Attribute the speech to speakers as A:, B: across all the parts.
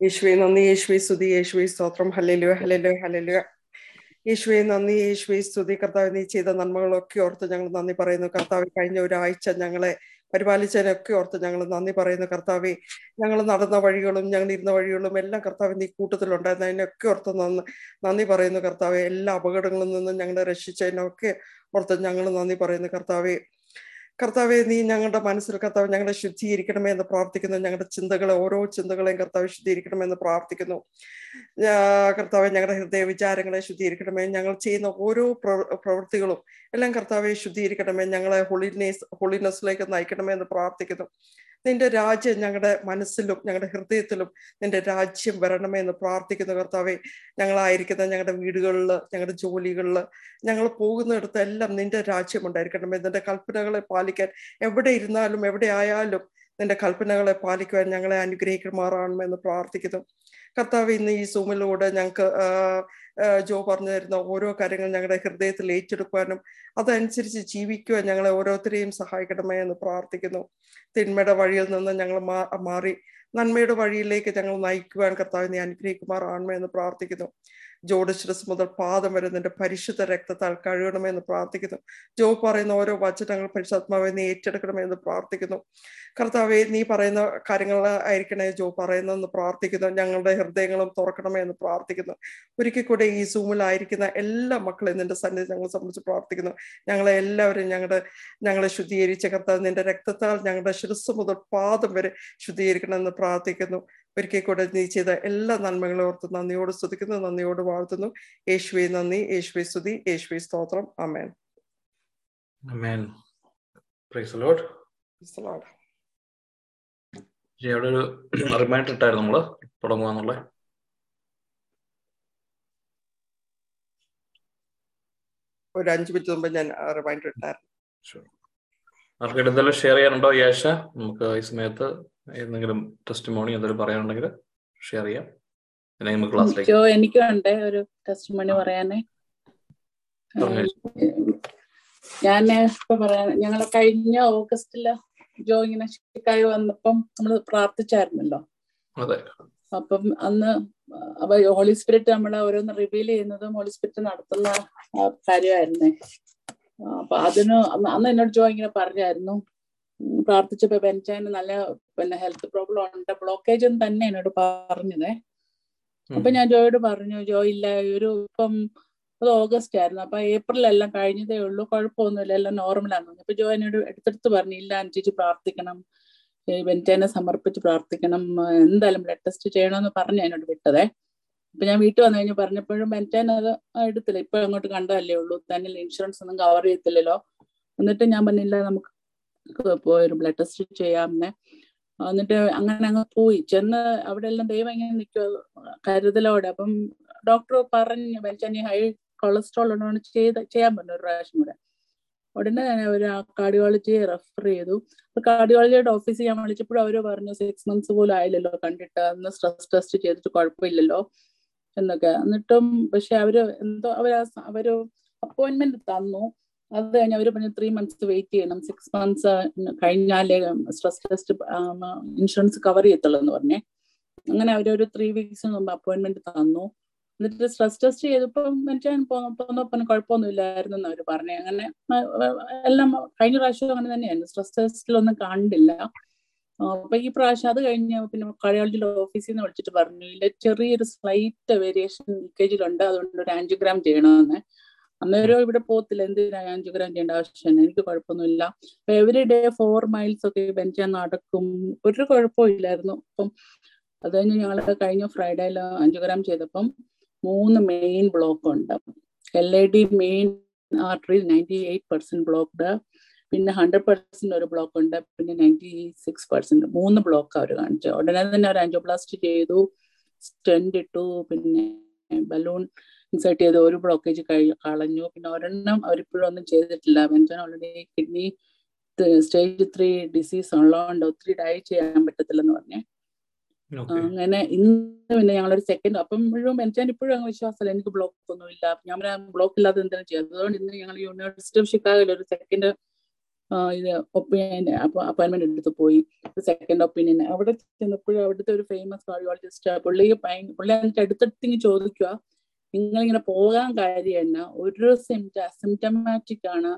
A: യേശുവെ നന്ദി യേശുവെ സ്തുതി യേശുവെ സ്തോത്രം ഹലലു ഹലലു ഹലലു യേശുവെ നന്ദി യേശുവെ സ്തുതി കർത്താവ് നീ ചെയ്ത നന്മകളൊക്കെ ഓർത്ത് ഞങ്ങൾ നന്ദി പറയുന്നു. കർത്താവ് കഴിഞ്ഞ ഒരാഴ്ച ഞങ്ങളെ പരിപാലിച്ചതിനൊക്കെ ഓർത്ത് ഞങ്ങൾ നന്ദി പറയുന്നു. കർത്താവെ ഞങ്ങൾ നടന്ന വഴികളും ഞങ്ങൾ ഇരുന്ന വഴികളും എല്ലാം കർത്താവ് നീ കൂട്ടത്തിലുണ്ടായിരുന്നു അതിനൊക്കെ ഓർത്ത് നന്ദി നന്ദി പറയുന്നു. കർത്താവെ എല്ലാ അപകടങ്ങളിൽ നിന്നും ഞങ്ങളെ രക്ഷിച്ചതിനൊക്കെ ഓർത്ത് ഞങ്ങൾ നന്ദി പറയുന്നു. കർത്താവെ കർത്താവെ നീ ഞങ്ങളുടെ മനസ്സിൽ കർത്താവ് ഞങ്ങളെ ശുദ്ധീകരിക്കണമേ എന്ന് പ്രാർത്ഥിക്കുന്നു. ഞങ്ങളുടെ ചിന്തകളെ ഓരോ ചിന്തകളെയും കർത്താവ് ശുദ്ധീകരിക്കണമെന്ന് പ്രാർത്ഥിക്കുന്നു. കർത്താവെ ഞങ്ങളുടെ ഹൃദയ വിചാരങ്ങളെ ശുദ്ധീകരിക്കണമേ. ഞങ്ങൾ ചെയ്യുന്ന ഓരോ പ്രവൃത്തികളും എല്ലാം കർത്താവെ ശുദ്ധീകരിക്കണമേ. ഞങ്ങളെ ഹോളിനെസ് ഹോളിനെസ്സിലേക്ക് നയിക്കണമേ എന്ന് പ്രാർത്ഥിക്കുന്നു. നിന്റെ രാജ്യം ഞങ്ങളുടെ മനസ്സിലും ഞങ്ങളുടെ ഹൃദയത്തിലും നിന്റെ രാജ്യം വരണമേ എന്ന് പ്രാർത്ഥിക്കുന്ന കർത്താവെ ഞങ്ങളായിരിക്കുന്ന ഞങ്ങളുടെ വീടുകളിൽ ഞങ്ങളുടെ ജോലികളിൽ ഞങ്ങൾ പോകുന്നിടത്ത് എല്ലാം നിന്റെ രാജ്യം ഉണ്ടായിരിക്കണമേ നിന്റെ കൽപ്പനകളെ പാലിക്കാൻ എവിടെ ഇരുന്നാലും എവിടെ ആയാലും നിന്റെ കൽപ്പനകളെ പാലിക്കുവാൻ ഞങ്ങളെ അനുഗ്രഹിക്കുമാറാണെന്ന് പ്രാർത്ഥിക്കുന്നു. കർത്താവ് ഇന്ന് ഈ സൂമിലൂടെ ഞങ്ങൾക്ക് ജോ പറഞ്ഞു തരുന്ന ഓരോ കാര്യങ്ങൾ ഞങ്ങളുടെ ഹൃദയത്തിൽ ഏറ്റെടുക്കുവാനും അതനുസരിച്ച് ജീവിക്കുവാൻ ഞങ്ങളെ ഓരോരുത്തരെയും സഹായിക്കണമേ എന്ന് പ്രാർത്ഥിക്കുന്നു. തിന്മയുടെ വഴിയിൽ നിന്ന് ഞങ്ങൾ മാറി നന്മയുടെ വഴിയിലേക്ക് ഞങ്ങൾ നയിക്കുവാൻ കർത്താവിനെ അനുഗ്രഹിക്കുമാറാണമേ എന്ന് പ്രാർത്ഥിക്കുന്നു. ജോഡിശ്രസ് മുതൽ പാദം വരെ നിന്റെ പരിശുദ്ധ രക്തത്താൽ കഴുകണമെന്ന് പ്രാർത്ഥിക്കുന്നു. ജോ പറയുന്ന ഓരോ വചനങ്ങൾ പരിശുദ്ധാത്മാവെ നീ ഏറ്റെടുക്കണമെന്ന് പ്രാർത്ഥിക്കുന്നു. കർത്താവെ നീ പറയുന്ന കാര്യങ്ങൾ ആയിരിക്കണേ ജോ പറയുന്നതെന്ന് പ്രാർത്ഥിക്കുന്നു. ഞങ്ങളുടെ ഹൃദയങ്ങളും തുറക്കണമേ എന്ന് പ്രാർത്ഥിക്കുന്നു. ഒരിക്കൽ കൂടെ ഈ സൂമിലായിരിക്കുന്ന എല്ലാ മക്കളെയും നിന്റെ സന്നിധി ഞങ്ങളെ സംബന്ധിച്ച് പ്രാർത്ഥിക്കുന്നു. ഞങ്ങളെ എല്ലാവരും ഞങ്ങളുടെ ഞങ്ങളെ ശുദ്ധീകരിച്ച കർത്താവ് നിന്റെ രക്തത്താൽ ഞങ്ങളുടെ ശിരസ് മുതൽ പാദം വരെ ശുദ്ധീകരിക്കണമെന്ന് പ്രാർത്ഥിക്കുന്നു. ഒരിക്കൽ കൂടെ നീ ചെയ്ത എല്ലാ നന്മകളും ഓർത്ത് നന്ദിയോട് സ്തുതിക്കുന്നു നന്ദിയോട് വാഴ്ത്തുന്നു. യേശുവെ നന്ദി. യേശുവെ സ്തുതി. യേശുവെ സ്തോത്രം. അമേൻ
B: അമേൻ പ്രൈസ് ലോർഡ് അവിടെ ഒരു റിമൈൻഡർ ഇട്ടായിരുന്നു നമ്മൾ. തുടങ്ങുക
A: ഒരു അഞ്ചു മിനിറ്റ് മുമ്പ് ഞാൻ റിമൈൻഡർ ഇട്ടായിരുന്നു.
B: ആർക്കെങ്കിലും എന്തെങ്കിലും ഷെയർ ചെയ്യാനുണ്ടോ യേശ നമുക്ക് ഈ സമയത്ത് എന്തെങ്കിലും ടെസ്റ്റ് മോണി എന്തെങ്കിലും പറയാനുണ്ടെങ്കിൽ ഷെയർ ചെയ്യാം. നമുക്ക് ക്ലാസ്സിലേക്ക്
C: എനിക്കും ഉണ്ട് ഒരു ടെസ്റ്റ് മണി പറയാനേ? ഞാൻ ഇപ്പൊ പറയാൻ ഞങ്ങൾ കഴിഞ്ഞ ഓഗസ്റ്റിൽ ജോ ഇങ്ങനെ ഷിക്കായി വന്നപ്പം നമ്മൾ പ്രാർത്ഥിച്ചായിരുന്നല്ലോ. അപ്പം അന്ന് അപ്പൊ ഹോളി സ്പിരിറ്റ് നമ്മളെ ഓരോന്ന് റിവീൽ ചെയ്യുന്നതും ഹോളി സ്പിരിറ്റ് നടത്തുന്ന കാര്യമായിരുന്നേ. അപ്പൊ അതിന് അന്ന് എന്നോട് ജോ ഇങ്ങനെ പറഞ്ഞായിരുന്നു. പ്രാർത്ഥിച്ചപ്പോ ബെൻചാന് നല്ല പിന്നെ ഹെൽത്ത് പ്രോബ്ലം ഉണ്ട് ബ്ലോക്കേജ് എന്ന് തന്നെ എന്നോട് പറഞ്ഞതേ. അപ്പൊ ഞാൻ ജോയോട് പറഞ്ഞു ജോ ഇല്ല ഒരു ഇപ്പം അത് ഓഗസ്റ്റ് ആയിരുന്നു. അപ്പൊ ഏപ്രിൽ എല്ലാം കഴിഞ്ഞതേ ഉള്ളൂ കുഴപ്പമൊന്നുമില്ല എല്ലാം നോർമലാന്ന് അപ്പൊ ജോ എന്നോട് എടുത്തെടുത്ത് പറഞ്ഞു ഇല്ല അനുസരിച്ച് പ്രാർത്ഥിക്കണം ബെൻചാനെ സമർപ്പിച്ച് പ്രാർത്ഥിക്കണം എന്തായാലും ബ്ലഡ് ടെസ്റ്റ് ചെയ്യണമെന്ന് പറഞ്ഞു എന്നോട് വിട്ടതേ. അപ്പൊ ഞാൻ വീട്ടിൽ വന്നു കഴിഞ്ഞ് പറഞ്ഞപ്പോഴും ബെൻചാൻ അത് എടുത്തില്ല. ഇപ്പൊ അങ്ങോട്ട് കണ്ടതല്ലേ ഉള്ളൂ. തന്നെ ഇൻഷുറൻസ് ഒന്നും കവർ ചെയ്യത്തില്ലല്ലോ. എന്നിട്ട് ഞാൻ പറഞ്ഞില്ല നമുക്ക് ഒരു ബ്ലഡ് ടെസ്റ്റ് ചെയ്യാമെന്നെ. എന്നിട്ട് അങ്ങനെ അങ്ങ് പോയി. ചെന്ന് അവിടെ എല്ലാം ദൈവം ഇങ്ങനെ നിൽക്കുക കരുതലോടെ. അപ്പം ഡോക്ടർ പറഞ്ഞു ബെൻചാനി ഹൈ കൊളസ്ട്രോൾ ഉണ്ടോ ചെയ്ത് ചെയ്യാൻ പറഞ്ഞു ഒരു പ്രാവശ്യം കൂടെ. ഉടനെ ആ കാർഡിയോളജിയെ റെഫർ ചെയ്തു. അപ്പൊ കാർഡിയോളജിയുടെ ഓഫീസിൽ ഞാൻ വിളിച്ചപ്പോഴും അവർ പറഞ്ഞു സിക്സ് മന്ത്സ് പോലും ആയില്ലല്ലോ കണ്ടിട്ട്. അന്ന് സ്ട്രെസ് ടെസ്റ്റ് ചെയ്തിട്ട് കുഴപ്പമില്ലല്ലോ. എന്നൊക്കെ. എന്നിട്ടും പക്ഷെ അവർ എന്തോ അവർ അവർ അപ്പോയിന്റ്മെന്റ് തന്നു. അത് കഴിഞ്ഞ് അവർ പറഞ്ഞു ത്രീ മന്ത്സ് വെയിറ്റ് ചെയ്യണം. സിക്സ് മന്ത്സ് കഴിഞ്ഞാലേ സ്ട്രെസ് ടെസ്റ്റ് ഇൻഷുറൻസ് കവർ ചെയ്യത്തുള്ളൂ എന്ന് പറഞ്ഞേ. അങ്ങനെ അവരൊരു ത്രീ വീക്സ് മുമ്പ് അപ്പോയിന്റ്മെന്റ് തന്നു. എന്നിട്ട് സ്ട്രെസ് ടെസ്റ്റ് ചെയ്തപ്പം മനുഷ്യൻ കുഴപ്പമൊന്നും ഇല്ലായിരുന്നു എന്ന് അവർ പറഞ്ഞു. അങ്ങനെ എല്ലാം കഴിഞ്ഞ പ്രാവശ്യം അങ്ങനെ തന്നെയായിരുന്നു. സ്ട്രെസ് ടെസ്റ്റിലൊന്നും കണ്ടില്ല. അപ്പൊ ഈ പ്രാവശ്യം അത് കഴിഞ്ഞ് പിന്നെ കാർഡിയോളജിയുടെ ഓഫീസിൽ നിന്ന് വിളിച്ചിട്ട് പറഞ്ഞു. ഇല്ല ചെറിയൊരു സ്ലൈറ്റ് വേരിയേഷൻ ലീക്കേജിലുണ്ട് അതുകൊണ്ട് ഒരു ആൻജിയോഗ്രാം ചെയ്യണമെന്ന് അന്നേരം ഇവിടെ പോകത്തില്ല. എന്തിനാ ആൻജിയോഗ്രാം ചെയ്യേണ്ട ആവശ്യമാണ് എനിക്ക് കുഴപ്പമൊന്നുമില്ല. അപ്പൊ എവറി ഡേ ഫോർ മൈൽസ് ഒക്കെ ബെഞ്ച് നടക്കും. ഒരു കുഴപ്പമില്ലായിരുന്നു അപ്പം അത് കഴിഞ്ഞ് ഞങ്ങൾ കഴിഞ്ഞ ഫ്രൈഡേയിൽ ആൻജിയോഗ്രാം ചെയ്തപ്പം മൂന്ന് മെയിൻ ബ്ലോക്ക് ഉണ്ട്. L I D main artery ninety eight percent blocked പിന്നെ ഹൺഡ്രഡ് പെർസെന്റ് ഒരു ബ്ലോക്ക് ഉണ്ട്. പിന്നെ നയന്റി സിക്സ് പെർസെന്റ് മൂന്ന് ബ്ലോക്ക് അവർ കാണിച്ചു ഉടനെ തന്നെ അവർ ആൻജോപ്ലാസ്റ്റ് ചെയ്തു സ്റ്റെൻഡ് ഇട്ടു പിന്നെ ബലൂൺ ഇൻസേർട്ട് ചെയ്ത് ഒരു ബ്ലോക്കേജ് കഴി കളഞ്ഞു. പിന്നെ ഒരെണ്ണം അവരിപ്പോഴും ഒന്നും ചെയ്തിട്ടില്ല. വെഞ്ചൻ already kidney stage three disease ഉള്ളതുകൊണ്ട് ഒത്തിരി ഡൈ ചെയ്യാൻ പറ്റത്തില്ലെന്ന് പറഞ്ഞേ. അങ്ങനെ ഇന്ന് പിന്നെ ഞങ്ങളൊരു സെക്കൻഡ് അപ്പം മുഴുവൻ എനിക്ക് ഇപ്പോഴും അങ്ങ് വിശ്വാസമല്ല എനിക്ക് ബ്ലോക്ക് ഒന്നും ഇല്ല ഞാൻ ബ്ലോക്ക് ഇല്ലാതെ എന്തെങ്കിലും ചെയ്യും അതുകൊണ്ട് ഇന്ന് ഞങ്ങൾ യൂണിവേഴ്സിറ്റി ഓഫ് ഷിക്കാഗോയിൽ ഒരു സെക്കൻഡ് ഇത് ഒപ്പീനിയൻ അപ്പൊ അപ്പോയിന്റ്മെന്റ് എടുത്ത് പോയി. സെക്കൻഡ് ഒപ്പീനിയൻ അവിടെ ചെന്നപ്പോഴും അവിടുത്തെ ഒരു ഫേമസ് കാർഡിയോളജിസ്റ്റ് പുള്ളി പുള്ളി എന്നിട്ട് അടുത്തടുത്ത് ചോദിക്കുക നിങ്ങളിങ്ങനെ പോകാൻ കാര്യം എന്നാ ഒരു സിംറ്റ സിംറ്റമാറ്റിക് ആണ്.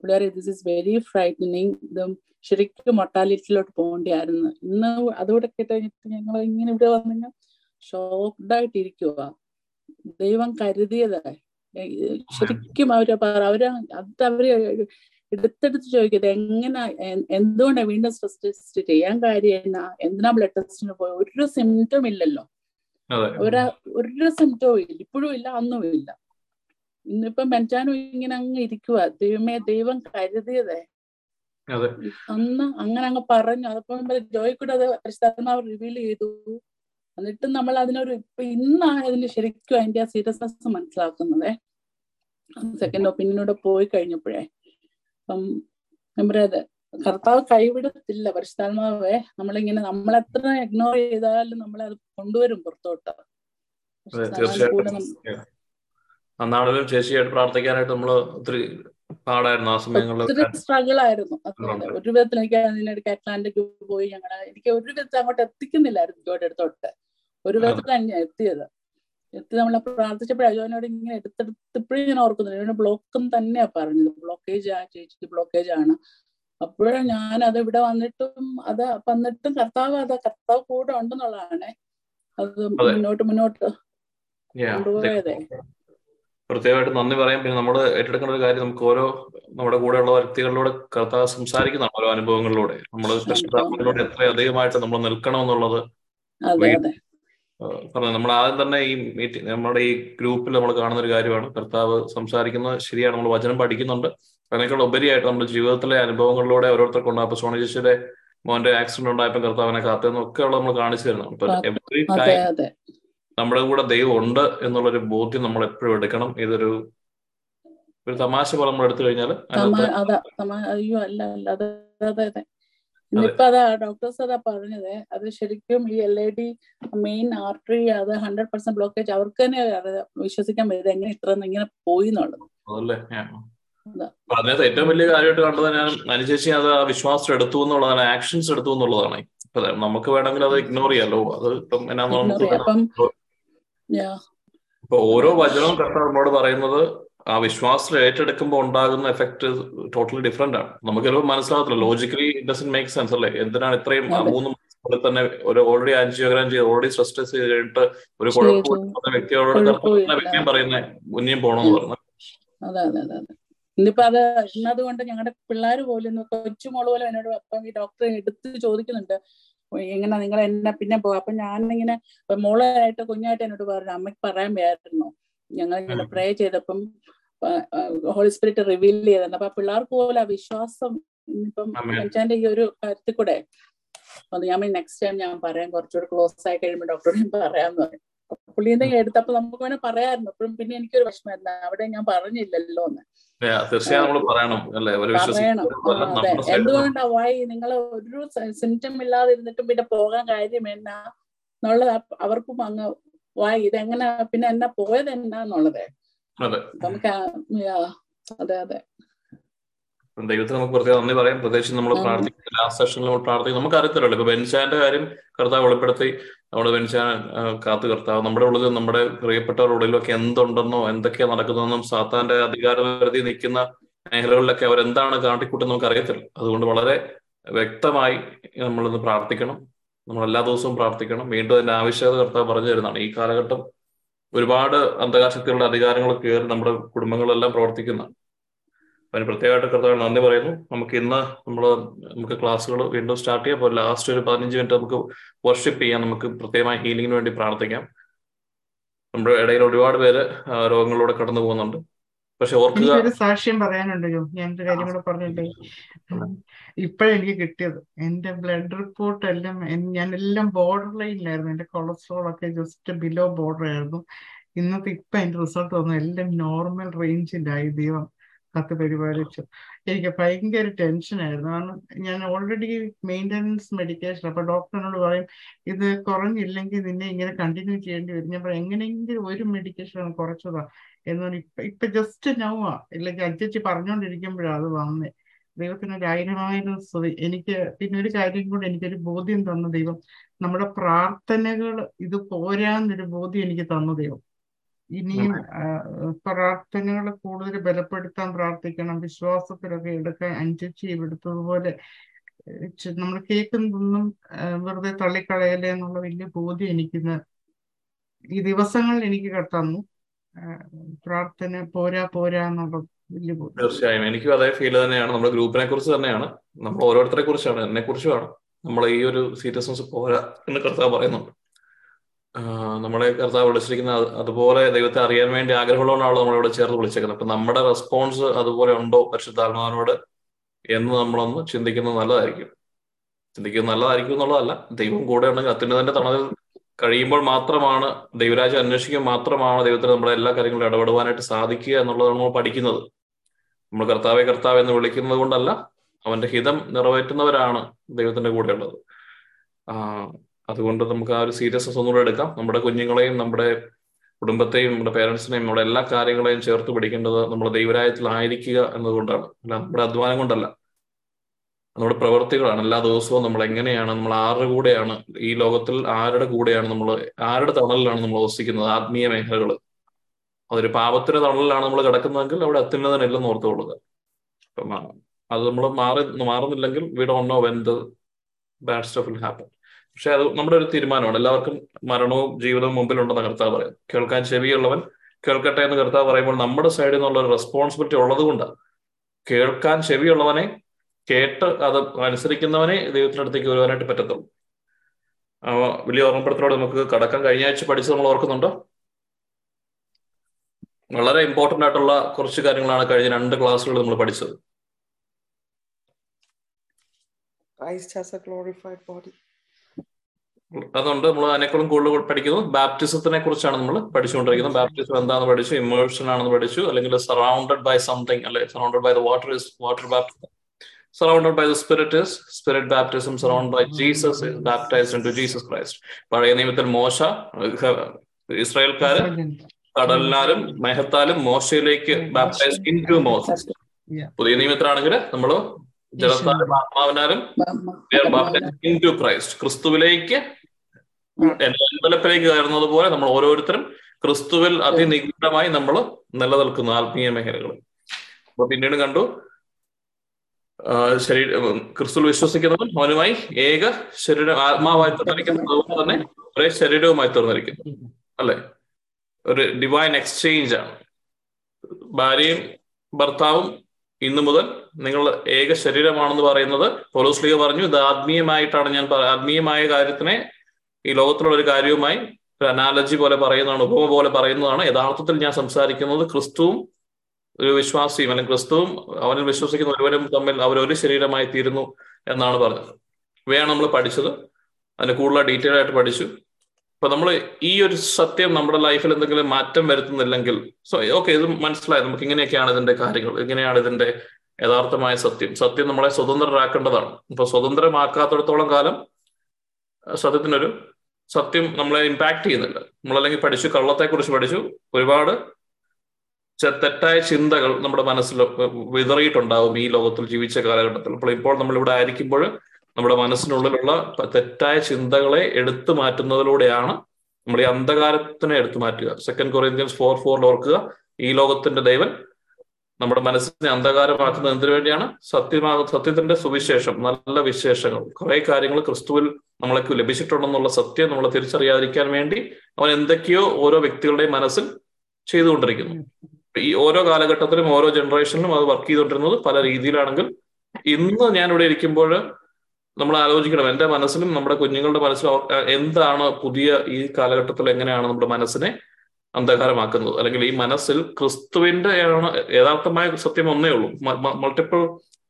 C: പുള്ളിയാർ ദിസ് ഇസ് വെരി ഫ്രൈറ്റനിങ് ഇത് ശരിക്കും മൊട്ടാലിറ്റിയിലോട്ട് പോകേണ്ടിയായിരുന്നു. ഇന്ന് അതുകൂടെ കേട്ടുകഴിഞ്ഞിട്ട് ഞങ്ങൾ ഇങ്ങനെ ഇവിടെ വന്നു ഷോക്ക്ഡ് ആയിട്ടിരിക്കുക ദൈവം കരുതിയത്. ശരിക്കും അവർ അവർ അത് അവർ എടുത്തെടുത്ത് ചോദിക്കുന്നത് എങ്ങനെ എന്തുകൊണ്ടാണ് വീണ്ടും സ്ട്രെസ് ടെസ്റ്റ് ചെയ്യാൻ കാര്യം എന്നാ എന്തിനാ ബ്ലഡ് ടെസ്റ്റിന് പോയി? ഒരു സിംറ്റം ഇല്ലല്ലോ. ഒരു ഒരു സിംറ്റവും ഇല്ല ഇപ്പോഴും ഇല്ല അന്നും ഇല്ല. ഇന്നിപ്പം ബെഞ്ചാനും ഇങ്ങനെ അങ്ങ് ഇരിക്കുക ദൈവമേ ദൈവം കരുതിയതേ. അന്ന് അങ്ങനെ അങ്ങ് പറഞ്ഞു. അതപ്പം ജോയിക്കൂടെ കൂടെ അത് പരിശുദ്ധാത്മാവ് റിവീൽ ചെയ്തു. എന്നിട്ടും നമ്മൾ അതിനൊരു ഇപ്പൊ ഇന്നാണ് അതിന് ശരിക്കും അതിന്റെ ആ സീരിയസ്നെസ് മനസ്സിലാക്കുന്നതേ. സെക്കൻഡ് ഒപ്പീനിയനോടെ പോയി കഴിഞ്ഞപ്പോഴേ. അപ്പം നമ്മുടെ കർത്താവ് കൈവിടത്തില്ല. പരിശുദ്ധാത്മാവേ നമ്മളിങ്ങനെ നമ്മളെത്ര ഇഗ്നോർ ചെയ്താലും നമ്മളെ അത് കൊണ്ടുവരും പുറത്തോട്ട്.
B: അന്നാണെങ്കിലും ചേച്ചിയായിട്ട് പ്രാർത്ഥിക്കാനായിട്ട് നമ്മൾ ഒത്തിരി പാടായിരുന്നു ആ സമയങ്ങളിൽ
C: സ്ട്രഗിൾ ആയിരുന്നു. ഒരു വിധത്തിൽ എനിക്ക് അതിനിടയ്ക്ക് അറ്റ്ലാന്റിക് പോയി ഞങ്ങളെ എനിക്ക് ഒരു വിധത്തിൽ അങ്ങോട്ട് എത്തിക്കുന്നില്ലായിരുന്നു ജോയുടെ അടുത്തോട്ട് ഒരു വിധത്തിൽ തന്നെയാണ് എത്തിയത്. എത്തി നമ്മൾ പ്രാർത്ഥിച്ചപ്പോഴും അജോനോട് ഇങ്ങനെ എടുത്തെടുത്തപ്പോഴും ഞാൻ ഓർക്കുന്നില്ല ഇവിടെ ബ്ലോക്കും തന്നെയാ പറഞ്ഞത്. ബ്ലോക്കേജ് ആ ചേച്ചിക്ക് ബ്ലോക്കേജ് ആണ്. അപ്പോഴും ഞാൻ അത് ഇവിടെ വന്നിട്ടും അത് വന്നിട്ടും കർത്താവ് അത് കർത്താവ് കൂടെ ഉണ്ടെന്നുള്ളതാണ്. അത് മുന്നോട്ട് മുന്നോട്ട് കൊണ്ടുപോയതേ.
B: പ്രത്യേകമായിട്ട് നന്ദി പറയാം. പിന്നെ നമ്മൾ ഏറ്റെടുക്കുന്ന ഒരു കാര്യം നമുക്ക് ഓരോ നമ്മുടെ കൂടെയുള്ള വ്യക്തികളിലൂടെ കർത്താവ് സംസാരിക്കുന്നതാണ് ഓരോ അനുഭവങ്ങളിലൂടെ. നമ്മൾ കഷ്ടപ്പാടിലൂടെ എത്ര അധികമായിട്ട് നമ്മൾ നിൽക്കണം എന്നുള്ളത് പറഞ്ഞു നമ്മൾ ആദ്യം തന്നെ ഈ മീറ്റിംഗ് നമ്മുടെ ഈ ഗ്രൂപ്പിൽ നമ്മൾ കാണുന്ന ഒരു കാര്യമാണ്. കർത്താവ് സംസാരിക്കുന്നത് ശരിയാണ്. നമ്മൾ വചനം പഠിക്കുന്നുണ്ട്. അതിനേക്കാൾ ഉപരിയായിട്ട് നമ്മുടെ ജീവിതത്തിലെ അനുഭവങ്ങളിലൂടെ ഓരോരുത്തർക്കുണ്ട് അപ്പൊ സോണി ചേച്ചിയുടെ മോന്റെ ആക്സിഡന്റ് ഉണ്ടായപ്പോൾ കർത്താവിനെ കാത്തുനിന്ന് ഒക്കെ ഉള്ള നമ്മൾ കാണിച്ചു തരണം ഇപ്പൊ എവറി ടൈം നമ്മുടെ കൂടെ ദൈവം ഉണ്ട് എന്നുള്ളൊരു ബോധ്യം നമ്മൾ എപ്പോഴും എടുക്കണം. ഇതൊരു ഒരു തമാശ പോലെ നമ്മൾ എടുത്തു കഴിഞ്ഞാൽ
C: അയ്യോ അല്ല അല്ല അതെ അതെ അതെ. ഇന്നിപ്പോ അതാ ഡോക്ടേഴ്സ് അതാ പറഞ്ഞത്. അത് ശരിക്കും ഈ L I D main artery അത് ഹൺഡ്രഡ് പെർസെന്റ് ബ്ലോക്കേജ് അവർക്ക് തന്നെ വിശ്വസിക്കാൻ പറ്റും എങ്ങനെ ഇത്ര ഇങ്ങനെ പോയി എന്നുള്ളത്.
B: അതിനകത്ത് ഏറ്റവും വലിയ കാര്യമായിട്ട് കണ്ടത് ഞാൻ അനുശേഷി അത് ആ വിശ്വാസം എടുത്തു എന്നുള്ളതാണ്. ആക്ഷൻസ് എടുത്തു എന്നുള്ളതാണ്. ഇപ്പൊ നമുക്ക് വേണമെങ്കിൽ അത് ഇഗ്നോർ ചെയ്യാലോ? അത് ഇപ്പം എന്നാന്ന് ഇപ്പൊ ഓരോ വചനവും കർത്താവ് നമ്മോട് പറയുന്നത് ആ വിശ്വാസത്തിൽ ഏറ്റെടുക്കുമ്പോൾ ഉണ്ടാകുന്ന എഫക്ട് ടോട്ടലി ഡിഫറെന്റ് ആണ്. നമുക്ക് ചിലപ്പോൾ മനസ്സിലാകത്തില്ല. Logically it doesn't make sense അല്ലേ? എന്തിനാണ് ഇത്രയും മൂന്ന് മാസത്തിൽ തന്നെ ഒരു ഓൾറെഡി ആൻജിയോഗ്രാം ചെയ്ത് ഓൾറെഡി സ്ട്രെസ് ടെസ്റ്റ് ചെയ്ത്. കഴിഞ്ഞിട്ട് ഒരു കുഴപ്പമില്ലാത്ത വ്യക്തിയോട് വ്യക്തിയും പറയുന്നത് മുന്നേയും പോകണമെന്ന് പറഞ്ഞു.
C: അതെ അതെ അതെ ഇന്നിപ്പോ അത് ഇന്നതുകൊണ്ട് ഞങ്ങളുടെ പിള്ളേർ പോലും കൊച്ചുമോൾ പോലും എന്നോട് അപ്പം ഈ ഡോക്ടറെ എടുത്ത് ചോദിക്കുന്നുണ്ട്. എങ്ങനെ നിങ്ങൾ എന്നെ പിന്നെ പോകും അപ്പൊ ഞാനിങ്ങനെ മോളായിട്ട് കുഞ്ഞായിട്ട് എന്നോട് പറഞ്ഞു അമ്മയ്ക്ക് പറയാൻ വയ്യായിരുന്നു. ഞങ്ങൾ ഇങ്ങനെ പ്രേ ചെയ്തപ്പം ഹോളി സ്പിരിറ്റ് റിവീൽ ചെയ്തിരുന്നു. അപ്പൊ പിള്ളേർക്ക് പോലെ ആ വിശ്വാസം ഇപ്പം അച്ഛന്റെ ഈ ഒരു കാര്യത്തിൽ കൂടെ അത് ഞാൻ നെക്സ്റ്റ് ടൈം ഞാൻ പറയാം. കുറച്ചുകൂടി ക്ലോസ് ആയി കഴിയുമ്പോൾ ഡോക്ടറോട് ഞാൻ പറയാന്ന് പറയും പുള്ളിന്റെ എടുത്തപ്പോ നമുക്ക് വേണേ പറയാമായിരുന്നു. അപ്പോഴും പിന്നെ എനിക്കൊരു വിഷമായിരുന്നു അവിടെ ഞാൻ പറഞ്ഞില്ലല്ലോ എന്ന്.
B: പറയണം
C: അതെ. എന്തുകൊണ്ടാ വായി നിങ്ങൾ ഒരു സിംറ്റം ഇല്ലാതെ ഇരുന്നിട്ടും പിന്നെ പോകാൻ കാര്യം എന്നാ? എന്നുള്ളത് അവർക്കും അങ്ങ് വായി ഇതെങ്ങനെ പിന്നെ എന്നാ പോയത് എന്നാന്നുള്ളത്? നമുക്ക് അതെ അതെ.
B: ദൈവത്തിന് നമുക്ക് പ്രത്യേകം നന്ദി പറയാം. പ്രത്യേകിച്ച് നമ്മൾ പ്രാർത്ഥിക്കുന്ന ലാസ്റ്റ് സെഷനിൽ നമ്മൾ പ്രാർത്ഥിക്കും നമുക്ക് അറിയത്തില്ലല്ലോ. ഇപ്പൊ ബെൻഷാന്റെ കാര്യം കർത്താവ് വെളിപ്പെടുത്തി. നമ്മുടെ ബെൻഷാൻ കാത്തു കർത്താവ്. നമ്മുടെ ഉള്ളിൽ നമ്മുടെ പ്രിയപ്പെട്ടവരുടെ ഉള്ളിലൊക്കെ എന്തുണ്ടെന്നോ എന്തൊക്കെയാ നടക്കുന്നതെന്നും സാത്താന്റെ അധികാരപരിധി നിൽക്കുന്ന മേഖലകളിലൊക്കെ അവരെന്താണ് കാട്ടിക്കൂട്ടെന്ന് നമുക്ക് അറിയത്തില്ല അതുകൊണ്ട് വളരെ വ്യക്തമായി നമ്മളിന്ന് പ്രാർത്ഥിക്കണം. നമ്മൾ എല്ലാ ദിവസവും പ്രാർത്ഥിക്കണം. വീണ്ടും അതിന്റെ ആവശ്യകത കർത്താവ് പറഞ്ഞു തരുന്നതാണ്. ഈ കാലഘട്ടം ഒരുപാട് അന്ധകാശക്തികളുടെ അധികാരങ്ങൾ കയറി നമ്മുടെ കുടുംബങ്ങളെല്ലാം പ്രവർത്തിക്കുന്നതാണ്. അതിന് പ്രത്യേകമായിട്ട് കർത്താവ് നന്ദി പറയുന്നു. നമുക്ക് ഇന്ന് നമ്മൾ നമുക്ക് ക്ലാസ്സുകൾ വീണ്ടും സ്റ്റാർട്ട് ചെയ്യാം. അപ്പോൾ ലാസ്റ്റ് ഒരു പതിനഞ്ച് മിനിറ്റ് നമുക്ക് വർഷിപ്പ് ചെയ്യാം. നമുക്ക് പ്രത്യേകമായി ഹീലിംഗിന് വേണ്ടി പ്രാർത്ഥിക്കാം. നമ്മുടെ ഇടയിൽ ഒരുപാട് പേര് രോഗങ്ങളിലൂടെ കടന്നു പോകുന്നുണ്ട് പക്ഷെ ഓർക്കുക
D: ഒരു സാക്ഷ്യം പറയാനുണ്ടല്ലോ ഞാൻ ഒരു കാര്യം കൂടെ പറഞ്ഞില്ലേ ഇപ്പോഴെനിക്ക് കിട്ടിയത്. എന്റെ ബ്ലഡ് റിപ്പോർട്ട് എല്ലാം ഞാൻ എല്ലാം ബോർഡർ ലൈനിലായിരുന്നു എന്റെ കൊളസ്ട്രോൾ ഒക്കെ ജസ്റ്റ് ബിലോ ബോർഡർ ആയിരുന്നു. ഇന്നത്തെ ഇപ്പൊ എന്റെ റിസൾട്ട് വന്നു എല്ലാം നോർമൽ റേഞ്ചിലായി ദൈവം കത്ത് പരിപാലിച്ചു. എനിക്ക് ഭയങ്കര ടെൻഷനായിരുന്നു. കാരണം ഞാൻ ഓൾറെഡി മെയിന്റനൻസ് മെഡിക്കേഷൻ അപ്പൊ ഡോക്ടറിനോട് പറയും ഇത് കുറഞ്ഞില്ലെങ്കിൽ നിന്നെ ഇങ്ങനെ കണ്ടിന്യൂ ചെയ്യേണ്ടി വരും. ഞാൻ പറയാം എങ്ങനെയെങ്കിലും ഒരു മെഡിക്കേഷൻ കുറച്ചതാ. എന്നാൽ ഇപ്പൊ ഇപ്പൊ ജസ്റ്റ് നോവാ ഇല്ലെങ്കിൽ അച്ചച്ചി പറഞ്ഞുകൊണ്ടിരിക്കുമ്പോഴാണ് അത് വന്നേ. ദൈവത്തിന് ഒരു ആയിരമായിരം സ്തുതി. എനിക്ക് പിന്നെ ഒരു കാര്യം കൂടെ എനിക്കൊരു ബോധ്യം തന്ന ദൈവം. നമ്മുടെ പ്രാർത്ഥനകൾ ഇത് പോരാന്നൊരു ബോധ്യം എനിക്ക് തന്ന ദൈവം. ഇനിയും പ്രാർത്ഥനകൾ കൂടുതൽ ബലപ്പെടുത്താൻ പ്രാർത്ഥിക്കണം. വിശ്വാസത്തിലൊക്കെ എടുക്കാൻ അഞ്ചച്ചി എടുത്തതുപോലെ നമ്മൾ കേൾക്കുന്നതൊന്നും വെറുതെ തള്ളിക്കളയല്ലേ എന്നുള്ള വലിയ ബോധ്യം എനിക്കിന്ന് ഈ ദിവസങ്ങൾ എനിക്ക് തന്നു പ്രാർത്ഥന പോരാ പോരാ
B: തീർച്ചയായും. എനിക്കും അതേ ഫീൽ തന്നെയാണ്. നമ്മുടെ ഗ്രൂപ്പിനെ കുറിച്ച് തന്നെയാണ്. നമ്മൾ ഓരോരുത്തരെ കുറിച്ചാണ് എന്നെ കുറിച്ചുമാണ് നമ്മൾ ഈ ഒരു സീരിയസ്നെസ് പോരാ എന്ന് കർത്താവ് പറയുന്നുണ്ട്. നമ്മളെ കർത്താവ് വിളിച്ചിരിക്കുന്ന അതുപോലെ ദൈവത്തെ അറിയാൻ വേണ്ടി ആഗ്രഹമുള്ളതുകൊണ്ടാണ് നമ്മളിവിടെ ചേർത്ത് വിളിച്ചേക്കുന്നത്. അപ്പൊ നമ്മുടെ റെസ്പോൺസ് അതുപോലെ ഉണ്ടോ പരിശുദ്ധാത്മാവിനോട് എന്ന് നമ്മളൊന്ന് ചിന്തിക്കുന്നത് നല്ലതായിരിക്കും. ചിന്തിക്കുന്നത് നല്ലതായിരിക്കും എന്നുള്ളതല്ല. ദൈവം കൂടെ ഉണ്ടെങ്കിൽ അത്യുന്നതന്റെ തണലിൽ കഴിയുമ്പോൾ മാത്രമാണ് ദൈവരാജ്യം അന്വേഷിക്കുമ്പോൾ മാത്രമാണ് ദൈവത്തിന് നമ്മുടെ എല്ലാ കാര്യങ്ങളും ഇടപെടുവാനായിട്ട് സാധിക്കുക എന്നുള്ളതാണ് നമ്മൾ പഠിക്കുന്നത്. നമ്മൾ കർത്താവെ കർത്താവ് എന്ന് വിളിക്കുന്നത് കൊണ്ടല്ല അവന്റെ ഹിതം നിറവേറ്റുന്നവരാണ് ദൈവത്തിന്റെ കൂടെ ഉള്ളത് ആ അതുകൊണ്ട് നമുക്ക് ആ ഒരു സീരിയസ്നെസ് ഒന്നുകൂടെ എടുക്കാം. നമ്മുടെ കുഞ്ഞുങ്ങളെയും നമ്മുടെ കുടുംബത്തെയും നമ്മുടെ പേരൻസിനെയും നമ്മുടെ എല്ലാ കാര്യങ്ങളെയും ചേർത്ത് പിടിക്കേണ്ടത് നമ്മുടെ ദൈവരായത്തിലായിരിക്കുക എന്നതുകൊണ്ടാണ്. അല്ല നമ്മുടെ അധ്വാനം കൊണ്ടല്ല. നമ്മുടെ പ്രവൃത്തികളാണ് എല്ലാ ദിവസവും നമ്മൾ എങ്ങനെയാണ് നമ്മൾ ആരുടെ കൂടെയാണ് ഈ ലോകത്തിൽ ആരുടെ കൂടെയാണ് നമ്മൾ ആരുടെ തണലിലാണ് നമ്മൾ വസിക്കുന്നത് ആത്മീയ മേഖലകൾ അതൊരു പാപത്തിന്റെ തണലിലാണ് നമ്മൾ കിടക്കുന്നതെങ്കിൽ അവിടെ അത്യുന്നതനെല്ലാം ഓർത്തു കൊള്ളുക അപ്പം അത് നമ്മൾ മാറി മാറുന്നില്ലെങ്കിൽ we don't know when the bad stuff will happen പക്ഷെ അത് നമ്മുടെ ഒരു തീരുമാനമാണ്. എല്ലാവർക്കും മരണവും ജീവിതവും മുമ്പിലുണ്ടെന്ന് കർത്താവ് പറയും കേൾക്കാൻ ചെവിയുള്ളവൻ കേൾക്കട്ടെ എന്ന് കർത്താവ് പറയുമ്പോൾ നമ്മുടെ സൈഡിൽ നിന്നുള്ള ഒരു റെസ്പോൺസിബിലിറ്റി ഉള്ളത് കൊണ്ടാണ് കേൾക്കാൻ ചെവിയുള്ളവനെ കേട്ട് അത് അനുസരിക്കുന്നവനെ ദൈവത്തിനടുത്തേക്ക് വരുവാനായിട്ട് പറ്റത്തുള്ളൂ. വലിയ ഓർമ്മപ്പെടുത്തലോട് നമുക്ക് കടക്കാൻ കഴിഞ്ഞ ആഴ്ച പഠിച്ചത് നമ്മൾ ഓർക്കുന്നുണ്ടോ? വളരെ ഇമ്പോർട്ടന്റ് ആയിട്ടുള്ള കുറച്ച് കാര്യങ്ങളാണ് കഴിഞ്ഞ രണ്ട് ക്ലാസ്സുകൾ നമ്മൾ പഠിച്ചത്.
A: Christ has a glorified body.
B: അതുകൊണ്ട് നമ്മൾ അതിനേക്കാളും കൂടുതൽ പഠിക്കുന്നത് ബാപ്റ്റിസത്തിനെ കുറിച്ചാണ് നമ്മൾ പഠിച്ചുകൊണ്ടിരിക്കുന്നത്. ബാപ്റ്റിസം എന്താണെന്ന് പഠിച്ചു ഇമേഴ്ഷൻ ആണെന്ന് പഠിച്ചു അല്ലെങ്കിൽ സറൗണ്ടഡ് ബൈ സംതിങ് അല്ലെ surrounded by the water is water baptism surrounded by the spirit is spirit baptism surrounded by jesus is baptized into jesus christ. പഴയ നിയമത്തിൽ മോശ ഇസ്രായേൽക്കാര് കടലിനാലും മെഹത്താലും മോശയിലേക്ക് ബാപ്റ്റൈസ് ഇൻ ടു മോസസ് പുതിയ നിയമത്തിലാണെങ്കിൽ നമ്മൾ ജലത്താലും ആത്മാവിനാലും ഇൻ ടു ക്രൈസ്റ്റ് ക്രിസ്തുവിലേക്ക് എൻവലപ്പിലേക്ക് കയറുന്നത് പോലെ നമ്മൾ ഓരോരുത്തരും ക്രിസ്തുവിൽ അതിനിഗൂഢമായി നമ്മൾ നിലനിൽക്കുന്നു ആത്മീയ മേഖലകൾ അപ്പൊ പിന്നീട് കണ്ടു ശരീര ക്രിസ്തു വിശ്വസിക്കുന്നവൻ അവനുമായി ഏക ശരീര ആത്മാവായി തീർന്നിരിക്കുന്നു അതുപോലെ തന്നെ ഒരേ ശരീരവുമായി തീർന്നിരിക്കുന്നു അല്ലെ? ഒരു ഡിവൈൻ എക്സ്ചേഞ്ച് ആണ്. ഭാര്യയും ഭർത്താവും ഇന്നു മുതൽ നിങ്ങൾ ഏക ശരീരമാണെന്ന് പറയുന്നത് പൊലോസ്ലിക പറഞ്ഞു. ഇത് ആത്മീയമായിട്ടാണ് ഞാൻ ആത്മീയമായ കാര്യത്തിനെ ഈ ലോകത്തിലുള്ള ഒരു കാര്യവുമായി ഒരു അനാലജി പോലെ പറയുന്നതാണ് ഉപമ പോലെ പറയുന്നതാണ്. യഥാർത്ഥത്തിൽ ഞാൻ സംസാരിക്കുന്നത് ക്രിസ്തുവും ഒരു വിശ്വാസിയും അല്ലെങ്കിൽ ക്രിസ്തുവും അവനിൽ വിശ്വസിക്കുന്ന ഒരുവരും തമ്മിൽ അവർ ഒരു ശരീരമായി തീരുന്നു എന്നാണ് പറഞ്ഞത്. ഇവയാണ് നമ്മൾ പഠിച്ചത്. അതിന് കൂടുതൽ ഡീറ്റെയിൽ ആയിട്ട് പഠിച്ചു. അപ്പൊ നമ്മൾ ഈ ഒരു സത്യം നമ്മുടെ ലൈഫിൽ എന്തെങ്കിലും മാറ്റം വരുത്തുന്നില്ലെങ്കിൽ സോ ഓക്കെ ഇത് മനസ്സിലായി. നമുക്ക് ഇങ്ങനെയൊക്കെയാണ് ഇതിന്റെ കാര്യങ്ങൾ. ഇങ്ങനെയാണ് ഇതിന്റെ യഥാർത്ഥമായ സത്യം. സത്യം നമ്മളെ സ്വതന്ത്രരാക്കേണ്ടതാണ്. അപ്പൊ സ്വതന്ത്രമാക്കാത്തിടത്തോളം കാലം സത്യത്തിനൊരു സത്യം നമ്മളെ ഇമ്പാക്ട് ചെയ്യുന്നില്ല. നമ്മളല്ലെങ്കിൽ പഠിച്ചു കള്ളത്തെക്കുറിച്ച് പഠിച്ചു ഒരുപാട് തെറ്റായ ചിന്തകൾ നമ്മുടെ മനസ്സിൽ വിതറിയിട്ടുണ്ടാവും ഈ ലോകത്തിൽ ജീവിച്ച കാലഘട്ടത്തിൽ. അപ്പോൾ ഇപ്പോൾ നമ്മൾ ഇവിടെ ആയിരിക്കുമ്പോൾ നമ്മുടെ മനസ്സിനുള്ളിലുള്ള തെറ്റായ ചിന്തകളെ എടുത്തു മാറ്റുന്നതിലൂടെയാണ് നമ്മൾ ഈ അന്ധകാരത്തിനെ എടുത്തു മാറ്റുക. സെക്കൻഡ് കൊറിയന്ത്യൻസ് ഫോർ ഫോറിൽ ഓർക്കുക ഈ ലോകത്തിന്റെ ദൈവൻ നമ്മുടെ മനസ്സിനെ അന്ധകാരമാക്കുന്നത് എന്തിനു വേണ്ടിയാണ്? സത്യമാ സത്യത്തിന്റെ സുവിശേഷം നല്ല വിശേഷങ്ങൾ. കുറെ കാര്യങ്ങൾ ക്രിസ്തുവിൽ നമ്മളെ ലഭിച്ചിട്ടുണ്ടെന്നുള്ള സത്യം നമ്മളെ തിരിച്ചറിയാതിരിക്കാൻ വേണ്ടി അവൻ എന്തൊക്കെയോ ഓരോ വ്യക്തികളുടെയും മനസ്സിൽ ചെയ്തുകൊണ്ടിരിക്കുന്നു. ഈ ഓരോ കാലഘട്ടത്തിലും ഓരോ ജനറേഷനിലും അത് വർക്ക് ചെയ്തുകൊണ്ടിരുന്നത് പല രീതിയിലാണെങ്കിൽ ഇന്ന് ഞാൻ ഇവിടെ ഇരിക്കുമ്പോൾ നമ്മൾ ആലോചിക്കണം എന്റെ മനസ്സിലും നമ്മുടെ കുഞ്ഞുങ്ങളുടെ മനസ്സിലും എന്താണ് പുതിയ ഈ കാലഘട്ടത്തിൽ എങ്ങനെയാണ് നമ്മുടെ മനസ്സിനെ അന്ധകാരമാക്കുന്നത്? അല്ലെങ്കിൽ ഈ മനസ്സിൽ ക്രിസ്തുവിന്റെ യഥാർത്ഥമായ സത്യം ഒന്നേ ഉള്ളൂ. മൾട്ടിപ്പിൾ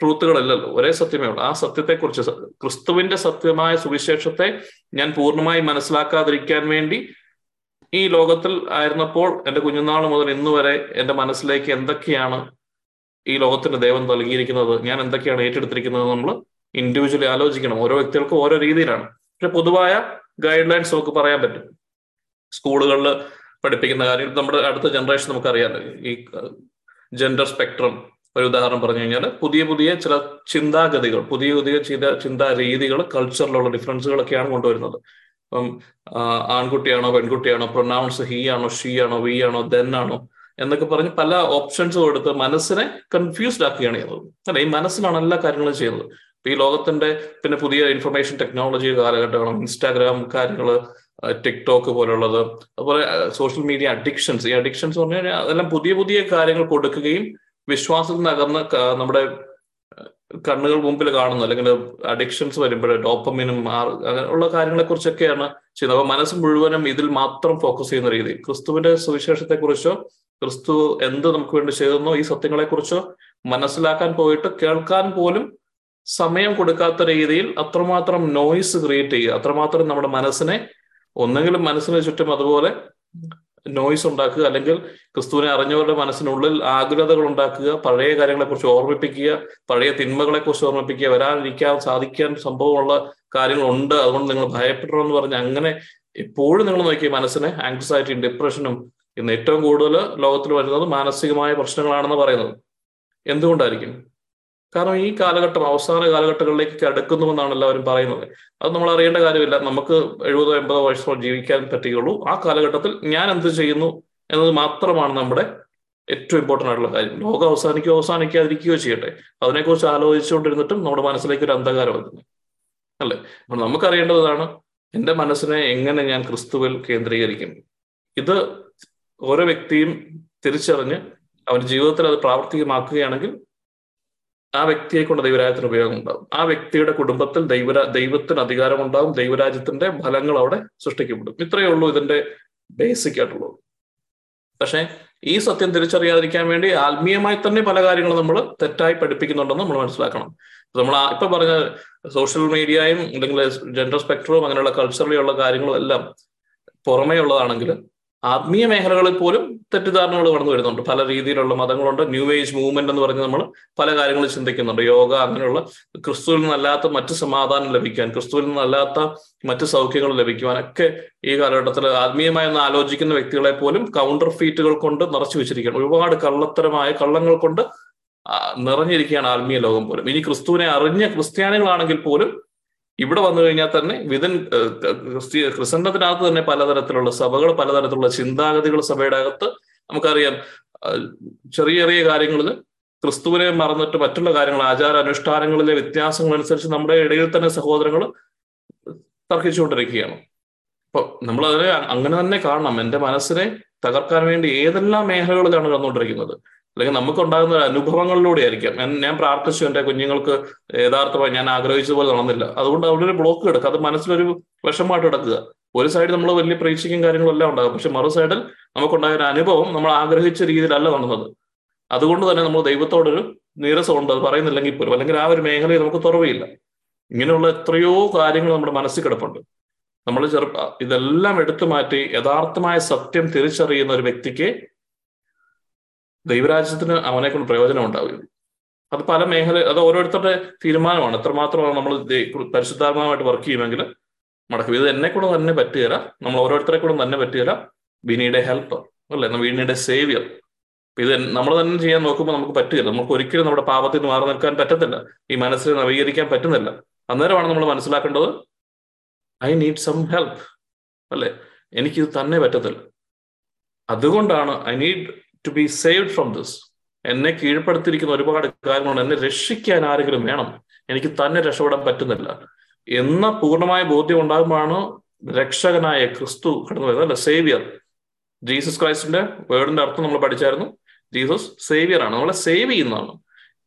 B: ട്രൂത്തുകളല്ലല്ലോ ഒരേ സത്യമേ ഉള്ളൂ. ആ സത്യത്തെക്കുറിച്ച് ക്രിസ്തുവിന്റെ സത്യമായ സുവിശേഷത്തെ ഞാൻ പൂർണമായി മനസ്സിലാക്കാതിരിക്കാൻ വേണ്ടി ഈ ലോകത്തിൽ ആയിരുന്നപ്പോൾ എന്റെ കുഞ്ഞുനാൾ മുതൽ ഇന്ന് വരെ എന്റെ മനസ്സിലേക്ക് എന്തൊക്കെയാണ് ഈ ലോകത്തിന്റെ ദൈവം നൽകിയിരിക്കുന്നത്? ഞാൻ എന്തൊക്കെയാണ് ഏറ്റെടുത്തിരിക്കുന്നത് നമ്മൾ ഇൻഡിവിജ്വലി ആലോചിക്കണം. ഓരോ വ്യക്തികൾക്കും ഓരോ രീതിയിലാണ്. പക്ഷെ പൊതുവായ ഗൈഡ് ലൈൻസ് നമുക്ക് പറയാൻ പറ്റും. സ്കൂളുകളിൽ പഠിപ്പിക്കുന്ന കാര്യം നമ്മുടെ അടുത്ത ജനറേഷൻ നമുക്കറിയാമല്ലോ ഈ ജെൻഡർ സ്പെക്ട്രം ഒരു ഉദാഹരണം പറഞ്ഞു കഴിഞ്ഞാൽ പുതിയ പുതിയ ചില ചിന്താഗതികൾ പുതിയ പുതിയ ചില ചിന്താ രീതികൾ കൾച്ചറിലുള്ള ഡിഫറൻസുകളൊക്കെയാണ് കൊണ്ടുവരുന്നത്. ഇപ്പം ആൺകുട്ടിയാണോ പെൺകുട്ടിയാണോ പ്രൊനൗൺസ് ഹീ ആണോ ഷീ ആണോ വി ആണോ ദെൻ ആണോ എന്നൊക്കെ പറഞ്ഞ് പല ഓപ്ഷൻസ് കൊടുത്ത് മനസ്സിനെ കൺഫ്യൂസ്ഡ് ആക്കുകയാണ് ചെയ്യുന്നത്. അല്ലെ? ഈ മനസ്സിലാണ് എല്ലാ കാര്യങ്ങളും ചെയ്യുന്നത്. ഈ ലോകത്തിന്റെ പിന്നെ പുതിയ ഇൻഫർമേഷൻ ടെക്നോളജി കാലഘട്ടമാണ്. ഇൻസ്റ്റാഗ്രാം കാര്യങ്ങൾ ടിക്ടോക്ക് പോലുള്ളത്. അതുപോലെ സോഷ്യൽ മീഡിയ അഡിക്ഷൻസ് ഈ അഡിക്ഷൻസ് പറഞ്ഞു കഴിഞ്ഞാൽ അതെല്ലാം പുതിയ പുതിയ കാര്യങ്ങൾ കൊടുക്കുകയും വിശ്വാസത്തിൽ നകർന്ന് നമ്മുടെ കണ്ണുകൾ മുമ്പിൽ കാണുന്നു. അല്ലെങ്കിൽ അഡിക്ഷൻസ് വരുമ്പോൾ ഡോപ്പമിനും ഉള്ള കാര്യങ്ങളെ കുറിച്ചൊക്കെയാണ് ചെയ്യുന്നത്. അപ്പൊ മനസ്സ് മുഴുവനും ഇതിൽ മാത്രം ഫോക്കസ് ചെയ്യുന്ന രീതി. ക്രിസ്തുവിന്റെ സുവിശേഷത്തെ കുറിച്ചോ ക്രിസ്തു എന്ത് നമുക്ക് വേണ്ടി ചെയ്തെന്നോ ഈ സത്യങ്ങളെ കുറിച്ചോ മനസ്സിലാക്കാൻ പോയിട്ട് കേൾക്കാൻ പോലും സമയം കൊടുക്കാത്ത രീതിയിൽ അത്രമാത്രം നോയിസ് ക്രിയേറ്റ് ചെയ്യുക. അത്രമാത്രം നമ്മുടെ മനസ്സിനെ ഒന്നെങ്കിലും മനസ്സിന് ചുറ്റും അതുപോലെ നോയ്സ് ഉണ്ടാക്കുക അല്ലെങ്കിൽ ക്രിസ്തുവിനെ അറിഞ്ഞവരുടെ മനസ്സിനുള്ളിൽ ആകുലതകൾ ഉണ്ടാക്കുക പഴയ കാര്യങ്ങളെ കുറിച്ച് ഓർമ്മിപ്പിക്കുക പഴയ തിന്മകളെ കുറിച്ച് ഓർമ്മിപ്പിക്കുക വരാനിരിക്കാൻ സാധിക്കാൻ സംഭവമുള്ള കാര്യങ്ങളുണ്ട്. അതുകൊണ്ട് നിങ്ങൾ ഭയപ്പെടണമെന്ന് പറഞ്ഞ് അങ്ങനെ എപ്പോഴും നിങ്ങൾ നോക്കിയ മനസ്സിന് ആങ്സൈറ്റിയും ഡിപ്രഷനും ഇന്ന് ഏറ്റവും കൂടുതൽ ലോകത്തിൽ വരുന്നത് മാനസികമായ പ്രശ്നങ്ങളാണെന്ന് പറയുന്നത്. എന്തുകൊണ്ടായിരിക്കും? കാരണം ഈ കാലഘട്ടം അവസാന കാലഘട്ടങ്ങളിലേക്ക് അടുക്കുന്നുവെന്നാണ് എല്ലാവരും പറയുന്നത്. അത് നമ്മൾ അറിയേണ്ട കാര്യമില്ല. നമുക്ക് എഴുപതോ എൺപതോ വയസ്സോ ജീവിക്കാൻ പറ്റുകയുള്ളൂ. ആ കാലഘട്ടത്തിൽ ഞാൻ എന്ത് ചെയ്യുന്നു എന്നത് മാത്രമാണ് നമ്മുടെ ഏറ്റവും ഇമ്പോർട്ടന്റ് ആയിട്ടുള്ള കാര്യം. ലോകം അവസാനിക്കുകയോ അവസാനിക്കാതിരിക്കുകയോ ചെയ്യട്ടെ. അതിനെക്കുറിച്ച് ആലോചിച്ചുകൊണ്ടിരുന്നിട്ടും നമ്മുടെ മനസ്സിലേക്ക് ഒരു അന്ധകാരം വരുന്നു അല്ലേ? അപ്പൊ നമുക്കറിയേണ്ടതാണ് എന്റെ മനസ്സിനെ എങ്ങനെ ഞാൻ ക്രിസ്തുവിൽ കേന്ദ്രീകരിക്കും? ഇത് ഓരോ വ്യക്തിയും തിരിച്ചറിഞ്ഞ് അവന്റെ ജീവിതത്തിൽ അത് പ്രാവർത്തികമാക്കുകയാണെങ്കിൽ ആ വ്യക്തിയെ കൊണ്ട് ദൈവരാജ്യത്തിന് ഉപയോഗം ഉണ്ടാകും. ആ വ്യക്തിയുടെ കുടുംബത്തിൽ ദൈവരാ ദൈവത്തിന് അധികാരം ഉണ്ടാകും. ദൈവരാജ്യത്തിന്റെ ഫലങ്ങൾ അവിടെ സൃഷ്ടിക്കപ്പെടും. ഇത്രയേ ഉള്ളൂ ഇതിന്റെ ബേസിക് ആയിട്ടുള്ളത്. പക്ഷേ ഈ സത്യം തിരിച്ചറിയാതിരിക്കാൻ വേണ്ടി ആത്മീയമായി തന്നെ പല കാര്യങ്ങളും നമ്മൾ തെറ്റായി പഠിപ്പിക്കുന്നുണ്ടെന്ന് നമ്മൾ മനസ്സിലാക്കണം. നമ്മൾ ഇപ്പൊ പറഞ്ഞ സോഷ്യൽ മീഡിയയും അല്ലെങ്കിൽ ജെൻഡർ സ്പെക്ട്രവും അങ്ങനെയുള്ള കൾച്ചറിലുള്ള കാര്യങ്ങളും എല്ലാം പുറമേ ഉള്ളതാണെങ്കിൽ ആത്മീയ മേഖലകളിൽ പോലും തെറ്റിദ്ധാരണകൾ കടന്നു വരുന്നുണ്ട്. പല രീതിയിലുള്ള മതങ്ങളുണ്ട്. ന്യൂ ഏജ് മൂവ്മെന്റ് എന്ന് പറഞ്ഞ് നമ്മൾ പല കാര്യങ്ങളും ചിന്തിക്കുന്നുണ്ട്. യോഗ അങ്ങനെയുള്ള ക്രിസ്തുവിൽ നിന്നല്ലാത്ത മറ്റ് സമാധാനം ലഭിക്കാൻ ക്രിസ്തുവിൽ നിന്നല്ലാത്ത മറ്റ് സൗഖ്യങ്ങൾ ലഭിക്കുവാനൊക്കെ ഈ കാലഘട്ടത്തിൽ ആത്മീയമായി ഒന്ന് ആലോചിക്കുന്ന വ്യക്തികളെ പോലും കൗണ്ടർ ഫീറ്റുകൾ കൊണ്ട് നിറച്ചു വെച്ചിരിക്കുകയാണ്. ഒരുപാട് കള്ളത്തരമായ കള്ളങ്ങൾ കൊണ്ട് നിറഞ്ഞിരിക്കുകയാണ് ആത്മീയ ലോകം പോലും. ഇനി ക്രിസ്തുവിനെ അറിഞ്ഞ ക്രിസ്ത്യാനികളാണെങ്കിൽ പോലും ഇവിടെ വന്നു കഴിഞ്ഞാൽ തന്നെ വിതൻ ക്രിസ്തനത്തിനകത്ത് തന്നെ പലതരത്തിലുള്ള സഭകൾ പലതരത്തിലുള്ള ചിന്താഗതികൾ സഭയുടെ അകത്ത് നമുക്കറിയാം. ചെറിയ ചെറിയ കാര്യങ്ങളിൽ ക്രിസ്തുവിനെ മറന്നിട്ട് മറ്റുള്ള കാര്യങ്ങൾ ആചാര അനുഷ്ഠാനങ്ങളിലെ വ്യത്യാസങ്ങൾ അനുസരിച്ച് നമ്മുടെ ഇടയിൽ തന്നെ സഹോദരങ്ങൾ തർക്കിച്ചുകൊണ്ടിരിക്കുകയാണ്. അപ്പൊ നമ്മൾ അതിനെ അങ്ങനെ തന്നെ കാണണം. എന്റെ മനസ്സിനെ തകർക്കാൻ വേണ്ടി ഏതെല്ലാം മേഖലകളിലാണ് കടന്നുകൊണ്ടിരിക്കുന്നത്? അല്ലെങ്കിൽ നമുക്ക് ഉണ്ടാകുന്ന അനുഭവങ്ങളിലൂടെ ആയിരിക്കാം ഞാൻ ഞാൻ പ്രാർത്ഥിച്ചു എന്റെ കുഞ്ഞുങ്ങൾക്ക് യഥാർത്ഥമായി ഞാൻ ആഗ്രഹിച്ചതുപോലെ നടന്നില്ല. അതുകൊണ്ട് അവിടെ ഒരു ബ്ലോക്ക് എടുക്കുക അത് മനസ്സിലൊരു വിഷമമായിട്ട് എടുക്കുക ഒരു സൈഡ് നമ്മൾ വലിയ പ്രതീക്ഷയ്ക്കും കാര്യങ്ങളും എല്ലാം ഉണ്ടാകും. പക്ഷെ മറു സൈഡിൽ നമുക്കുണ്ടായ ഒരു അനുഭവം നമ്മൾ ആഗ്രഹിച്ച രീതിയിലല്ല നടന്നത്. അതുകൊണ്ട് തന്നെ നമ്മൾ ദൈവത്തോടൊരു നീരസമുണ്ട്. അത് പറയുന്നില്ലെങ്കിൽ പോലും. അല്ലെങ്കിൽ ആ ഒരു മേഖലയിൽ നമുക്ക് തുറവയില്ല. ഇങ്ങനെയുള്ള എത്രയോ കാര്യങ്ങൾ നമ്മുടെ മനസ്സിൽ കിടപ്പുണ്ട്. നമ്മൾ ചെറുപ്പ ഇതെല്ലാം എടുത്തു മാറ്റി യഥാർത്ഥമായ സത്യം തിരിച്ചറിയുന്ന ഒരു വ്യക്തിക്ക് ദൈവരാജ്യത്തിന് അവനെ കൊണ്ട് പ്രയോജനം ഉണ്ടാവുകയുള്ളൂ. അത് പല മേഖല അത് ഓരോരുത്തരുടെ തീരുമാനമാണ്. എത്രമാത്രമാണ് നമ്മൾ പരിശുദ്ധാത്മാവായിട്ട് വർക്ക് ചെയ്യുമെങ്കിൽ മടക്കും ഇത് എന്നെ കൂടെ തന്നെ പറ്റുകയില്ല നമ്മൾ ഓരോരുത്തരെ കൂടെ തന്നെ പറ്റുകയില്ല. ബിനിയുടെ ഹെൽപ്പർ അല്ലേ? ബിനിയുടെ സേവിയർ ഇത് നമ്മൾ തന്നെ ചെയ്യാൻ നോക്കുമ്പോൾ നമുക്ക് പറ്റുകയില്ല. നമുക്ക് ഒരിക്കലും നമ്മുടെ പാപത്തിൽ നിന്ന് മാറി നിൽക്കാൻ പറ്റത്തില്ല. ഈ മനസ്സിനെ നവീകരിക്കാൻ പറ്റുന്നില്ല. അന്നേരമാണ് നമ്മൾ മനസ്സിലാക്കേണ്ടത് ഐ നീഡ് സം ഹെൽപ്പ് അല്ലേ? എനിക്കിത് തന്നെ പറ്റത്തില്ല. അതുകൊണ്ടാണ് I need to be saved from this എന്നെ കീഴ്പ്പെടുത്തിയിരിക്കുന്ന ഒരുപാട് കാര്യങ്ങളുണ്ട്. എന്നെ രക്ഷിക്കാൻ ആരെങ്കിലും വേണം? എനിക്ക് തന്നെ രക്ഷപ്പെടാൻ പറ്റുന്നില്ല. എന്ന പൂർണമായ ബോധ്യം ഉണ്ടാകുമ്പോഴാണ് രക്ഷകനായ ക്രിസ്തു കടന്നു വരുന്നത് അല്ലെ? സേവിയർ ജീസസ് ക്രൈസ്റ്റിന്റെ വേർഡിന്റെ അർത്ഥം നമ്മൾ പഠിച്ചായിരുന്നു. ജീസസ് സേവിയർ ആണ്. നമ്മളെ സേവ് ചെയ്യുന്നതാണ്.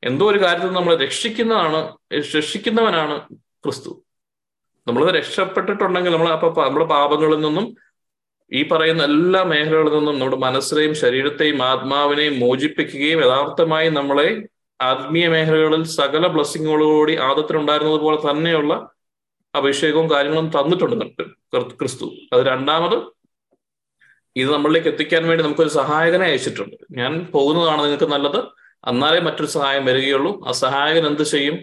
B: എന്തോ ഒരു കാര്യത്തിൽ നമ്മളെ രക്ഷിക്കുന്നതാണ് രക്ഷിക്കുന്നവനാണ് ക്രിസ്തു. നമ്മൾ രക്ഷപ്പെട്ടിട്ടുണ്ടെങ്കിൽ നമ്മൾ അപ്പൊ നമ്മുടെ പാപങ്ങളിൽ നിന്നും ഈ പറയുന്ന എല്ലാ മേഖലകളിൽ നിന്നും നമ്മുടെ മനസ്സിനെയും ശരീരത്തെയും ആത്മാവിനെയും മോചിപ്പിക്കുകയും യഥാർത്ഥമായി നമ്മളെ ആത്മീയ മേഖലകളിൽ സകല ബ്ലസ്സിങ്ങുകളോടുകൂടി ആദത്തിനുണ്ടായിരുന്നത് പോലെ തന്നെയുള്ള അഭിഷേകവും കാര്യങ്ങളും തന്നിട്ടുണ്ട് ക്രിസ്തു. അത് രണ്ടാമത് ഇത് നമ്മളിലേക്ക് എത്തിക്കാൻ വേണ്ടി നമുക്കൊരു സഹായകനെ അയച്ചിട്ടുണ്ട്. ഞാൻ പോകുന്നതാണ് നിങ്ങൾക്ക് നല്ലത്. എന്നാലേ മറ്റൊരു സഹായം വരികയുള്ളൂ. ആ സഹായകൻ എന്ത് ചെയ്യും?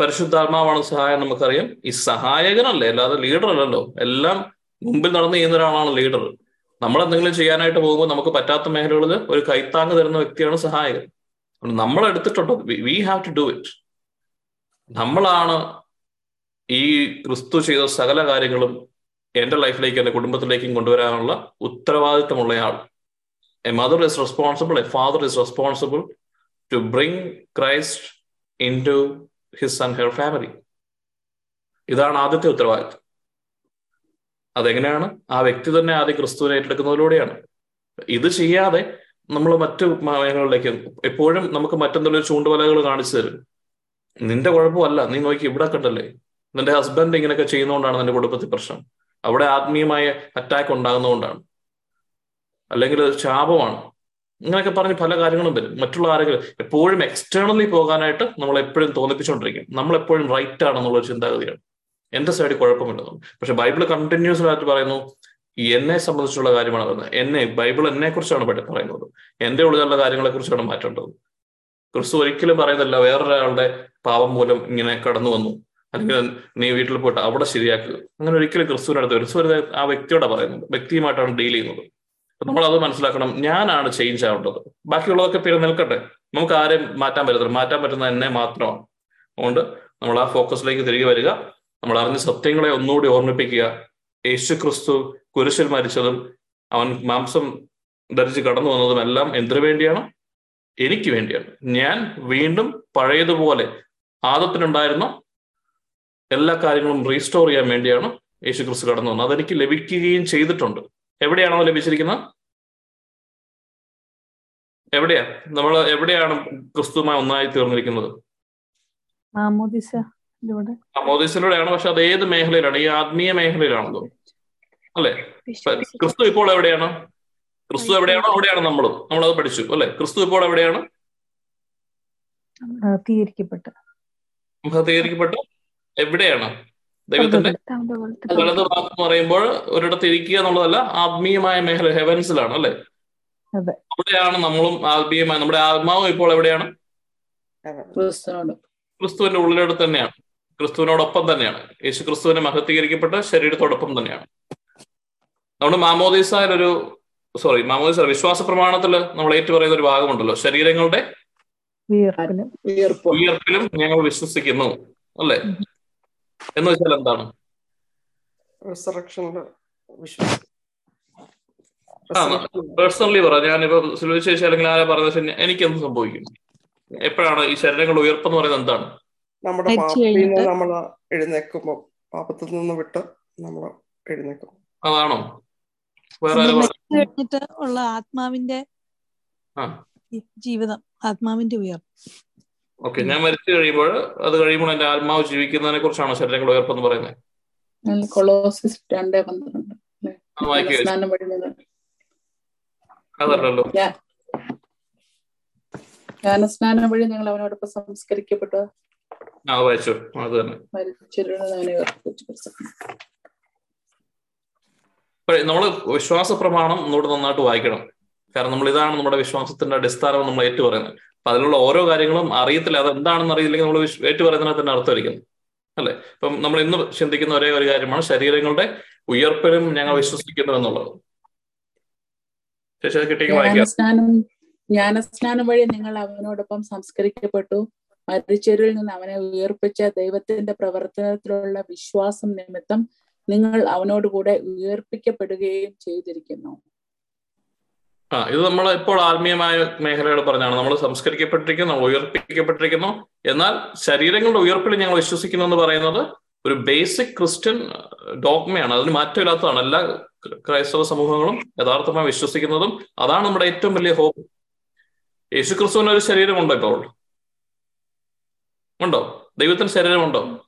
B: പരിശുദ്ധാത്മാവാണ് സഹായം നമുക്കറിയാം. ഈ സഹായകനല്ലേ? അല്ലാതെ ലീഡർ അല്ലല്ലോ. എല്ലാം മുമ്പിൽ നടന്നു ചെയ്യുന്ന ഒരാളാണ് ലീഡർ. നമ്മൾ എന്തെങ്കിലും ചെയ്യാനായിട്ട് പോകുമ്പോൾ നമുക്ക് പറ്റാത്ത മേഖലകളിൽ ഒരു കൈത്താങ് തരുന്ന വ്യക്തിയാണ് സഹായകൻ. നമ്മൾ എടുത്തിട്ടുണ്ടോ. We have to do it. നമ്മളാണ് ഈ ക്രിസ്തു ചെയ്ത സകല കാര്യങ്ങളും എന്റെ ലൈഫിലേക്കും എന്റെ കുടുംബത്തിലേക്കും കൊണ്ടുവരാനുള്ള ഉത്തരവാദിത്വമുള്ള ആൾ. A mother is responsible a father is responsible to bring Christ into his and her family ഇതാണ് ആദ്യത്തെ ഉത്തരവാദിത്തം അതെങ്ങനെയാണ്? ആ വ്യക്തി തന്നെ ആദ്യം ക്രിസ്തുവിനെ ഏറ്റെടുക്കുന്നതിലൂടെയാണ്. ഇത് ചെയ്യാതെ നമ്മൾ മറ്റു മേഖലകളിലേക്ക് എപ്പോഴും നമുക്ക് മറ്റെന്തെങ്കിലും ചൂണ്ടുവലകൾ കാണിച്ചു തരും. നിന്റെ കുഴപ്പമല്ല. നീ നോക്കി ഇവിടെ കണ്ടല്ലേ? നിന്റെ ഹസ്ബൻഡ് ഇങ്ങനെയൊക്കെ ചെയ്യുന്നതുകൊണ്ടാണ് നിന്റെ കുടുംബത്തിൽ പ്രശ്നം. അവിടെ ആത്മീയമായ അറ്റാക്ക് ഉണ്ടാകുന്നതുകൊണ്ടാണ്. അല്ലെങ്കിൽ ശാപമാണ്. ഇങ്ങനെയൊക്കെ പറഞ്ഞ് പല കാര്യങ്ങളും വരും. മറ്റുള്ള ആരെങ്കിലും എപ്പോഴും എക്സ്റ്റേണലി പോകാനായിട്ട് നമ്മൾ എപ്പോഴും തോന്നിപ്പിച്ചുകൊണ്ടിരിക്കും. നമ്മൾ എപ്പോഴും റൈറ്റ് ആണെന്നുള്ള ചിന്താഗതിയാണ്. എന്റെ സൈഡിൽ കുഴപ്പമില്ലെന്നു. പക്ഷെ ബൈബിൾ കണ്ടിന്യൂസ് ആയിട്ട് പറയുന്നു എന്നെ സംബന്ധിച്ചുള്ള കാര്യമാണ് പറയുന്നത്. എന്നെ ബൈബിൾ എന്നെ കുറിച്ചാണ് പറയുന്നത്. എന്റെ ഉള്ളിലുള്ള കാര്യങ്ങളെ കുറിച്ചാണ് മാറ്റേണ്ടത്. ക്രിസ്തു ഒരിക്കലും പറയുന്നില്ല വേറൊരാളുടെ പാപം മൂലം ഇങ്ങനെ കടന്നു വന്നു. അല്ലെങ്കിൽ നീ വീട്ടിൽ പോയിട്ട് അവിടെ ശരിയാക്കുക അങ്ങനെ ഒരിക്കലും ക്രിസ്തുവിനടുത്ത് ക്രിസ്തു ആ വ്യക്തിയോടെ പറയുന്നത്. വ്യക്തിയുമായിട്ടാണ് ഡീൽ ചെയ്യുന്നത്. നമ്മൾ അത് മനസ്സിലാക്കണം. ഞാനാണ് ചേഞ്ച് ആവേണ്ടത്. ബാക്കിയുള്ളതൊക്കെ പേര് നിൽക്കട്ടെ. നമുക്ക് ആരെയും മാറ്റാൻ പറ്റത്തില്ല. മാറ്റാൻ പറ്റുന്ന എന്നെ മാത്രമാണ്. അതുകൊണ്ട് നമ്മൾ ആ ഫോക്കസിലേക്ക് തിരികെ വരിക. നമ്മൾ അറിഞ്ഞ സത്യങ്ങളെ ഒന്നുകൂടി ഓർമ്മിപ്പിക്കുക. യേശു ക്രിസ്തു കുരിശിൽ മരിച്ചതും അവൻ മാംസം ധരിച്ച് കടന്നു വന്നതും എല്ലാം എന്തിനു വേണ്ടിയാണ്? എനിക്ക് വേണ്ടിയാണ്. ഞാൻ വീണ്ടും പഴയതുപോലെ ആദത്തിനുണ്ടായിരുന്ന. എല്ലാ കാര്യങ്ങളും റീസ്റ്റോർ ചെയ്യാൻ വേണ്ടിയാണ് യേശു ക്രിസ്തു കടന്നു വന്നത്. അതെനിക്ക് ലഭിക്കുകയും ചെയ്തിട്ടുണ്ട്. എവിടെയാണോ ലഭിച്ചിരിക്കുന്നത്? എവിടെയാ? നമ്മൾ എവിടെയാണ് ക്രിസ്തുമായി ഒന്നായി തീർന്നിരിക്കുന്നത്? മോദീസിലൂടെയാണ് പക്ഷെ അത് ഏത് മേഖലയിലാണ്? ഈ ആത്മീയ മേഖലയിലാണല്ലോ അല്ലെ? ക്രിസ്തു ഇപ്പോൾ എവിടെയാണ്? ക്രിസ്തു എവിടെയാണോ അവിടെയാണ് നമ്മളും. അത് പഠിച്ചു. അല്ലെ? ക്രിസ്തു ഇപ്പോൾ എവിടെയാണ്?
E: തീകരിക്കപ്പെട്ട
B: എവിടെയാണ്? ദൈവത്തിന്റെ വലത് ഭാഗം എന്ന് പറയുമ്പോൾ ഒരിടത്ത് ഇരിക്കുക എന്നുള്ളതല്ല ആത്മീയമായ മേഖല ഹെവൻസിലാണ് അല്ലെ? അവിടെയാണ് നമ്മളും ആത്മീയമായ നമ്മുടെ ആത്മാവും ഇപ്പോൾ എവിടെയാണ്? ക്രിസ്തുവിന്റെ ഉള്ളിലടുത്ത് തന്നെയാണ്. ക്രിസ്തുവിനോടൊപ്പം തന്നെയാണ്. യേശു ക്രിസ്തുവിനെ മഹത്വീകരിക്കപ്പെട്ട ശരീരത്തോടൊപ്പം തന്നെയാണ്. നമ്മുടെ മാമോദീസയിലൊരു സോറി മാമോദീസ വിശ്വാസ പ്രമാണത്തിൽ നമ്മൾ ഏറ്റു പറയുന്ന ഒരു ഭാഗമുണ്ടല്ലോ. ശരീരങ്ങളുടെ ഉയർപ്പിലും ഞങ്ങൾ വിശ്വസിക്കുന്നു അല്ലേ? എന്ന് വെച്ചാൽ എന്താണ്? പേഴ്സണലി പറ ഞാനിപ്പോ സുലഭിച്ച ശേഷം അല്ലെങ്കിൽ ആരാ പറഞ്ഞ എനിക്ക് എന്ത് സംഭവിക്കും? എപ്പോഴാണ് ഈ ശരീരങ്ങളുടെ ഉയർപ്പെന്ന് പറയുന്നത് എന്താണ്?
A: നമ്മുടെ പാപത്തിൽ നമ്മൾ എഴുന്നേക്കുമ്പോ പാപത്തിൽ നിന്ന് വിട്ട് നമ്മൾ എഴുന്നേക്കും.
B: അതാണോ?
E: കഴിഞ്ഞിട്ട് ഉള്ള ആത്മാവിന്റെ ജീവിതം ആത്മാവിന്റെ ഉയർപ്പ്.
B: ഓക്കെ ഞാൻ മരിച്ചു കഴിയുമ്പോൾ അത് കഴിയുമ്പോൾ എന്റെ ആത്മാവ് ജീവിക്കുന്നതിനെ കുറിച്ചാണോ ശരീരങ്ങളുടെ ഉയർപ്പെന്ന് പറയുന്നത്? അതല്ലല്ലോ.
C: ജ്ഞാനസ്നാനം വഴി ഞങ്ങൾ അവനോടൊപ്പം സംസ്കരിക്കപ്പെട്ടു.
B: ആ വായിച്ചു. അത് തന്നെ. വിശ്വാസ പ്രമാണം ഒന്നുകൂടെ നന്നായിട്ട് വായിക്കണം. കാരണം നമ്മൾ ഇതാണ് നമ്മുടെ വിശ്വാസത്തിന്റെ അടിസ്ഥാനം നമ്മൾ ഏറ്റു പറയുന്നത് അപ്പൊ അതിലുള്ള ഓരോ കാര്യങ്ങളും അറിയത്തില്ല. അത് എന്താണെന്ന് അറിയില്ലെങ്കിൽ നമ്മൾ ഏറ്റു പറയുന്നതിന് തന്നെ അർത്ഥമായിരിക്കുന്നു അല്ലെ? ഇപ്പം നമ്മൾ ഇന്ന് ചിന്തിക്കുന്ന ഒരേ ഒരു കാര്യമാണ് ശരീരങ്ങളുടെ ഉയർപ്പിലും ഞങ്ങൾ വിശ്വസിക്കുന്നു എന്നുള്ളത് ശേഷം കിട്ടിയെങ്കിൽ വായിക്കാം.
C: ജ്ഞാനസ്നാനം വഴി നിങ്ങൾ അവനോടൊപ്പം സംസ്കരിക്കപ്പെട്ടു. മരിച്ചവരിൽ നിന്ന് അവനെ ഉയർപ്പിച്ച ദൈവത്തിന്റെ പ്രവർത്തനത്തിലുള്ള വിശ്വാസം നിമിത്തം നിങ്ങൾ അവനോടുകൂടെ ഉയർപ്പിക്കപ്പെടുകയും ചെയ്തിരിക്കുന്നു.
B: ആ ഇത് നമ്മൾ ഇപ്പോൾ ആത്മീയമായ മേഖലകൾ പറഞ്ഞാണ്. നമ്മൾ സംസ്കരിക്കപ്പെട്ടിരിക്കുന്നു ഉയർപ്പിക്കപ്പെട്ടിരിക്കുന്നു. എന്നാൽ ശരീരങ്ങളുടെ ഉയർപ്പിൽ ഞങ്ങൾ വിശ്വസിക്കുന്നു എന്ന് പറയുന്നത് ഒരു ബേസിക് ക്രിസ്ത്യൻ ഡോഗ്മയാണ്. അതിന് മാറ്റമില്ലാത്തതാണ് എല്ലാ ക്രൈസ്തവ സമൂഹങ്ങളും യഥാർത്ഥമായി വിശ്വസിക്കുന്നതും അതാണ് നമ്മുടെ ഏറ്റവും വലിയ ഹോപ്പ്. യേശു ക്രിസ്തുവിന് ഒരു ശരീരമുണ്ടോ ഇപ്പോൾ. ഉണ്ടോ? ദൈവത്തിന് ശരീരമുണ്ടോ?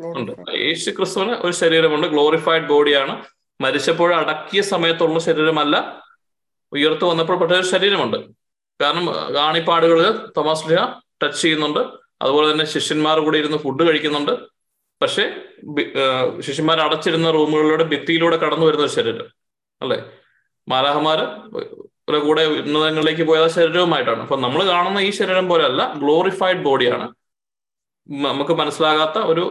B: ഉണ്ട്? യേശു ക്രിസ്തുവിന് ഒരു ശരീരമുണ്ട്. ഗ്ലോറിഫൈഡ് ബോഡിയാണ് മരിച്ചപ്പോൾ അടക്കിയ സമയത്തുള്ള ശരീരമല്ല. ഉയർത്തു വന്നപ്പോൾ പെട്ട ഒരു ശരീരമുണ്ട്. കാരണം കാണിപ്പാടുകളിൽ തോമസ് ലിഹ ടച്ച് ചെയ്യുന്നുണ്ട്. അതുപോലെ തന്നെ ശിഷ്യന്മാർ കൂടി ഇരുന്ന് ഫുഡ് കഴിക്കുന്നുണ്ട്. പക്ഷെ ശിഷ്യന്മാർ അടച്ചിരുന്ന റൂമുകളിലൂടെ ഭിത്തിയിലൂടെ കടന്നു വരുന്ന ഒരു ശരീരം. അല്ലെ? മാലാഹമാര് കൂടെ ഉന്നതങ്ങളിലേക്ക് പോയ ശരീരവുമായിട്ടാണ്. അപ്പൊ നമ്മൾ കാണുന്ന ഈ ശരീരം പോലെ അല്ല ഗ്ലോറിഫൈഡ് ബോഡിയാണ് നമുക്ക് മനസ്സിലാകാത്ത ഒരു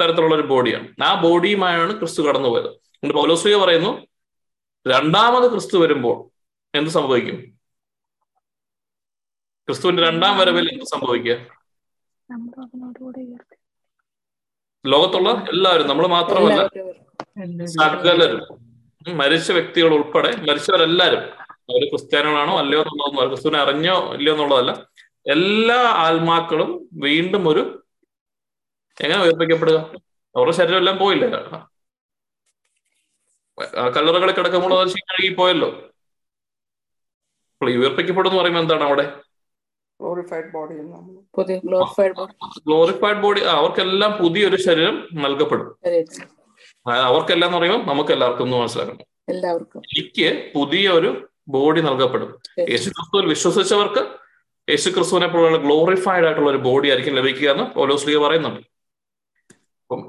B: തരത്തിലുള്ള ഒരു ബോഡിയാണ് ആ ബോഡിയുമായാണ് ക്രിസ്തു കടന്നുപോയത്. എന്നിട്ട് പൗലോസ്ലിയ പറയുന്നു രണ്ടാമത് ക്രിസ്തു വരുമ്പോൾ എന്ത് സംഭവിക്കും? ക്രിസ്തുവിന്റെ രണ്ടാം വരവിൽ എന്ത് സംഭവിക്കുക? ലോകത്തുള്ള എല്ലാവരും നമ്മൾ മാത്രമല്ല സകലരും. മരിച്ച വ്യക്തികൾ ഉൾപ്പെടെ മരിച്ചവരെല്ലാരും അവർ ക്രിസ്ത്യാനികളാണോ അല്ലയോ എന്നുള്ളതൊന്നും ക്രിസ്തുവിനെ അറിഞ്ഞോ ഇല്ലയോ എന്നുള്ളതല്ല. എല്ലാ ആത്മാക്കളും വീണ്ടും ഒരു എങ്ങനെ ഉയർപ്പിക്കപ്പെടുക? അവരുടെ ശരീരം എല്ലാം പോയില്ലേ? ആ കല്ലറകളിൽ കിടക്കുമ്പോൾ അത് കഴുകി പോയല്ലോ. അപ്പോൾ ഈ ഉയർപ്പിക്കപ്പെടും എന്ന് പറയുമ്പോൾ എന്താണ് അവിടെ?
A: ഗ്ലോറിഫൈഡ് ബോഡി നമ്മൾ
C: പുതിയ ഗ്ലോറിഫൈഡ് ബോഡി
B: അവർക്കെല്ലാം പുതിയൊരു ശരീരം നൽകപ്പെടും. അവർക്കെല്ലാം എന്ന് പറയുമ്പോൾ നമുക്ക് എല്ലാവർക്കും ഒന്ന് മനസ്സിലാക്കണം.
C: എല്ലാവർക്കും.
B: എനിക്ക് പുതിയ ഒരു ബോഡി നൽകപ്പെടും. യേശു ക്രിസ്തുവിൽ വിശ്വസിച്ചവർക്ക് യേശു ക്രിസ്തുവിനെ പോലുള്ള ഗ്ലോറിഫൈഡ് ആയിട്ടുള്ള ഒരു ബോഡി ആയിരിക്കും ലഭിക്കുക എന്ന് ഓലോസ്ലിയ പറയുന്നുണ്ട്. അപ്പം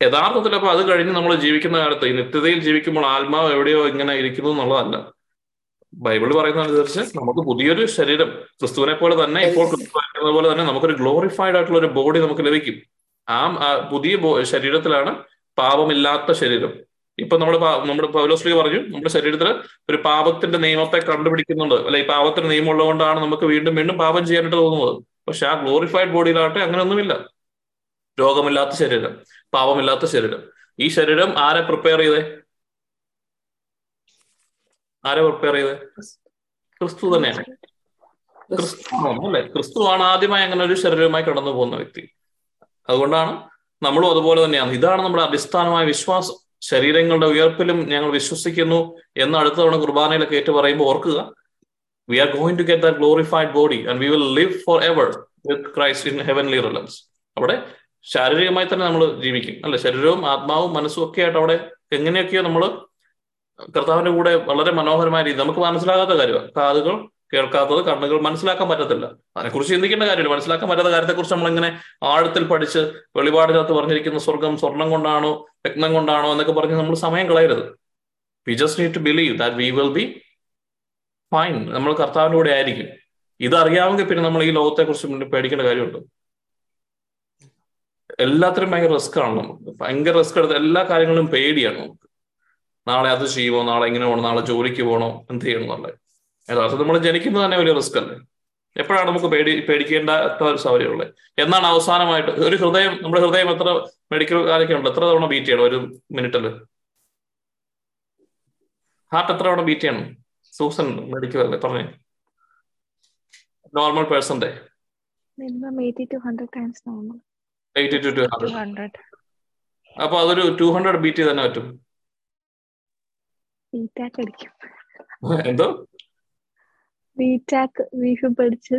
B: യഥാർത്ഥത്തിൽ അപ്പൊ അത് കഴിഞ്ഞ് നമ്മൾ ജീവിക്കുന്ന കാലത്ത് ഈ നിത്യതയിൽ ജീവിക്കുമ്പോൾ ആത്മാവ് എവിടെയോ ഇങ്ങനെ ഇരിക്കുന്നു എന്നുള്ളതല്ല. ബൈബിൾ പറയുന്നതനുസരിച്ച് നമുക്ക് പുതിയൊരു ശരീരം ക്രിസ്തുവിനെ പോലെ തന്നെ ഇപ്പോൾ ക്രിസ്തു പോലെ തന്നെ നമുക്കൊരു ഗ്ലോറിഫൈഡ് ആയിട്ടുള്ള ഒരു ബോഡി നമുക്ക് ലഭിക്കും. ആ പുതിയ ശരീരത്തിലാണ് പാപമില്ലാത്ത ശരീരം. ഇപ്പൊ നമ്മുടെ നമ്മുടെ പൗലോസ്ലി പറഞ്ഞു നമ്മുടെ ശരീരത്തിൽ ഒരു പാപത്തിന്റെ നിയമത്തെ കണ്ടുപിടിക്കുന്നുണ്ട്. അല്ലെ ഈ പാപത്തിന്റെ നിയമം ഉള്ളതുകൊണ്ടാണ് നമുക്ക് വീണ്ടും വീണ്ടും പാപം ചെയ്യാനായിട്ട് തോന്നുന്നത്. പക്ഷെ ആ ഗ്ലോറിഫൈഡ് ബോഡിയിലാവട്ടെ അങ്ങനെയൊന്നുമില്ല. രോഗമില്ലാത്ത ശരീരം പാപമില്ലാത്ത ശരീരം. ഈ ശരീരം ആരെ പ്രിപ്പയർ ചെയ്തേ? ആരെ പ്രിപ്പയർ ചെയ്തേ? ക്രിസ്തു തന്നെയാണ്. ക്രിസ്തു അല്ലെ? ക്രിസ്തുവാണ് ആദ്യമായി അങ്ങനെ ഒരു ശരീരവുമായി കടന്നു പോകുന്ന വ്യക്തി. അതുകൊണ്ടാണ് നമ്മളും അതുപോലെ തന്നെയാണ്. ഇതാണ് നമ്മുടെ അടിസ്ഥാനമായ വിശ്വാസം. ശരീരങ്ങളുടെ ഉയർപ്പിലും ഞങ്ങൾ വിശ്വസിക്കുന്നു എന്ന് അടുത്ത തവണ കുർബാനയിലൊക്കെ ഏറ്റു പറയുമ്പോൾ ഓർക്കുക. We are going to get the glorified body and we will live forever with Christ in heavenly realms അവിടെ ശാരീരികമായി തന്നെ നമ്മൾ ജീവിക്കും. അല്ല ശരീരവും ആത്മാവും മനസ്സും ഒക്കെ ആയിട്ട് അവിടെ എങ്ങനെയൊക്കെയോ നമ്മൾ കർത്താവിന്റെ കൂടെ വളരെ മനോഹരമായ രീതി നമുക്ക് മനസ്സിലാകാത്ത കാര്യമാണ്. കാതുകൾ കേൾക്കാത്തത് കണ്ണുകൾ മനസ്സിലാക്കാൻ പറ്റത്തില്ല. അതിനെക്കുറിച്ച് ചിന്തിക്കേണ്ട കാര്യമില്ല. മനസ്സിലാക്കാൻ പറ്റാത്ത കാര്യത്തെക്കുറിച്ച് നമ്മളിങ്ങനെ ആഴത്തിൽ പഠിച്ച് വെളിപാടിനകത്ത് പറഞ്ഞിരിക്കുന്ന സ്വർഗം സ്വർണം കൊണ്ടാണോ രത്നം കൊണ്ടാണോ എന്നൊക്കെ പറഞ്ഞ് നമ്മൾ സമയം കളയരുത്. We just need to believe that we will be fine നമ്മൾ കർത്താവിന്റെ കൂടെ ആയിരിക്കും. ഇതറിയാമെങ്കിൽ പിന്നെ നമ്മൾ ഈ ലോകത്തെ കുറിച്ച് പേടിക്കേണ്ട കാര്യമുണ്ട്? എല്ലാത്തിനും ഭയങ്കര റിസ്ക് ആണ് നമുക്ക്. ഭയങ്കര റിസ്ക് എടുത്ത് എല്ലാ കാര്യങ്ങളും പേടിയാണ് നമുക്ക്. നാളെ അത് ചെയ്യുമോ നാളെ ഇങ്ങനെ പോകണം നാളെ ജോലിക്ക് പോകണോ എന്ത് ചെയ്യണം എന്നുള്ളത് യഥാർത്ഥത്തിൽ നമ്മൾ ജനിക്കുന്നത് തന്നെ വലിയ റിസ്ക് അല്ലേ? എപ്പോഴാണ് നമുക്ക് പേടി പേടിക്കേണ്ടാത്ത ഒരു സൗകര്യമുള്ളത് എന്നാണ് അവസാനമായിട്ട് ഒരു ഹൃദയം നമ്മുടെ ഹൃദയം എത്ര മെഡിക്കൽ കാലൊക്കെ ഉണ്ട്? എത്ര തവണ ബീറ്റ് ചെയ്യണം ഒരു മിനിറ്റിൽ ഹാർട്ട് എത്ര തവണ ബീറ്റ് ചെയ്യണം? സൂസൻ മെഡിക്കൽ അല്ലേ? പറഞ്ഞേ. നോർമൽ പേഴ്സന്റെ അപ്പൊ അതൊരു ടു ഹൺഡ്രഡ് ബീറ്റ് തന്നെ പറ്റും. എന്തോ?
F: ബിടാക്ക് ബീഫ് പഠിച്ച്.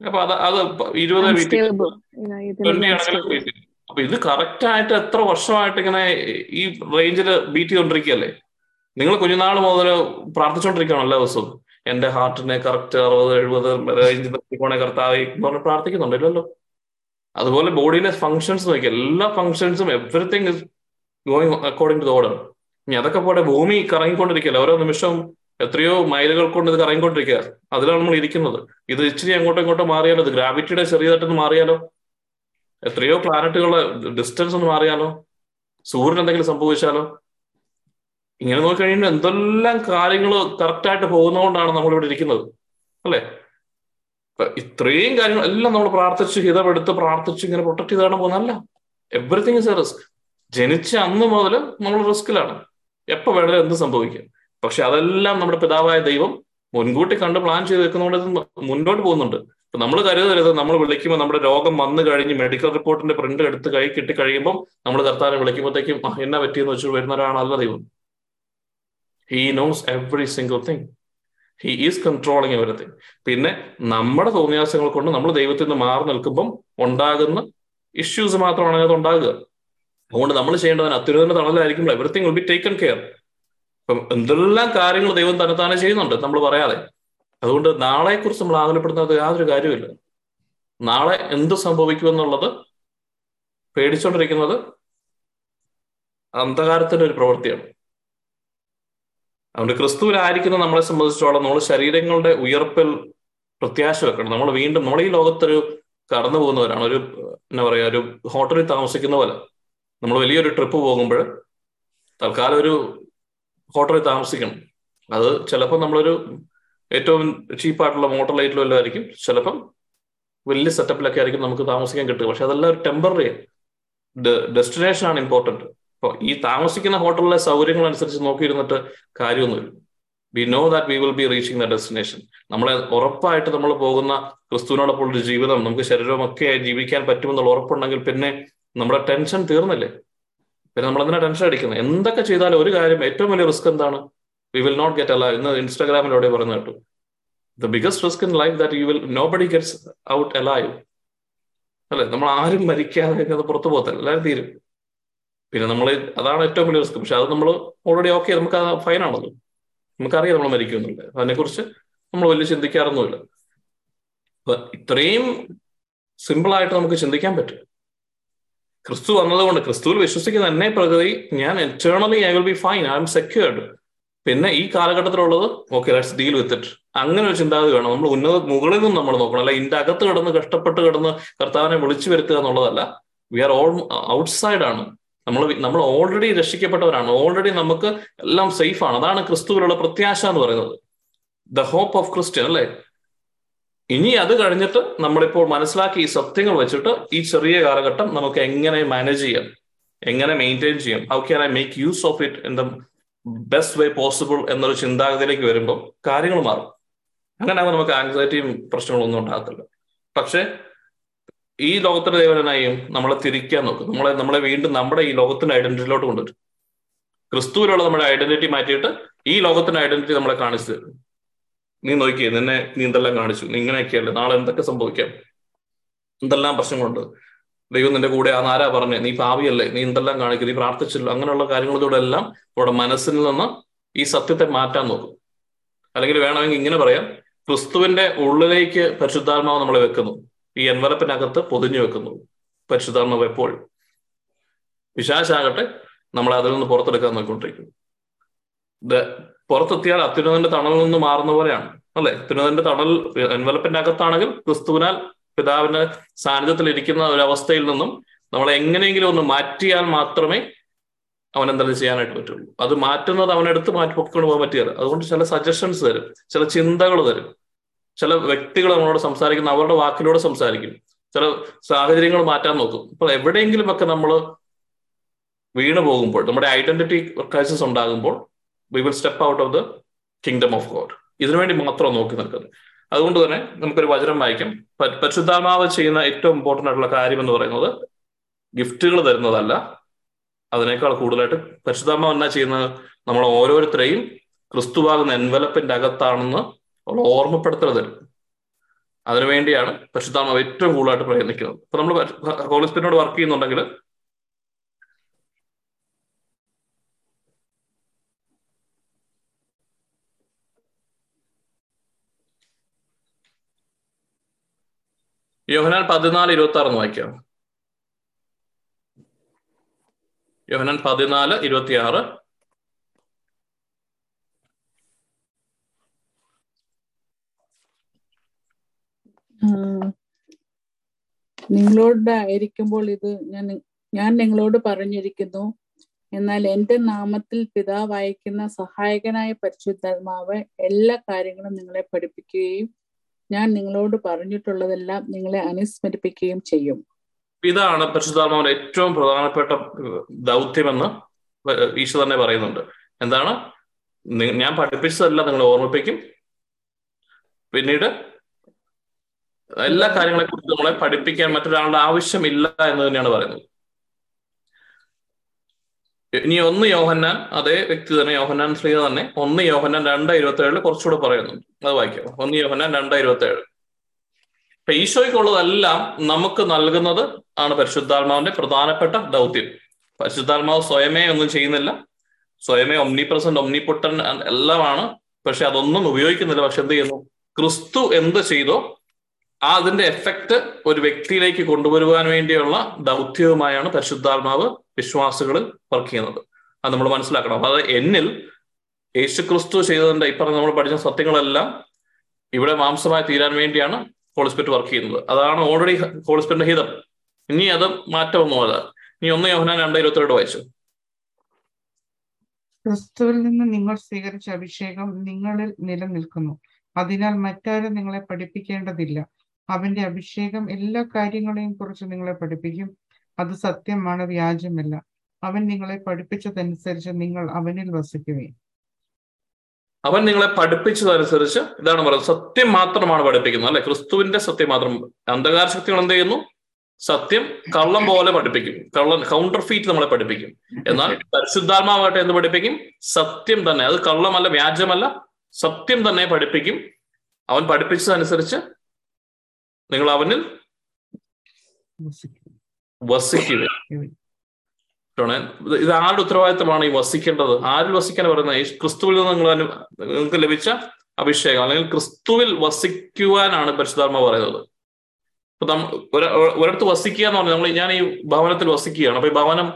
B: അപ്പൊ അത് അത് ഇരുപത്. അപ്പൊ ഇത് കറക്റ്റ് ആയിട്ട് എത്ര വർഷമായിട്ട് ഇങ്ങനെ ഈ റേഞ്ചിൽ ബീറ്റ് ചെയ്തോണ്ടിരിക്കുകയല്ലേ നിങ്ങൾ കുഞ്ഞുനാൾ മുതൽ പ്രാർത്ഥിച്ചോണ്ടിരിക്കണം എല്ലാ ദിവസവും? എന്റെ ഹാർട്ടിനെ കറക്റ്റ് അറുപത് എഴുപത് റേഞ്ച് നിർത്തിക്കോണെ കർത്താവെ പറഞ്ഞ് പ്രാർത്ഥിക്കുന്നുണ്ടല്ലോ അതുപോലെ ബോഡിയിലെ ഫങ്ഷൻസ് നോക്കി എല്ലാ ഫങ്ഷൻസും everything is going according to the order ഇനി അതൊക്കെ പോലെ ഭൂമി കറങ്ങിക്കൊണ്ടിരിക്കല്ലേ ഓരോ നിമിഷവും എത്രയോ മൈലുകൾ കൊണ്ട് ഇത് കറങ്ങിക്കൊണ്ടിരിക്കുക. അതിലാണ് നമ്മൾ ഇരിക്കുന്നത്. ഇത് ഇച്ചിരി അങ്ങോട്ടും ഇങ്ങോട്ടും മാറിയാലോ? ഇത് ഗ്രാവിറ്റിയുടെ ചെറിയതായിട്ടൊന്ന് മാറിയാലോ? എത്രയോ പ്ലാനറ്റുകളെ ഡിസ്റ്റൻസ് ഒന്ന് മാറിയാലോ? സൂര്യൻ എന്തെങ്കിലും സംഭവിച്ചാലോ? ഇങ്ങനെ നോക്കിക്കഴിഞ്ഞാൽ എന്തെല്ലാം കാര്യങ്ങൾ കറക്റ്റായിട്ട് പോകുന്നതുകൊണ്ടാണ് നമ്മൾ ഇവിടെ ഇരിക്കുന്നത്. അല്ലേ? ഇത്രയും കാര്യങ്ങൾ എല്ലാം നമ്മൾ പ്രാർത്ഥിച്ച് ഹിതമെടുത്ത് പ്രാർത്ഥിച്ച് ഇങ്ങനെ പ്രൊട്ടക്ട് ചെയ്താണ് പോകുന്നതല്ല. എവറിത്തിങ് ഇസ് എ റിസ്ക് ജനിച്ച അന്ന് മുതൽ നമ്മൾ റിസ്കിലാണ് എപ്പോ വേണേലും എന്ത് സംഭവിക്കും. പക്ഷെ അതെല്ലാം നമ്മുടെ പിതാവായ ദൈവം മുൻകൂട്ടി കണ്ട് പ്ലാൻ ചെയ്ത് വെക്കുന്നതുകൊണ്ട് മുന്നോട്ട് പോകുന്നുണ്ട്. ഇപ്പൊ നമ്മൾ കരുതരുത്. നമ്മൾ വിളിക്കുമ്പോൾ നമ്മുടെ രോഗം വന്നു കഴിഞ്ഞ് മെഡിക്കൽ റിപ്പോർട്ടിന്റെ പ്രിന്റ് എടുത്ത് കൈ കിട്ടി കഴിയുമ്പോൾ നമ്മൾ കർത്താനെ വിളിക്കുമ്പോഴത്തേക്കും "ആ, എന്നാ പറ്റിയെന്ന് വെച്ച്? വരുന്ന ഒരാളല്ല ദൈവം. He knows every single thing he is controlling everything പിന്നെ നമ്മുടെ തോന്നിയാസങ്ങൾ കൊണ്ട് നമ്മൾ ദൈവത്തിൽ നിന്ന് മാറി നിൽക്കുമ്പം ഉണ്ടാകുന്ന ഇഷ്യൂസ് മാത്രമാണ് അതിനകത്ത് ഉണ്ടാകുക. അതുകൊണ്ട് നമ്മൾ ചെയ്യേണ്ടതിന് അത്യുന്നത തണലായിരിക്കുമ്പോൾ everything will be taken care ഇപ്പം എന്തെല്ലാം കാര്യങ്ങൾ ദൈവം തന്നെത്താനെ ചെയ്യുന്നുണ്ട് നമ്മൾ പറയാതെ. അതുകൊണ്ട് നാളെക്കുറിച്ച് നമ്മൾ ആകുലപ്പെടുന്നത് യാതൊരു കാര്യമില്ല നാളെ എന്ത് സംഭവിക്കുമെന്നുള്ളത് പേടിച്ചുകൊണ്ടിരിക്കുന്നത് അന്ധകാരത്തിന്റെ ഒരു പ്രവൃത്തിയാണ്. അതുകൊണ്ട് ക്രിസ്തുവിലായിരിക്കുന്ന നമ്മളെ സംബന്ധിച്ചോളം നമ്മൾ ശരീരങ്ങളുടെ ഉയർപ്പിൽ പ്രത്യാശ വെക്കണം. നമ്മൾ വീണ്ടും നമ്മൾ ഈ ലോകത്തൊരു കടന്നു പോകുന്നവരാണ്. ഒരു എന്താ പറയാ ഒരു ഹോട്ടലിൽ താമസിക്കുന്ന പോലെ. നമ്മൾ വലിയൊരു ട്രിപ്പ് പോകുമ്പോൾ തൽക്കാലം ഒരു ഹോട്ടലിൽ താമസിക്കണം. അത് ചിലപ്പോൾ നമ്മളൊരു ഏറ്റവും ചീപ്പായിട്ടുള്ള മോട്ടർ ലൈറ്റിലും എല്ലാം ആയിരിക്കും. ചിലപ്പം വലിയ സെറ്റപ്പിലൊക്കെ ആയിരിക്കും നമുക്ക് താമസിക്കാൻ കിട്ടുക. പക്ഷെ അതെല്ലാം ഒരു ടെമ്പററി ഡെസ്റ്റിനേഷൻ ആണ് ഇമ്പോർട്ടന്റ് അപ്പോൾ ഈ താമസിക്കുന്ന ഹോട്ടലിലെ സൗകര്യങ്ങൾ അനുസരിച്ച് നോക്കിയിരുന്നിട്ട് കാര്യമൊന്നുമില്ല. We know that we will be reaching the destination. നമ്മളെ ഉറപ്പായിട്ട് നമ്മൾ പോകുന്ന ക്രിസ്തുവിനോടൊപ്പം ഒരു ജീവിതം നമുക്ക് ശരീരമൊക്കെ ജീവിക്കാൻ പറ്റുമെന്നുള്ള ഉറപ്പുണ്ടെങ്കിൽ പിന്നെ നമ്മുടെ ടെൻഷൻ തീർന്നില്ലേ? പിന്നെ നമ്മൾ എന്തിനാ ടെൻഷൻ അടിക്കുന്നത് എന്തൊക്കെ ചെയ്താലും ഒരു കാര്യം ഏറ്റവും വലിയ റിസ്ക് എന്താണ്? വി വിൽ നോട്ട് ഗെറ്റ് അല്ല ഇന്ന് ഇൻസ്റ്റാഗ്രാമിലൂടെ പറഞ്ഞു കേട്ടു? The biggest risk in life that you will nobody gets out alive അല്ലെ? നമ്മൾ ആരും മരിക്കാതെ അത് പുറത്തു പോകത്തില്ല. എല്ലാവരും തീരും. പിന്നെ നമ്മൾ അതാണ് ഏറ്റവും വലിയ റിസ്ക് പക്ഷെ അത് നമ്മൾ ഓൾറെഡി ഓക്കെ നമുക്ക് അത് ഫൈനാണല്ലോ നമുക്കറിയാം നമ്മൾ മരിക്കുന്നുണ്ട് അതിനെക്കുറിച്ച് നമ്മൾ വലിയ ചിന്തിക്കാറൊന്നുമില്ല. ഇത്രയും സിമ്പിൾ ആയിട്ട് നമുക്ക് ചിന്തിക്കാൻ പറ്റും. ക്രിസ്തു വന്നതുകൊണ്ട് ക്രിസ്തുവിൽ വിശ്വസിക്കുന്ന എന്നെ പ്രകൃതി ഞാൻ eternally I will be fine I'm secured പിന്നെ ഈ കാലഘട്ടത്തിലുള്ളത് okay let's deal with it അങ്ങനെ ഒരു ചിന്താഗതി വേണം. നമ്മൾ ഉന്നത മുകളിൽ നിന്നും നമ്മൾ നോക്കണം. അല്ല ഇതിന്റെ അകത്ത് കിടന്ന് കഷ്ടപ്പെട്ട് കിടന്ന് കർത്താവിനെ വിളിച്ചു വരുത്തുക എന്നുള്ളതല്ല. വി ആർ ഓൾ ഔട്ട്സൈഡ് ആണ്. നമ്മൾ നമ്മൾ ഓൾറെഡി രക്ഷിക്കപ്പെട്ടവരാണ്. ഓൾറെഡി നമുക്ക് എല്ലാം സേഫ് ആണ്. അതാണ് ക്രിസ്തുവിലുള്ള പ്രത്യാശ എന്ന് പറയുന്നത്. ദ ഹോപ്പ് ഓഫ് ക്രിസ്ത്യൻ അല്ലേ? ഇനി അത് കഴിഞ്ഞിട്ട് നമ്മളിപ്പോൾ മനസ്സിലാക്കി ഈ സത്യങ്ങൾ വെച്ചിട്ട് ഈ ചെറിയ കാലഘട്ടം നമുക്ക് എങ്ങനെ മാനേജ് ചെയ്യാം? എങ്ങനെ മെയിന്റെയിൻ ചെയ്യാം? How can I make use of it in the best way possible എന്നൊരു ചിന്താഗതിയിലേക്ക് വരുമ്പോൾ കാര്യങ്ങൾ മാറും. അങ്ങനെ ആകുമ്പോൾ നമുക്ക് ആങ്സൈറ്റിയും പ്രശ്നങ്ങളൊന്നും ഉണ്ടാകത്തില്ല. പക്ഷെ ഈ ലോകത്തിന്റെ ദേവനായും നമ്മളെ തിരിക്കാൻ നോക്കും. നമ്മളെ നമ്മളെ വീണ്ടും നമ്മുടെ ഈ ലോകത്തിന്റെ ഐഡന്റിറ്റിയിലോട്ട് കൊണ്ടുവരും. ക്രിസ്തുവിലുള്ള നമ്മുടെ ഐഡന്റിറ്റി മാറ്റിയിട്ട് ഈ ലോകത്തിന്റെ ഐഡന്റിറ്റി നമ്മളെ കാണിച്ചു തരും. നീ നോക്കിയേ നിന്നെ നീ എന്തെല്ലാം കാണിച്ചു. നീ ഇങ്ങനെയൊക്കെയല്ലേ നാളെ എന്തൊക്കെ സംഭവിക്കാം? എന്തെല്ലാം പ്രശ്നങ്ങളുണ്ട്? ദൈവം നിന്റെ കൂടെ ആ ആരാ പറഞ്ഞു? നീ പാവിയല്ലേ നീ എന്തെല്ലാം കാണിക്കും നീ പ്രാർത്ഥിച്ചല്ലോ അങ്ങനെയുള്ള കാര്യങ്ങളിലൂടെ എല്ലാം നമ്മുടെ മനസ്സിൽ നിന്ന് ഈ സത്യത്തെ മാറ്റാൻ നോക്കും. അല്ലെങ്കിൽ വേണമെങ്കിൽ ഇങ്ങനെ പറയാം ക്രിസ്തുവിന്റെ ഉള്ളിലേക്ക് പരിശുദ്ധാത്മാവ് നമ്മളെ വെക്കുന്നു. ഈ എൻവലപ്പിനകത്ത് പൊതിഞ്ഞു വെക്കുന്നു പരിശുദ്ധാത്മാവ് എപ്പോഴും വിശാശാകട്ടെ നമ്മളെ അതിൽ നിന്ന് പുറത്തെടുക്കാൻ നോക്കിക്കൊണ്ടിരിക്കുന്നു. പുറത്തെത്തിയാൽ അത്യുന്നതന്റെ തണലിൽ നിന്ന് മാറുന്ന പോലെയാണ് അല്ലെ? അത്യുന്നതന്റെ തണൽ എൻവലപ്പിന്റെ അകത്താണെങ്കിൽ ക്രിസ്തുവിനാൽ പിതാവിന്റെ സാന്നിധ്യത്തിൽ ഇരിക്കുന്ന ഒരു അവസ്ഥയിൽ നിന്നും നമ്മളെ എങ്ങനെയെങ്കിലും ഒന്ന് മാറ്റിയാൽ മാത്രമേ അവൻ എന്തെങ്കിലും ചെയ്യാനായിട്ട് പറ്റുള്ളൂ. അത് മാറ്റുന്നത് അവനെടുത്ത് മാറ്റി പൊക്കിക്കൊണ്ട് പോകാൻ പറ്റിയല്ല അതുകൊണ്ട് ചില സജഷൻസ് തരും ചില ചിന്തകൾ തരും. ചില വ്യക്തികൾ നമ്മളോട് സംസാരിക്കുന്ന അവരുടെ വാക്കിലൂടെ സംസാരിക്കും. ചില സാഹചര്യങ്ങൾ മാറ്റാൻ നോക്കും. അപ്പോൾ എവിടെയെങ്കിലും ഒക്കെ നമ്മൾ വീണു പോകുമ്പോൾ നമ്മുടെ ഐഡന്റിറ്റി ക്രൈസിസ് ഉണ്ടാകുമ്പോൾ we will step out of the kingdom of God ഇതിനുവേണ്ടി മാത്രം നോക്കി നിൽക്കുന്നത്. അതുകൊണ്ട് തന്നെ നമുക്കൊരു വചനം വായിക്കാം. പരിശുദ്ധാത്മാവ് ചെയ്യുന്ന ഏറ്റവും ഇമ്പോർട്ടന്റ് ആയിട്ടുള്ള കാര്യം എന്ന് പറയുന്നത് ഗിഫ്റ്റുകൾ തരുന്നതല്ല. അതിനേക്കാൾ കൂടുതലായിട്ട് പരിശുദ്ധാത്മാവ് എന്നാ ചെയ്യുന്നത്? നമ്മൾ ഓരോരുത്തരെയും ക്രിസ്തുവാകുന്ന എൻവലപ്പിന്റെ അകത്താണെന്ന് ഉള്ള ഓർമ്മപ്പെടുത്തൽ തരും. അതിനുവേണ്ടിയാണ് പരിശുദ്ധാത്മാവ് ഏറ്റവും കൂടുതലായിട്ട് പ്രയത്നിക്കുന്നത്. അപ്പൊ നമ്മൾ ഹോളിസ്പിനോട് വർക്ക് ചെയ്യുന്നുണ്ടെങ്കിൽ യോഹനാൻ പതിനാല് ഇരുപത്തി ആറ് വായിക്കാം. യോഹനാൻ പതിനാല് ഇരുപത്തി ആറ്
C: നിങ്ങളോട് ആയിരിക്കുമ്പോൾ ഇത് ഞാൻ ഞാൻ നിങ്ങളോട് പറഞ്ഞിരിക്കുന്നു. എന്നാൽ എന്റെ നാമത്തിൽ പിതാവ് അയക്കുന്ന സഹായകനായ പരിശുദ്ധാത്മാവ് എല്ലാ കാര്യങ്ങളും നിങ്ങളെ പഠിപ്പിക്കുകയും ഞാൻ നിങ്ങളോട് പറഞ്ഞിട്ടുള്ളതെല്ലാം നിങ്ങളെ അനുസ്മരിപ്പിക്കുകയും ചെയ്യും.
B: ഇതാണ് പരിശുദ്ധാത്മാവിന്റെ ഏറ്റവും പ്രധാനപ്പെട്ട ദൗത്യമെന്ന് ഈശോ തന്നെ പറയുന്നുണ്ട്. എന്താണ്? ഞാൻ പഠിപ്പിച്ചതല്ല നിങ്ങൾ ഓർമ്മിപ്പിക്കും. പിന്നീട് എല്ലാ കാര്യങ്ങളെ കുറിച്ച് നമ്മളെ പഠിപ്പിക്കാൻ മറ്റൊരാളുടെ ആവശ്യമില്ല എന്ന് തന്നെയാണ് പറയുന്നത്. ഇനി ഒന്ന് യോഹന്നാൻ അതേ വ്യക്തി തന്നെ യോഹന്നാൻ ശ്രീത തന്നെ. ഒന്ന് യോഹന്നാൻ രണ്ട് ഇരുപത്തി ഏഴിൽ കുറച്ചുകൂടെ പറയുന്നുണ്ട് അത് വായിക്കാം. ഒന്ന് യോഹന്നാൻ രണ്ട് ഇരുപത്തി ഏഴ് അപ്പൊ ഈശോയ്ക്കുള്ളതെല്ലാം നമുക്ക് നൽകുന്നത് ആണ് പരിശുദ്ധാത്മാവിന്റെ പ്രധാനപ്പെട്ട ദൗത്യം. പരിശുദ്ധാത്മാവ് സ്വയമേ ഒന്നും ചെയ്യുന്നില്ല. സ്വയമേ ഒമ്നി പ്രസന്റ് ഒമ്നി പൊട്ടൻ എല്ലാമാണ് പക്ഷെ അതൊന്നും ഉപയോഗിക്കുന്നില്ല. പക്ഷെ എന്ത് ചെയ്യുന്നു? ക്രിസ്തു എന്ത് ചെയ്തോ ആ അതിന്റെ എഫക്റ്റ് ഒരു വ്യക്തിയിലേക്ക് കൊണ്ടുവരുവാൻ വേണ്ടിയുള്ള ദൗത്യവുമായാണ് പരിശുദ്ധാത്മാവ് വിശ്വാസികളിൽ വർക്ക് ചെയ്യുന്നത്. അത് നമ്മൾ മനസ്സിലാക്കണം. അതായത് അത് എന്നിൽ യേശു ക്രിസ്തു ചെയ്തതിന്റെ ഈ പറഞ്ഞ നമ്മൾ പഠിച്ച സത്യങ്ങളെല്ലാം ഇവിടെ മാംസമായി തീരാൻ വേണ്ടിയാണ് ഹോളിസ്പിറ്റ് വർക്ക് ചെയ്യുന്നത്. അതാണ് ഓൾറെഡി ഹോളിസ്പിറ്റിന്റെ ഹിതം. ഇനി അത് മാറ്റമൊന്നുമല്ല ഇനി ഒന്ന് യോഹനാൻ രണ്ട് ഇരുപത്തിരണ്ട് വായിച്ചു.
D: ക്രിസ്തുവിൽ നിന്ന് നിങ്ങൾ സ്വീകരിച്ച അഭിഷേകം നിങ്ങളിൽ നിലനിൽക്കുന്നു. അതിനാൽ മറ്റാരും നിങ്ങളെ പഠിപ്പിക്കേണ്ടതില്ല. അവന്റെ അഭിഷേകം എല്ലാ കാര്യങ്ങളെയും കുറിച്ച് നിങ്ങളെ പഠിപ്പിക്കും. അത് സത്യമാണ് വ്യാജമല്ല. അവൻ നിങ്ങളെ പഠിപ്പിച്ചതനുസരിച്ച് നിങ്ങൾ അവനിൽ വസിക്കുകയും
B: അവൻ നിങ്ങളെ പഠിപ്പിച്ചതനുസരിച്ച് ഇതാണ് പറയുന്നത്. സത്യം മാത്രമാണ് പഠിപ്പിക്കുന്നത് അല്ലെ? ക്രിസ്തുവിന്റെ സത്യം മാത്രം. അന്ധകാര ശക്തികൾ എന്ത് ചെയ്യുന്നു? സത്യം കള്ളം പോലെ പഠിപ്പിക്കും. കള്ളൻ കൗണ്ടർ ഫീറ്റ് നമ്മളെ പഠിപ്പിക്കും. എന്നാൽ പരിശുദ്ധാത്മാവായിട്ട് എന്ത് പഠിപ്പിക്കും? സത്യം തന്നെ. അത് കള്ളമല്ല വ്യാജമല്ല. സത്യം തന്നെ പഠിപ്പിക്കും. അവൻ പഠിപ്പിച്ചതനുസരിച്ച് നിങ്ങൾ അവനിൽ
D: വസിക്കും.
B: വസിക്കുക ഇത് ആരുടെ ഉത്തരവാദിത്തമാണ് ഈ വസിക്കേണ്ടത്? ആരിൽ വസിക്കാൻ പറയുന്നത്? ഈ ക്രിസ്തുവിൽ നിന്ന് നിങ്ങൾ നിങ്ങൾക്ക് ലഭിച്ച അഭിഷേകം അല്ലെങ്കിൽ ക്രിസ്തുവിൽ വസിക്കുവാനാണ് പരിശുദ്ധാത്മ പറയുന്നത്. ഇപ്പൊ നമ്മ ഒര- ഒരിടത്ത് വസിക്കുക എന്ന് പറഞ്ഞാൽ നമ്മൾ ഞാൻ ഈ ഭവനത്തിൽ വസിക്കുകയാണ്. അപ്പൊ ഈ ഭവനം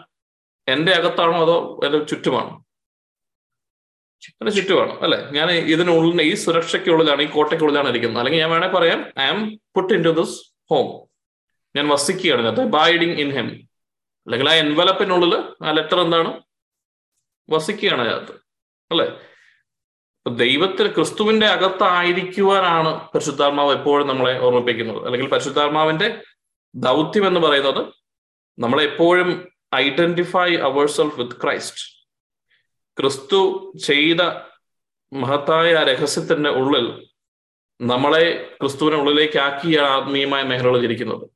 B: എന്റെ അകത്താണോ അതോ എന്റെ ചുറ്റുമാണോ? എന്റെ വേണം അല്ലെ? ഞാൻ ഇതിനുള്ളിൽ ഈ സുരക്ഷയ്ക്കുള്ളിലാണ് ഈ കോട്ടയ്ക്കുള്ളിലാണ് ഇരിക്കുന്നത്. അല്ലെങ്കിൽ ഞാൻ വേണേൽ പറയാം I am put into this home ഞാൻ വസിക്കുകയാണ് ഇതിനകത്ത്. ബൈഡിങ് ഇൻ ഹെം അല്ലെങ്കിൽ ആ എൻവലപ്പിനുള്ളിൽ ആ ലെറ്റർ എന്താണ്? വസിക്കുകയാണ് അതിനകത്ത്. അല്ലെ? ദൈവത്തിൽ ക്രിസ്തുവിന്റെ അകത്തായിരിക്കുവാനാണ് പരിശുദ്ധാത്മാവ് എപ്പോഴും നമ്മളെ ഓർമ്മിപ്പിക്കുന്നത്. അല്ലെങ്കിൽ പരിശുദ്ധാത്മാവിന്റെ ദൗത്യം എന്ന് പറയുന്നത് നമ്മളെപ്പോഴും identify our self with Christ ക്രിസ്തു ചെയ്ത മഹത്തായ രഹസ്യത്തിന്റെ ഉള്ളിൽ നമ്മളെ ക്രിസ്തുവിനെ ഉള്ളിലേക്ക് ആക്കിയാണ് ആത്മീയമായ മേഖലകളിൽ ഇരിക്കുന്നത്.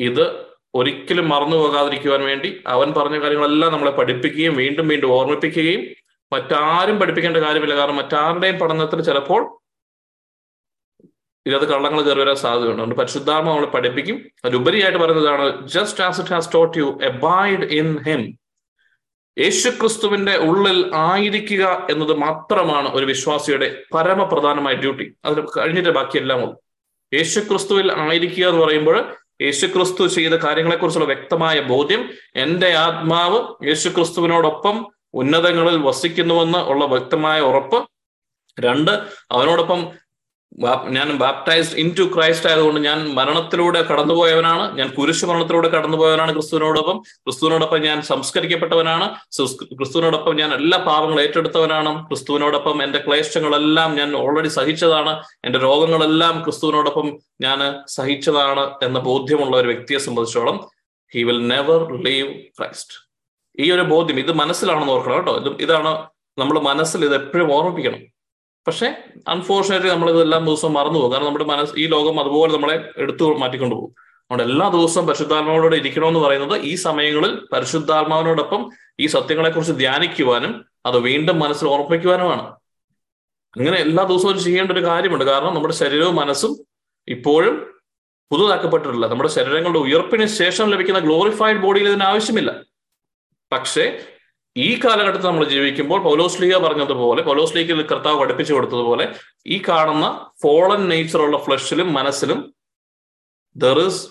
B: ഇത് ഒരിക്കലും മറന്നു പോകാതിരിക്കുവാൻ വേണ്ടി അവൻ പറഞ്ഞ കാര്യങ്ങളെല്ലാം നമ്മളെ പഠിപ്പിക്കുകയും വീണ്ടും വീണ്ടും ഓർമ്മിപ്പിക്കുകയും മറ്റാരും പഠിപ്പിക്കേണ്ട കാര്യമില്ല. കാരണം മറ്റാരുടെയും പഠനത്തിൽ ചിലപ്പോൾ ഇതിനകത്ത് കള്ളങ്ങൾ കയറി വരാൻ സാധ്യതയുണ്ട്. അതുകൊണ്ട് പരിശുദ്ധാത്മ നമ്മളെ പഠിപ്പിക്കും. അതിലുപരിയായിട്ട് പറയുന്നതാണ് just as it has taught you abide in him യേശുക്രിസ്തുവിന്റെ ഉള്ളിൽ ആയിരിക്കുക എന്നത് മാത്രമാണ് ഒരു വിശ്വാസിയുടെ പരമപ്രധാനമായ ഡ്യൂട്ടി അതിന് കഴിഞ്ഞിട്ട് ബാക്കിയെല്ലാം ഉള്ളൂ. യേശുക്രിസ്തുവിൽ ആയിരിക്കുക എന്ന് പറയുമ്പോൾ യേശുക്രിസ്തു ചെയ്ത കാര്യങ്ങളെക്കുറിച്ചുള്ള വ്യക്തമായ ബോധ്യം എന്റെ ആത്മാവ് യേശുക്രിസ്തുവിനോടൊപ്പം ഉന്നതങ്ങളിൽ വസിക്കുന്നുവെന്ന് ഉള്ള വ്യക്തമായ ഉറപ്പ്. രണ്ട് അവനോടൊപ്പം ഞാൻ ബാപ്റ്റൈസ്ഡ് ഇൻ ടു ക്രൈസ്റ്റ് ആയതുകൊണ്ട് ഞാൻ മരണത്തിലൂടെ കടന്നുപോയവനാണ്. ഞാൻ കുരിശു മരണത്തിലൂടെ കടന്നുപോയവനാണ് ക്രിസ്തുവിനോടൊപ്പം. ക്രിസ്തുവിനോടൊപ്പം ഞാൻ സംസ്കരിക്കപ്പെട്ടവനാണ്. സുസ്- ക്രിസ്തുവിനോടൊപ്പം ഞാൻ എല്ലാ പാപങ്ങളും ഏറ്റെടുത്തവനാണ്. ക്രിസ്തുവിനോടൊപ്പം എന്റെ ക്ലേശങ്ങളെല്ലാം ഞാൻ ഓൾറെഡി സഹിച്ചതാണ്. എന്റെ രോഗങ്ങളെല്ലാം ക്രിസ്തുവിനോടൊപ്പം ഞാൻ സഹിച്ചതാണ് എന്ന ബോധ്യമുള്ള ഒരു വ്യക്തിയെ സംബന്ധിച്ചോളം he will never leave Christ ഈ ഒരു ബോധ്യം ഇത് മനസ്സിലാണെന്ന് ഓർക്കണം കേട്ടോ. ഇത് ഇതാണ് നമ്മൾ മനസ്സിൽ ഇത് എപ്പോഴും ഓർമ്മിപ്പിക്കണം. പക്ഷെ അൺഫോർച്ചുനേറ്റ്ലി നമ്മൾ ഇതെല്ലാം ദിവസവും മറന്നു പോകും. കാരണം നമ്മുടെ മനസ്സ് ഈ ലോകം അതുപോലെ നമ്മളെ എടുത്തു മാറ്റിക്കൊണ്ടു പോകും. അതുകൊണ്ട് എല്ലാ ദിവസവും പരിശുദ്ധാത്മാവിനോട് ഇരിക്കണമെന്ന് പറയുന്നത് ഈ സമയങ്ങളിൽ പരിശുദ്ധാത്മാവിനോടൊപ്പം ഈ സത്യങ്ങളെക്കുറിച്ച് ധ്യാനിക്കുവാനും അത് വീണ്ടും മനസ്സിൽ ഓർമ്മിക്കുവാനുമാണ് അങ്ങനെ എല്ലാ ദിവസവും ചെയ്യേണ്ട ഒരു കാര്യമുണ്ട്. കാരണം നമ്മുടെ ശരീരവും മനസ്സും ഇപ്പോഴും പുതുതാക്കപ്പെട്ടിട്ടില്ല. നമ്മുടെ ശരീരങ്ങളുടെ ഉയർപ്പിന് ശേഷം ലഭിക്കുന്ന ഗ്ലോറിഫൈഡ് ബോഡിയിൽ ഇതിന് ആവശ്യമില്ല. പക്ഷേ ഈ കാലഘട്ടത്തിൽ നമ്മൾ ജീവിക്കുമ്പോൾ പൗലോസ്ലിക പറഞ്ഞതുപോലെ പൗലോസ്ലിക്ക് കർത്താവ് പഠിപ്പിച്ചു കൊടുത്തതുപോലെ ഈ കാണുന്ന ഫോളൻ നേച്ചറുള്ള ഫ്ലഷിലും മനസ്സിലും there is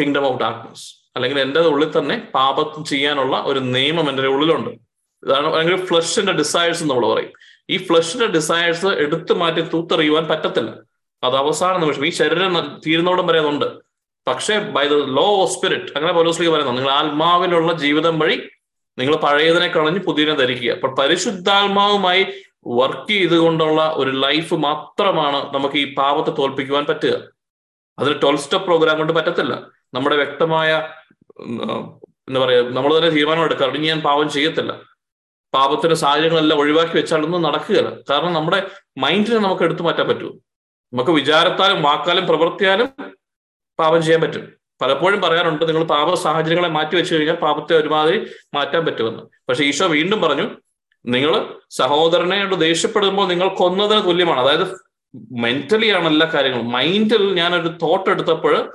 B: kingdom of darkness അല്ലെങ്കിൽ എന്റെ ഉള്ളിൽ തന്നെ പാപം ചെയ്യാനുള്ള ഒരു നിയമം എന്റെ ഉള്ളിലുണ്ട്. ഇതാണ് അല്ലെങ്കിൽ ഫ്ലഷിന്റെ ഡിസയേഴ്സ് നമ്മൾ പറയും. ഈ ഫ്ലഷിന്റെ ഡിസയേഴ്സ് എടുത്തു മാറ്റി തൂത്തെറിയുവാൻ പറ്റത്തില്ല. അത് അവസാന നിമിഷം. ഈ ശരീരം തീരുന്നോടം വരെ അതുണ്ട്. പക്ഷേ by the law of spirit അങ്ങനെ പൗലോസ്ലിക പറയുന്നത് നിങ്ങൾ ആത്മാവിലുള്ള ജീവിതം വഴി നിങ്ങൾ പഴയതിനെ കളഞ്ഞ് പുതിയതിനെ ധരിക്കുക. അപ്പൊ പരിശുദ്ധാത്മാവുമായി വർക്ക് ചെയ്തുകൊണ്ടുള്ള ഒരു ലൈഫ് മാത്രമാണ് നമുക്ക് ഈ പാപത്തെ തോൽപ്പിക്കുവാൻ പറ്റുക. അതിന് ട്വൽവ് സ്റ്റെപ്പ് പ്രോഗ്രാം കൊണ്ട് പറ്റത്തില്ല. നമ്മുടെ വ്യക്തമായ എന്താ പറയാ നമ്മൾ തന്നെ തീരുമാനം എടുക്കാറ് ഇനി ഞാൻ പാപം ചെയ്യത്തില്ല. പാപത്തിന്റെ സാഹചര്യങ്ങളെല്ലാം ഒഴിവാക്കി വെച്ചാലൊന്നും നടക്കുകയില്ല. കാരണം നമ്മുടെ മൈൻഡിനെ നമുക്ക് എടുത്തു മാറ്റാൻ പറ്റുമോ നമുക്ക് വിചാരത്താലും വാക്കാലും പ്രവർത്തിയാലും പാപം ചെയ്യാൻ പറ്റും. പലപ്പോഴും പറയാറുണ്ട് നിങ്ങൾ പാപ സാഹചര്യങ്ങളെ മാറ്റി വെച്ചു കഴിഞ്ഞാൽ പാപത്തെ ഒരുമാതിരി മാറ്റാൻ പറ്റുമെന്ന്. പക്ഷെ ഈശോ വീണ്ടും പറഞ്ഞു നിങ്ങൾ സഹോദരനോട് ദേഷ്യപ്പെടുമ്പോൾ നിങ്ങൾ കൊന്നതിന് തുല്യമാണ്. അതായത് മെന്റലി ആണ് എല്ലാ കാര്യങ്ങളും. മൈൻഡിൽ ഞാനൊരു തോട്ട് എടുത്തപ്പോൾ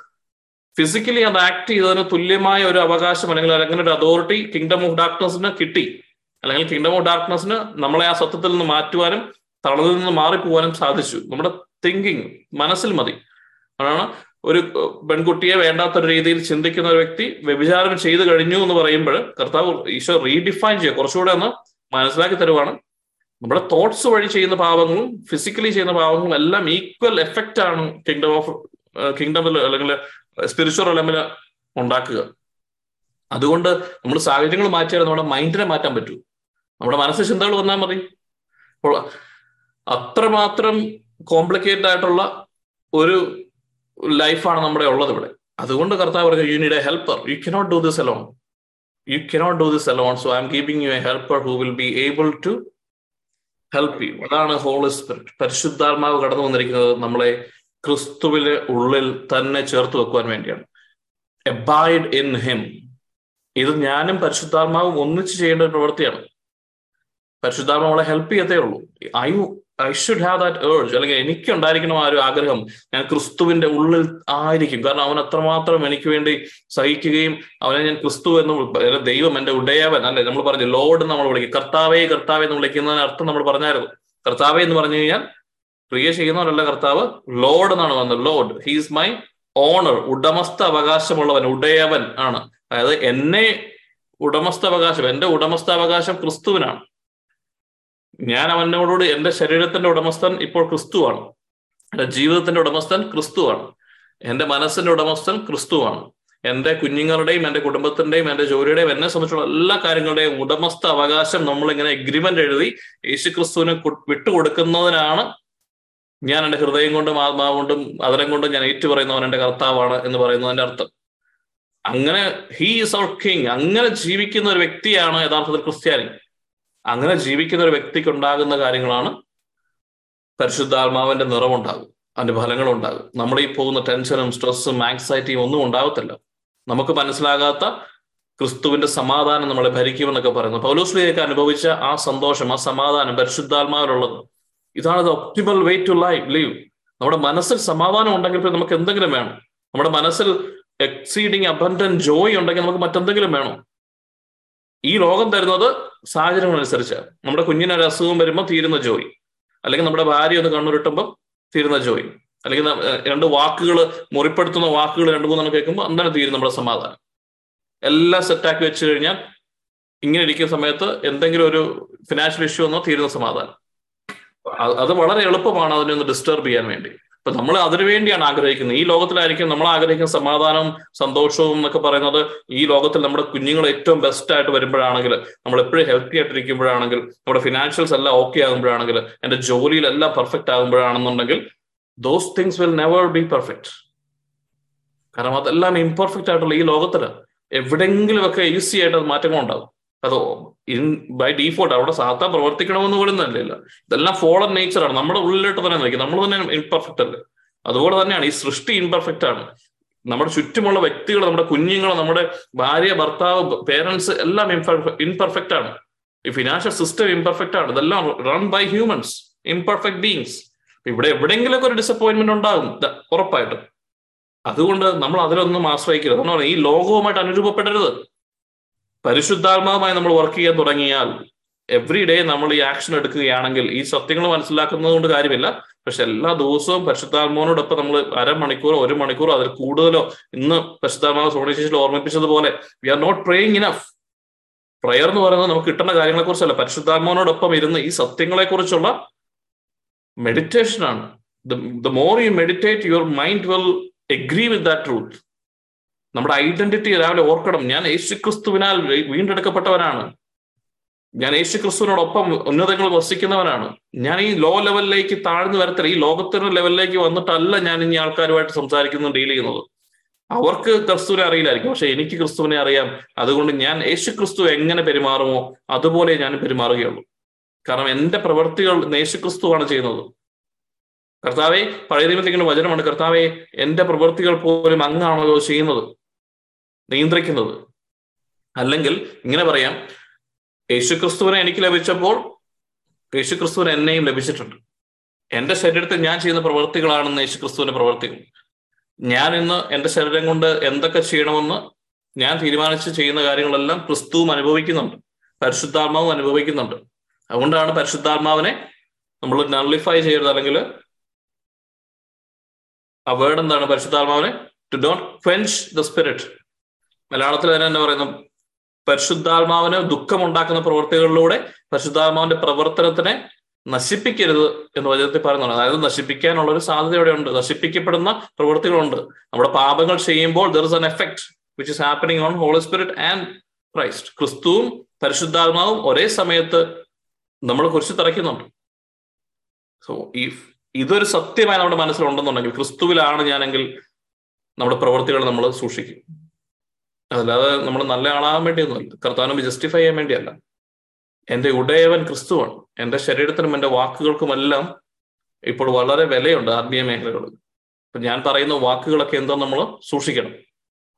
B: ഫിസിക്കലി അത് ആക്ട് ചെയ്തതിന് തുല്യമായ ഒരു അവകാശം അല്ലെങ്കിൽ അങ്ങനെ ഒരു അതോറിറ്റി കിങ്ഡം ഓഫ് ഡാർക്ക്നെസ്സിന് കിട്ടി. അല്ലെങ്കിൽ കിങ്ഡം ഓഫ് ഡാർക്ക്നെസ്സിന് നമ്മളെ ആ സത്യത്തിൽ നിന്ന് മാറ്റുവാനും തളതിൽ നിന്ന് മാറിപ്പോവാനും സാധിച്ചു. നമ്മുടെ തിങ്കിങ് മനസ്സിൽ മതി. അതാണ് ഒരു പെൺകുട്ടിയെ വേണ്ടാത്തൊരു രീതിയിൽ ചിന്തിക്കുന്ന ഒരു വ്യക്തി വ്യഭിചാരം ചെയ്തു കഴിഞ്ഞു എന്ന് പറയുമ്പോൾ കർത്താവ് ഈശോ റീഡിഫൈൻ ചെയ്യുക. കുറച്ചുകൂടെ ഒന്ന് മനസ്സിലാക്കി തരുവാണ്. നമ്മുടെ തോട്ട്സ് വഴി ചെയ്യുന്ന പാവങ്ങളും ഫിസിക്കലി ചെയ്യുന്ന പാവങ്ങളും എല്ലാം ഈക്വൽ എഫക്റ്റ് ആണ് കിങ്ഡം ഓഫ് കിങ്ഡമിൽ അല്ലെങ്കിൽ സ്പിരിച്വൽ അലമിൽ ഉണ്ടാക്കുക. അതുകൊണ്ട് നമ്മൾ സാഹചര്യങ്ങൾ മാറ്റിയാൽ നമ്മുടെ മൈൻഡിനെ മാറ്റാൻ പറ്റൂ. നമ്മുടെ മനസ്സിൽ ചിന്തകൾ വന്നാൽ മതി. അപ്പോൾ അത്രമാത്രം കോംപ്ലിക്കേറ്റഡ് ആയിട്ടുള്ള ഒരു ലൈഫാണ് നമ്മുടെ ഉള്ളത് ഇവിടെ. അതുകൊണ്ട് കർത്താവ് പറഞ്ഞു you need a helper you cannot do this alone you cannot do this alone so I'm giving you a helper who will be able to help you അതാണ് ഹോളി സ്പിരിറ്റ് പരിശുദ്ധാത്മാവ് കടന്നു വന്നിരിക്കുന്നത് നമ്മളെ ക്രിസ്തുവിന് ഉള്ളിൽ തന്നെ ചേർത്ത് വെക്കുവാൻ വേണ്ടിയാണ്. എബൈഡ് ഇൻ ഹിം ഇത് ഞാനും പരിശുദ്ധാത്മാവും ഒന്നിച്ച് ചെയ്യേണ്ട ഒരു പ്രവൃത്തിയാണ്. പരിശുദ്ധാത്മാവളെ ഹെൽപ്പ് ചെയ്യത്തേ ഉള്ളൂ. I I should have that urge അല്ലെങ്കിൽ എനിക്ക് ഉണ്ടായിരിക്കണം ആ ഒരു ആഗ്രഹം. ഞാൻ ക്രിസ്തുവിന്റെ ഉള്ളിൽ ആയിരിക്കും. കാരണം അവൻ അത്രമാത്രം എനിക്ക് വേണ്ടി സഹിക്കുകയും അവനെ ഞാൻ ക്രിസ്തു എന്ന് ദൈവം എന്റെ ഉടയവൻ അല്ലെ? നമ്മൾ പറഞ്ഞു ലോഡ് നമ്മൾ വിളിക്കും. കർത്താവേ കർത്താവേ എന്ന് വിളിക്കുന്നതിന് അർത്ഥം നമ്മൾ പറഞ്ഞായിരുന്നു. കർത്താവേ എന്ന് പറഞ്ഞു കഴിഞ്ഞാൽ പ്രിയ ചെയ്യുന്നവരല്ല കർത്താവ് ലോഡ് എന്നാണ് വന്നത്. ലോഡ് ഹീസ് മൈ ഓണർ ഉടമസ്ഥ അവകാശമുള്ളവൻ ഉടയവൻ ആണ്. അതായത് എന്നെ ഉടമസ്ഥ അവകാശം എന്റെ ഉടമസ്ഥ അവകാശം ക്രിസ്തുവിനാണ്. ഞാൻ അവനോടുകൂടി എന്റെ ശരീരത്തിന്റെ ഉടമസ്ഥൻ ഇപ്പോൾ ക്രിസ്തുവാണ്. എന്റെ ജീവിതത്തിന്റെ ഉടമസ്ഥൻ ക്രിസ്തുവാണ്. എന്റെ മനസ്സിന്റെ ഉടമസ്ഥൻ ക്രിസ്തുവാണ്. എന്റെ കുഞ്ഞുങ്ങളുടെയും എന്റെ കുടുംബത്തിന്റെയും എന്റെ ജോലിയുടെയും എന്നെ സംബന്ധിച്ചുള്ള എല്ലാ കാര്യങ്ങളുടെയും ഉടമസ്ഥ അവകാശം നമ്മൾ ഇങ്ങനെ എഗ്രിമെന്റ് എഴുതി യേശു ക്രിസ്തുവിനെ വിട്ടുകൊടുക്കുന്നതിനാണ് ഞാൻ എന്റെ ഹൃദയം കൊണ്ടും ആത്മാവ് കൊണ്ടും അതരം കൊണ്ടും ഞാൻ ഏറ്റുപറയുന്നവൻ എന്റെ കർത്താവാണ് എന്ന് പറയുന്നതിന്റെ അർത്ഥം. അങ്ങനെ ഹീ ഈസ് അവർ കിങ് അങ്ങനെ ജീവിക്കുന്ന ഒരു വ്യക്തിയാണ് യഥാർത്ഥത്തിൽ ക്രിസ്ത്യാനി. അങ്ങനെ ജീവിക്കുന്ന ഒരു വ്യക്തിക്ക് ഉണ്ടാകുന്ന കാര്യങ്ങളാണ് പരിശുദ്ധാത്മാവിന്റെ നിറവുണ്ടാകും അതിന്റെ ഫലങ്ങളുണ്ടാകും നമ്മൾ ഈ പോകുന്ന ടെൻഷനും സ്ട്രെസ്സും ആങ്സൈറ്റിയും ഒന്നും ഉണ്ടാകത്തില്ല. നമുക്ക് മനസ്സിലാകാത്ത ക്രിസ്തുവിന്റെ സമാധാനം നമ്മളെ ഭരിക്കുമെന്നൊക്കെ പറയുന്നു. പൗലോസ്ലിയൊക്കെ അനുഭവിച്ച ആ സന്തോഷം ആ സമാധാനം പരിശുദ്ധാത്മാവിലുള്ളത്. ഇതാണ് the optimal way to life live നമ്മുടെ മനസ്സിൽ സമാധാനം ഉണ്ടെങ്കിൽ നമുക്ക് എന്തെങ്കിലും വേണം. നമ്മുടെ മനസ്സിൽ എക്സീഡിങ് അബൻഡൻ ജോയ് ഉണ്ടെങ്കിൽ നമുക്ക് മറ്റെന്തെങ്കിലും വേണം? ഈ ലോകം തരുന്നത് സാഹചര്യങ്ങളനുസരിച്ച്. നമ്മുടെ കുഞ്ഞിന് ഒരു അസുഖം വരുമ്പോൾ തീരുന്ന ജോലി. അല്ലെങ്കിൽ നമ്മുടെ ഭാര്യ ഒന്ന് കണ്ണുരുട്ടുമ്പോൾ തീരുന്ന ജോലി. അല്ലെങ്കിൽ രണ്ട് വാക്കുകൾ മുറിപ്പെടുത്തുന്ന വാക്കുകൾ രണ്ട് മൂന്നെണ്ണം കേൾക്കുമ്പോൾ അന്നേരം തീരും നമ്മുടെ സമാധാനം. എല്ലാം സെറ്റാക്കി വെച്ച് കഴിഞ്ഞാൽ ഇങ്ങനെ ഇരിക്കുന്ന സമയത്ത് എന്തെങ്കിലും ഒരു ഫിനാൻഷ്യൽ ഇഷ്യൂ എന്നോ തീരുന്ന സമാധാനം. അത് വളരെ എളുപ്പമാണ് അതിനെ ഒന്ന് ഡിസ്റ്റർബ് ചെയ്യാൻ വേണ്ടി. അപ്പൊ നമ്മൾ അതിനുവേണ്ടിയാണ് ആഗ്രഹിക്കുന്നത്. ഈ ലോകത്തിലായിരിക്കും നമ്മൾ ആഗ്രഹിക്കുന്ന സമാധാനവും സന്തോഷവും എന്നൊക്കെ പറയുന്നത് ഈ ലോകത്തിൽ നമ്മുടെ കുഞ്ഞുങ്ങൾ ഏറ്റവും ബെസ്റ്റ് ആയിട്ട് വരുമ്പോഴാണെങ്കിൽ നമ്മൾ എപ്പോഴും ഹെൽത്തി ആയിട്ടിരിക്കുമ്പോഴാണെങ്കിൽ നമ്മുടെ ഫിനാൻഷ്യൽസ് എല്ലാം ഓക്കെ ആകുമ്പോഴാണെങ്കിൽ എന്റെ ജോലിയിലെല്ലാം perfect ആകുമ്പോഴാണെന്നുണ്ടെങ്കിൽ those things will never be perfect കാരണം അതെല്ലാം ഇംപെർഫെക്റ്റ് ആയിട്ടുള്ള ഈ ലോകത്തിൽ എവിടെങ്കിലുമൊക്കെ ഈസി ആയിട്ട് അത് മാറ്റങ്ങൾ ഉണ്ടാകും അത് ഇൻ ബൈ ഡീഫോൾട്ട് അവിടെ സാധാ പ്രവർത്തിക്കണമെന്ന് പോലും തന്നെയില്ല. ഇതെല്ലാം ഫോളൻ നേച്ചറാണ് നമ്മുടെ ഉള്ളിലോട്ട് തന്നെ നിൽക്കും. നമ്മൾ തന്നെ ഇംപെർഫെക്റ്റ് അല്ലേ? അതുപോലെ തന്നെയാണ് ഈ സൃഷ്ടി ഇംപെർഫെക്റ്റ് ആണ്. നമ്മുടെ ചുറ്റുമുള്ള വ്യക്തികൾ നമ്മുടെ കുഞ്ഞുങ്ങൾ നമ്മുടെ ഭാര്യ ഭർത്താവ് പേരൻസ് എല്ലാം ഇംപെർഫെക്റ്റ് ആണ്. ഈ ഫിനാൻഷ്യൽ സിസ്റ്റം ഇംപെർഫെക്റ്റ് ആണ്. ഇതെല്ലാം run by humans imperfect beings ഇവിടെ എവിടെയെങ്കിലും ഒരു ഡിസപ്പോയിന്റ്മെന്റ് ഉണ്ടാകും. ഉറപ്പായിട്ടും. അതുകൊണ്ട് നമ്മൾ അതിലൊന്നും ആശ്രയിക്കരുത്. എന്ന് പറഞ്ഞാൽ ഈ ലോകവുമായിട്ട് അനുരൂപപ്പെടരുത്. പരിശുദ്ധാത്മാവുമായി നമ്മൾ വർക്ക് ചെയ്യാൻ തുടങ്ങിയാൽ എവറി ഡേ നമ്മൾ ഈ ആക്ഷൻ എടുക്കുകയാണെങ്കിൽ ഈ സത്യങ്ങൾ മനസ്സിലാക്കുന്നത് കൊണ്ട് കാര്യമില്ല. പക്ഷെ എല്ലാ ദിവസവും പരിശുദ്ധാത്മാവിനോടൊപ്പം നമ്മൾ അരമണിക്കൂറോ ഒരു മണിക്കൂറോ അതിൽ കൂടുതലോ ഇന്ന് പരിശുദ്ധാത്മാവ് സോണിശേഷിൽ ഓർമ്മിപ്പിച്ചതുപോലെ we are not praying enough prayer എന്ന് പറയുന്നത് നമുക്ക് കിട്ടുന്ന കാര്യങ്ങളെ കുറിച്ചല്ല പരിശുദ്ധാത്മാവിനോടൊപ്പം ഇരുന്ന് ഈ സത്യങ്ങളെ കുറിച്ചുള്ള മെഡിറ്റേഷൻ ആണ് the more you meditate your mind will agree with that truth നമ്മുടെ ഐഡന്റിറ്റി രാവിലെ ഓർക്കണം. ഞാൻ യേശു ക്രിസ്തുവിനാൽ വീണ്ടെടുക്കപ്പെട്ടവനാണ്. ഞാൻ യേശു ക്രിസ്തുവിനോടൊപ്പം ഉന്നതങ്ങൾ വസിക്കുന്നവനാണ്. ഞാൻ ഈ ലോ ലെവലിലേക്ക് താഴ്ന്നു വരത്തില്ല. ഈ ലോകത്തിന്റെ ലെവലിലേക്ക് വന്നിട്ടല്ല ഞാൻ ഇനി ആൾക്കാരുമായിട്ട് സംസാരിക്കുന്നത് ഡീൽ ചെയ്യുന്നത്. അവർക്ക് ക്രിസ്തുവിനെ അറിയില്ലായിരിക്കും. പക്ഷെ എനിക്ക് ക്രിസ്തുവിനെ അറിയാം. അതുകൊണ്ട് ഞാൻ യേശു ക്രിസ്തു എങ്ങനെ പെരുമാറുമോ അതുപോലെ ഞാൻ പെരുമാറുകയുള്ളൂ. കാരണം എന്റെ പ്രവൃത്തികൾ യേശു ക്രിസ്തുവാണ് ചെയ്യുന്നത്. കർത്താവെ പഴയ ഇങ്ങനെ വചനമാണ് കർത്താവെ എന്റെ പ്രവൃത്തികൾ പോലും അങ്ങാണല്ലോ ചെയ്യുന്നത് നിയന്ത്രിക്കുന്നത്. അല്ലെങ്കിൽ ഇങ്ങനെ പറയാം യേശുക്രിസ്തുവിനെ എനിക്ക് ലഭിച്ചപ്പോൾ യേശുക്രിസ്തുവിന് എന്നെയും ലഭിച്ചിട്ടുണ്ട്. എന്റെ ശരീരത്തിൽ ഞാൻ ചെയ്യുന്ന പ്രവൃത്തികളാണെന്ന് യേശുക്രിസ്തുവിന്റെ പ്രവൃത്തികൾ. ഞാൻ ഇന്ന് എന്റെ ശരീരം കൊണ്ട് എന്തൊക്കെ ചെയ്യണമെന്ന് ഞാൻ തീരുമാനിച്ച് ചെയ്യുന്ന കാര്യങ്ങളെല്ലാം ക്രിസ്തുവും അനുഭവിക്കുന്നുണ്ട്. പരിശുദ്ധാത്മാവും അനുഭവിക്കുന്നുണ്ട്. അതുകൊണ്ടാണ് പരിശുദ്ധാത്മാവിനെ നമ്മൾ നള്ളിഫൈ ചെയ്യരുത് അല്ലെങ്കിൽ ആ വേർഡ് എന്താണ്? പരിശുദ്ധാത്മാവിനെ? To don't quench the spirit മലയാളത്തിൽ തന്നെ തന്നെ പറയുന്നു പരിശുദ്ധാത്മാവിന് ദുഃഖമുണ്ടാക്കുന്ന പ്രവൃത്തികളിലൂടെ പരിശുദ്ധാത്മാവിന്റെ പ്രവർത്തനത്തിനെ നശിപ്പിക്കരുത് എന്ന് വചനത്തിൽ പറയുന്നുണ്ട്. അതായത് നശിപ്പിക്കാനുള്ള ഒരു സാധ്യത ഇവിടെ ഉണ്ട് നശിപ്പിക്കപ്പെടുന്ന പ്രവൃത്തികളുണ്ട് നമ്മുടെ പാപങ്ങൾ ചെയ്യുമ്പോൾ there is an effect which is happening on holy spirit and Christ ക്രിസ്തുവും പരിശുദ്ധാത്മാവും ഒരേ സമയത്ത് നമ്മൾ കുറിച്ച് തറയ്ക്കുന്നുണ്ട്. സോ ഈ ഇതൊരു സത്യമായി നമ്മുടെ മനസ്സിലുണ്ടെന്നുണ്ടെങ്കിൽ ക്രിസ്തുവിലാണ് ഞാനെങ്കിൽ നമ്മുടെ പ്രവൃത്തികൾ നമ്മൾ സൂക്ഷിക്കും. അതല്ലാതെ നമ്മൾ നല്ല ആളാകാൻ വേണ്ടിയൊന്നുമല്ല. കർത്താവിനെ ജസ്റ്റിഫൈ ചെയ്യാൻ വേണ്ടിയല്ല. എന്റെ ഉടയവൻ ക്രിസ്തുവാണ്. എന്റെ ശരീരത്തിനും എന്റെ വാക്കുകൾക്കുമെല്ലാം ഇപ്പോൾ വളരെ വിലയുണ്ട് ആത്മീയ മേഖലകളിൽ. അപ്പൊ ഞാൻ പറയുന്ന വാക്കുകളൊക്കെ എന്തോ നമ്മൾ സൂക്ഷിക്കണം.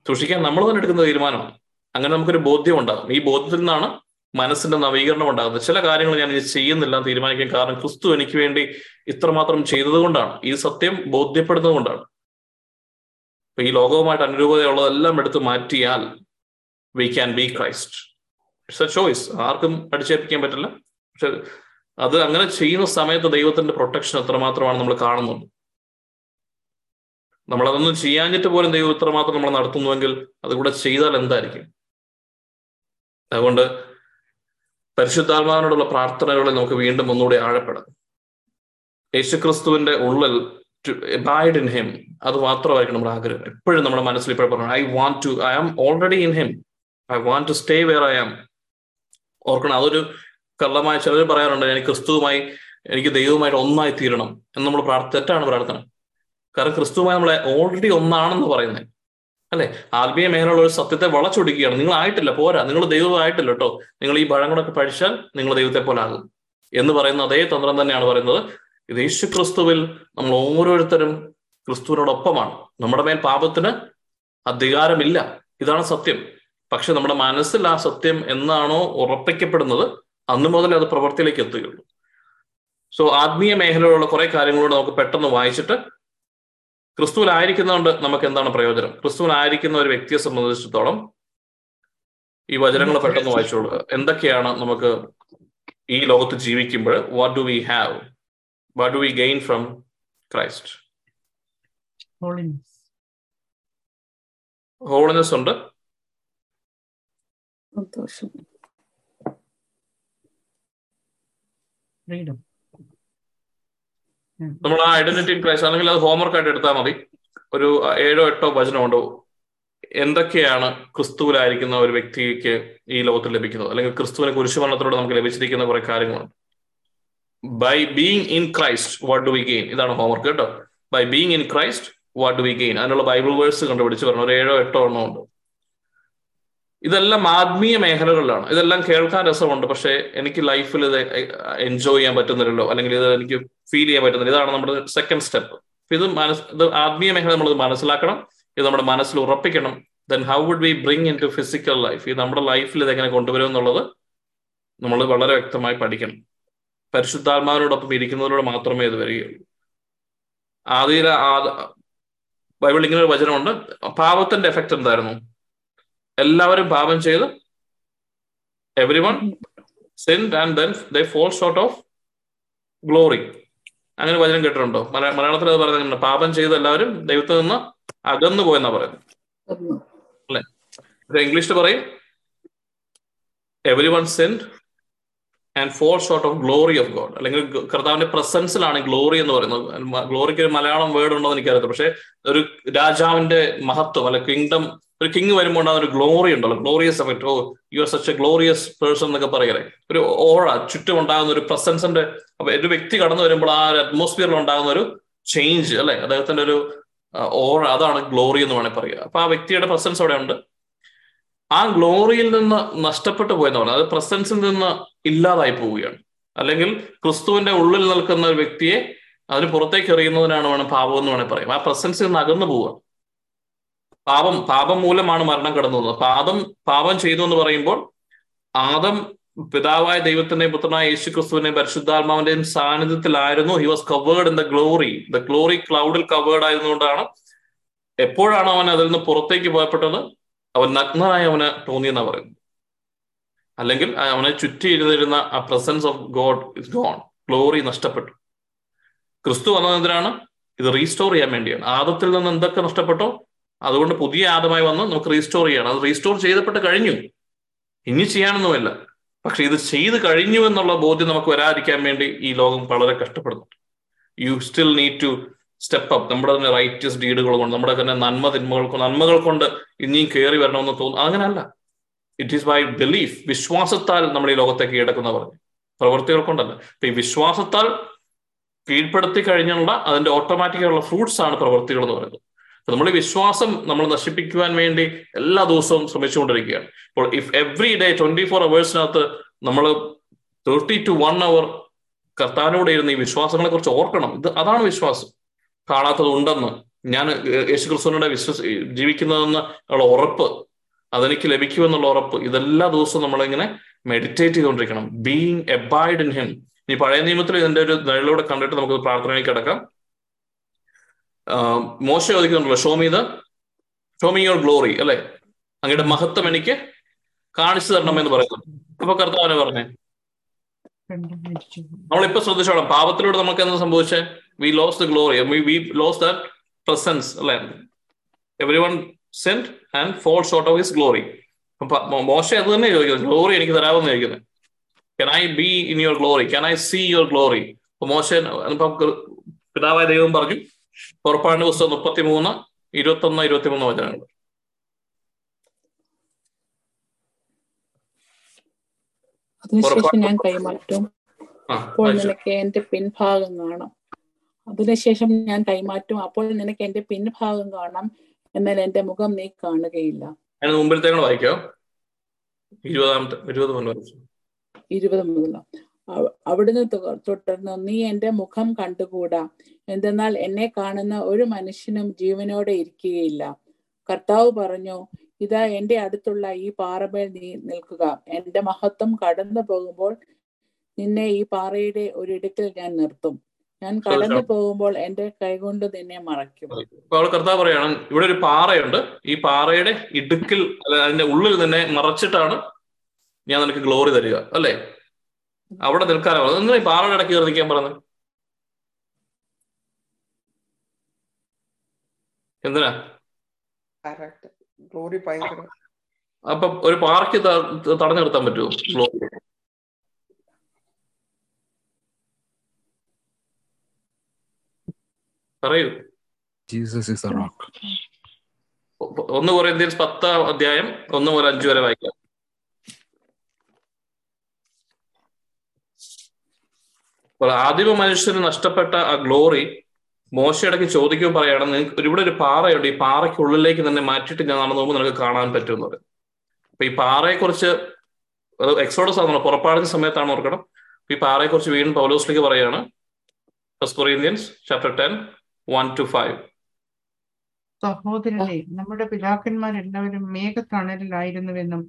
B: സൂക്ഷിക്കാൻ നമ്മൾ തന്നെ എടുക്കുന്ന തീരുമാനമാണ്. അങ്ങനെ നമുക്കൊരു ബോധ്യം ഉണ്ടാകും. ഈ ബോധ്യത്തിൽ നിന്നാണ് മനസ്സിന്റെ നവീകരണം ഉണ്ടാകുന്നത്. ചില കാര്യങ്ങൾ ഞാൻ ഇത് ചെയ്യുന്നില്ല തീരുമാനിക്കാൻ കാരണം ക്രിസ്തു എനിക്ക് വേണ്ടി ഇത്രമാത്രം ചെയ്തതുകൊണ്ടാണ്. ഈ സത്യം ബോധ്യപ്പെടുന്നത് കൊണ്ടാണ്. ഈ ലോകവുമായിട്ട് അനുരൂപതയുള്ളതെല്ലാം എടുത്ത് മാറ്റിയാൽ we can be Christ it's a choice ആർക്കും അടിച്ചേൽപ്പിക്കാൻ പറ്റില്ല. പക്ഷെ അത് അങ്ങനെ ചെയ്യുന്ന സമയത്ത് ദൈവത്തിന്റെ പ്രൊട്ടക്ഷൻ എത്രമാത്രമാണ് നമ്മൾ കാണുന്നുണ്ട് നമ്മളതൊന്നും ചെയ്യാഞ്ഞിട്ട് പോലും ദൈവം ഇത്രമാത്രം നമ്മൾ നടത്തുന്നുവെങ്കിൽ അതുകൂടെ ചെയ്താൽ എന്തായിരിക്കും? അതുകൊണ്ട് പരിശുദ്ധാത്മാവിനോടുള്ള പ്രാർത്ഥനകളിൽ നമുക്ക് വീണ്ടും ഒന്നുകൂടി ആഴപ്പെടാം. യേശുക്രിസ്തുവിന്റെ ഉള്ളിൽ ടു അബൈഡ് ഇൻ ഹിം അത് മാത്രമായിരിക്കും നമ്മുടെ ആഗ്രഹം. എപ്പോഴും നമ്മുടെ മനസ്സിൽ ഇപ്പോഴും പറഞ്ഞു I want to I am already in him I want to stay where I am ഓർക്കണം അതൊരു കള്ളമായ ചിലർ പറയാറുണ്ട് എനിക്ക് ക്രിസ്തുവുമായി എനിക്ക് ദൈവവുമായിട്ട് ഒന്നായി തീരണം. എന്ന് നമ്മൾ പ്രാർത്ഥ തെറ്റാണ് പ്രാർത്ഥന. കാരണം ക്രിസ്തുവുമായി നമ്മളെ ഓൾറെഡി ഒന്നാണെന്ന് പറയുന്നത്. അല്ലെ? ആത്മീയ മേഖലയുള്ള ഒരു സത്യത്തെ വളച്ചൊടിക്കുകയാണ്. നിങ്ങൾ ആയിട്ടില്ല പോരാ. നിങ്ങൾ ദൈവമായിട്ടില്ല കേട്ടോ. നിങ്ങൾ ഈ പഴം കൂടെ പഠിച്ചാൽ നിങ്ങൾ ദൈവത്തെ പോലെ ആകും എന്ന് പറയുന്ന അതേ തന്ത്രം തന്നെയാണ് പറയുന്നത്. ഇത് യേശു ക്രിസ്തുവിൽ നമ്മൾ ഓരോരുത്തരും ക്രിസ്തുവിനോടൊപ്പമാണ്. നമ്മുടെ മേൽ പാപത്തിന് അധികാരമില്ല. ഇതാണ് സത്യം. പക്ഷെ നമ്മുടെ മനസ്സിൽ ആ സത്യം എന്നാണോ ഉറപ്പിക്കപ്പെടുന്നത് അന്ന് മുതൽ അത് പ്രവൃത്തിയിലേക്ക് എത്തുകയുള്ളൂ. സോ ആത്മീയ മേഖലയിലുള്ള കുറെ കാര്യങ്ങളോട് നമുക്ക് പെട്ടെന്ന് വായിച്ചിട്ട് ക്രിസ്തുവിലായിരിക്കുന്നതുകൊണ്ട് നമുക്ക് എന്താണ് പ്രയോജനം? ക്രിസ്തുവിലായിരിക്കുന്ന ഒരു വ്യക്തിയെ സംബന്ധിച്ചിടത്തോളം ഈ വചനങ്ങൾ പെട്ടെന്ന് വായിച്ചോളൂ. എന്തൊക്കെയാണ് നമുക്ക് ഈ ലോകത്ത് ജീവിക്കുമ്പോൾ what do we have what do we gain from Christ. Holiness ഉണ്ട്.
D: ഫ്രീഡം.
B: നമ്മൾ ആ ഐഡന്റിറ്റി ഇൻ ക്രൈസ്റ്റ് അല്ലെങ്കിൽ അത് ഹോംവർക്ക് ആയിട്ട് എടുത്താൽ മതി. ഒരു ഏഴോ എട്ടോ വചനമുണ്ടോ എന്തൊക്കെയാണ് ക്രിസ്തുവിലായിരിക്കുന്ന ഒരു വ്യക്തിക്ക് ഈ ലോകത്തിൽ ലഭിക്കുന്നത്? അല്ലെങ്കിൽ ക്രിസ്തുവിനെ കുരിശുമരണത്തിലൂടെ നമുക്ക് ലഭിച്ചിരിക്കുന്ന കുറെ കാര്യങ്ങളുണ്ട് by being in Christ what do we gain ഇതാണ് ഹോംവർക്ക് കേട്ടോ. By being in Christ what do we gain അതിനുള്ള ബൈബിൾ വേഴ്സ് കണ്ടുപിടിച്ച് പറഞ്ഞു. ഒരു ഏഴോ എട്ടോ എണ്ണോ ഉണ്ട്. ഇതെല്ലാം ആത്മീയ മേഖലകളിലാണ്. ഇതെല്ലാം കേൾക്കാൻ രസമുണ്ട്. പക്ഷേ എനിക്ക് ലൈഫിൽ ഇത് എൻജോയ് ചെയ്യാൻ പറ്റുന്നില്ലല്ലോ. അല്ലെങ്കിൽ ഇത് എനിക്ക് ഫീൽ ചെയ്യാൻ പറ്റുന്നില്ല. ഇതാണ് നമ്മുടെ സെക്കൻഡ് സ്റ്റെപ്പ് ഇത് മനസ് ഇത് ആത്മീയ മേഖല നമ്മൾ മനസ്സിലാക്കണം. ഇത് നമ്മുടെ മനസ്സിൽ ഉറപ്പിക്കണം. Then how would we bring into physical life ഇത് നമ്മുടെ ലൈഫിൽ ഇത് എങ്ങനെ കൊണ്ടുവരും എന്നുള്ളത് നമ്മൾ വളരെ വ്യക്തമായി പഠിക്കണം. പരിശുദ്ധാത്മാവിനോടൊപ്പം ഇരിക്കുന്നതിലൂടെ മാത്രമേ ഇത് വരികയുള്ളൂ. ആദ്യ ബൈബിൾ ഇങ്ങനെ ഒരു വചനമുണ്ട്. പാപത്തിന്റെ എഫക്റ്റ് എന്തായിരുന്നു? എല്ലാവരും പാപം ചെയ്ത്. Everyone sinned and then they fall short of glory അങ്ങനെ വചനം കേട്ടിട്ടുണ്ടോ? മല- മലയാളത്തിൽ അത് പറയുന്നത് പാപം ചെയ്ത് എല്ലാവരും ദൈവത്തിൽ നിന്ന് അകന്നു പോയെന്നാ പറയുന്നത്.
C: ഒന്ന്
B: ഇംഗ്ലീഷിൽ പറയും everyone sinned and fall short of glory of God അല്ലെങ്കിൽ കർത്താവിന്റെ പ്രസൻസിലാണ് ഗ്ലോറി എന്ന് പറയുന്നത്. ഗ്ലോറിക്ക് ഒരു മലയാളം വേർഡ് ഉണ്ടോ എന്ന് എനിക്കറിയത്തില്ല. പക്ഷെ ഒരു രാജാവിന്റെ മഹത്വം അല്ലെ കിങ്ഡം ഒരു കിങ് വരുമ്പോൾ ഉണ്ടാകുന്ന ഒരു ഗ്ലോറി ഉണ്ടല്ലോ. Glorious effect oh you are such a glorious person എന്നൊക്കെ പറയലേ ഒരു ഓറ ചുറ്റും ഉണ്ടാകുന്ന ഒരു പ്രസൻസിന്റെ ഒരു വ്യക്തി കടന്നു വരുമ്പോൾ ആ ഒരു അറ്റ്മോസ്ഫിയറിൽ ഉണ്ടാകുന്ന ഒരു ചേഞ്ച് അല്ലെ? അദ്ദേഹത്തിന്റെ ഒരു ഓറ അതാണ് ഗ്ലോറി എന്ന് വേണമെങ്കിൽ പറയുക. അപ്പൊ ആ വ്യക്തിയുടെ പ്രസൻസ് അവിടെ ഉണ്ട് ആ ഗ്ലോറിയിൽ നിന്ന് നഷ്ടപ്പെട്ടു പോയെന്ന് പറഞ്ഞാൽ അത് പ്രസൻസിൽ നിന്ന് ഇല്ലാതായി പോവുകയാണ്. അല്ലെങ്കിൽ ക്രിസ്തുവിന്റെ ഉള്ളിൽ നിൽക്കുന്ന ഒരു വ്യക്തിയെ അതിന് പുറത്തേക്ക് എറിയുന്നതിനാണ് വേണം പാപം എന്ന് വേണമെങ്കിൽ പറയാം. ആ പ്രസൻസിൽ നിന്ന് അകന്നു പോവുക. പാപം പാപം മൂലമാണ് മരണം കടന്നു വന്നത്. പാപം പാപം ചെയ്തു എന്ന് പറയുമ്പോൾ ആദം പിതാവായ ദൈവത്തിന്റെയും പുത്രനായ യേശു ക്രിസ്തുവിന്റെയും പരിശുദ്ധാത്മാവിന്റെയും സാന്നിധ്യത്തിലായിരുന്നു. He was covered in the glory the glory ക്ലൗഡിൽ covered ആയതുകൊണ്ടാണ് എപ്പോഴാണ് അവൻ അതിൽ നിന്ന് പുറത്തേക്ക് പോയപ്പെട്ടത്? അവൻ നഗ്നനായി അവന് തോന്നിയെന്നാ പറയുന്നത്. അല്ലെങ്കിൽ അവനെ ചുറ്റി എഴുതിരുന്ന ആ presence of God is gone glory നഷ്ടപ്പെട്ടു. ക്രിസ്തു വന്നതെന്തിനാണ്? ഇത് റീസ്റ്റോർ ചെയ്യാൻ വേണ്ടിയാണ്. ആദത്തിൽ നിന്ന് എന്തൊക്കെ നഷ്ടപ്പെട്ടോ? അതുകൊണ്ട് പുതിയ ആദമായി വന്ന് നമുക്ക് റീസ്റ്റോർ ചെയ്യണം. അത് റീസ്റ്റോർ ചെയ്തപ്പെട്ട് കഴിഞ്ഞു. ഇനി ചെയ്യാനൊന്നുമല്ല. പക്ഷെ ഇത് ചെയ്ത് കഴിഞ്ഞു എന്നുള്ള ബോധ്യം നമുക്ക് വരാതിരിക്കാൻ വേണ്ടി ഈ ലോകം വളരെ കഷ്ടപ്പെടുന്നുണ്ട് you still need to step up നമ്മുടെ തന്നെ റൈറ്റസ് ഡീഡുകൾ കൊണ്ട് നമ്മുടെ തന്നെ നന്മ തിന്മകൾ കൊണ്ട് നന്മകൾ കൊണ്ട് ഇനിയും കയറി വരണമെന്ന് തോന്നുന്നു. അങ്ങനല്ല ഇറ്റ് ഈസ് ബൈ ബിലീഫ് വിശ്വാസത്താൽ നമ്മൾ ഈ ലോകത്തെ കീഴടക്കുന്ന പറഞ്ഞു. പ്രവൃത്തികൾ കൊണ്ടല്ല. ഇപ്പൊ ഈ വിശ്വാസത്താൽ കീഴ്പ്പെടുത്തി കഴിഞ്ഞുള്ള അതിന്റെ ഓട്ടോമാറ്റിക്കായുള്ള ഫ്രൂട്ട്സ് ആണ് പ്രവൃത്തികൾ എന്ന് പറയുന്നത്. ഈ വിശ്വാസം നമ്മൾ നശിപ്പിക്കുവാൻ വേണ്ടി എല്ലാ ദിവസവും ശ്രമിച്ചുകൊണ്ടിരിക്കുകയാണ്. ഇപ്പോൾ if every day twenty four അവേഴ്സിനകത്ത് നമ്മൾ തേർട്ടി ടു വൺ അവർ കർത്താനോട് ഇരുന്ന് ഈ വിശ്വാസങ്ങളെ കുറിച്ച് ഓർക്കണം. ഇത് അതാണ് വിശ്വാസം. കാണാത്തത് ഉണ്ടെന്ന്. ഞാൻ യേശു ക്രിസ്തുവിനോട് വിശ്വസ ജീവിക്കുന്നതെന്ന് ഉള്ള ഉറപ്പ് അതെനിക്ക് ലഭിക്കുമെന്നുള്ള ഉറപ്പ് ഇതെല്ലാ ദിവസവും നമ്മളിങ്ങനെ മെഡിറ്റേറ്റ് ചെയ്തുകൊണ്ടിരിക്കണം. ബീങ് എബൈഡ് ഇൻ ഹിം ഈ പഴയ നിയമത്തിൽ ഇതിന്റെ ഒരു നിഴലൂടെ കണ്ടിട്ട് നമുക്ക് പ്രാർത്ഥനയിലേക്ക് കിടക്കാം. മോശ ചോദിക്കുന്നുണ്ടല്ലോ show me show show me your glory അല്ലെ? അങ്ങയുടെ മഹത്വം എനിക്ക് കാണിച്ചു തരണം എന്ന് പറയുന്നു. അപ്പൊ കർത്താവിനെ പറഞ്ഞേ നമ്മളിപ്പോ ശ്രദ്ധിച്ചോളാം പാപത്തിലൂടെ നമുക്ക് എന്താ സംഭവിച്ചേ? We lost the glory we lost that presence അല്ലെ? Everyone sinned and fall short of his glory മോശ അത് തന്നെ ചോദിക്കുന്നത് ഗ്ലോറി എനിക്ക് തരാമെന്ന് ചോദിക്കുന്നത്. Can I be in your glory can I see your glory മോശൻ മോശ പിതാവായ ദൈവം പറഞ്ഞു പുറപ്പാടിന്റെ പുസ്തകം മുപ്പത്തി മൂന്ന് ഇരുപത്തി ഒന്ന് ഇരുപത്തി മൂന്ന് വചനങ്ങൾ.
C: അതിനുശേഷം ഞാൻ കൈമാറ്റും. അപ്പോൾ നിനക്ക് എന്റെ പിൻഭാഗം കാണാം. അതിനുശേഷം ഞാൻ കൈമാറ്റും. അപ്പോൾ നിനക്ക് എന്റെ പിൻഭാഗം കാണാം. എന്നാൽ എന്റെ മുഖം നീ കാണുകയില്ല.
B: മുമ്പിലത്തെ വായിക്കോ. ഇരുപതാമത്തെ ഇരുപത് മുതൽ.
C: ഇരുപത് മുതൽ അവിടുന്ന് തുടർന്നു നീ എന്റെ മുഖം കണ്ടുകൂടാ. എന്തെന്നാൽ എന്നെ കാണുന്ന ഒരു മനുഷ്യനും ജീവനോടെ ഇരിക്കുകയില്ല. കർത്താവ് പറഞ്ഞു ഇതാ എന്റെ അടുത്തുള്ള ഈ പാറമേൽ നീ നിൽക്കുക. എന്റെ മഹത്വം കടന്നു പോകുമ്പോൾ നിന്നെ ഈ പാറയുടെ ഒരിടുക്കിൽ ഞാൻ നിർത്തും. ഞാൻ കടന്നു പോകുമ്പോൾ എന്റെ കൈകൊണ്ട് നിന്നെ മറയ്ക്കും.
B: അവൾ കർത്താവ് പറയാണ് ഇവിടെ ഒരു പാറയുണ്ട്. ഈ പാറയുടെ ഇടുക്കിൽ അതിന്റെ ഉള്ളിൽ നിന്നെ മറച്ചിട്ടാണ് ഞാൻ നിനക്ക് ഗ്ലോറി തരിക. അല്ലേ? അവിടെ നിൽക്കാനോ നിങ്ങൾ എന്തിനാ ഈ പാറയുടെ ഇടയ്ക്ക് കയറി നിൽക്കാൻ പറഞ്ഞു എന്തിനാ? അപ്പൊ ഒരു പാർക്ക് തടഞ്ഞു നിർത്താൻ പറ്റുമോ? ഗ്ലോറി പറയൂ.
G: ജീസസ് ഇസ് റോക്ക്
B: ഒന്ന് കൊറിയന്ത്യൻസ് പത്താം അധ്യായം ഒന്ന് മുതൽ അഞ്ചു വരെ വായിക്കാം. അപ്പോൾ ആദിമ മനുഷ്യന് നഷ്ടപ്പെട്ട ആ ഗ്ലോറി മോശയിടയ്ക്ക് ചോദിക്കുമ്പോൾ പറയണം നിങ്ങൾക്ക് ഇവിടെ ഒരു പാറയുണ്ട് ഈ പാറയ്ക്കുള്ളിലേക്ക് തന്നെ മാറ്റിയിട്ട് ഞാൻ നടന്നു പോകുമ്പോൾ നിനക്ക് കാണാൻ പറ്റും എന്ന് പറയും അപ്പൊ ഈ പാറയെക്കുറിച്ച് അത് എക്സോഡസ് ആണോ പുറപ്പാടുന്ന സമയത്താണ് ഓർക്കണം. ഈ പാറയെക്കുറിച്ച് വീണ്ടും പൗലോസിലേക്ക് പറയാണ് first Corinthians chapter ten one two five
D: സഹോദരനെ നമ്മുടെ പിതാക്കന്മാരെല്ലാവരും മേഘത്തണലിലായിരുന്നുവെന്നും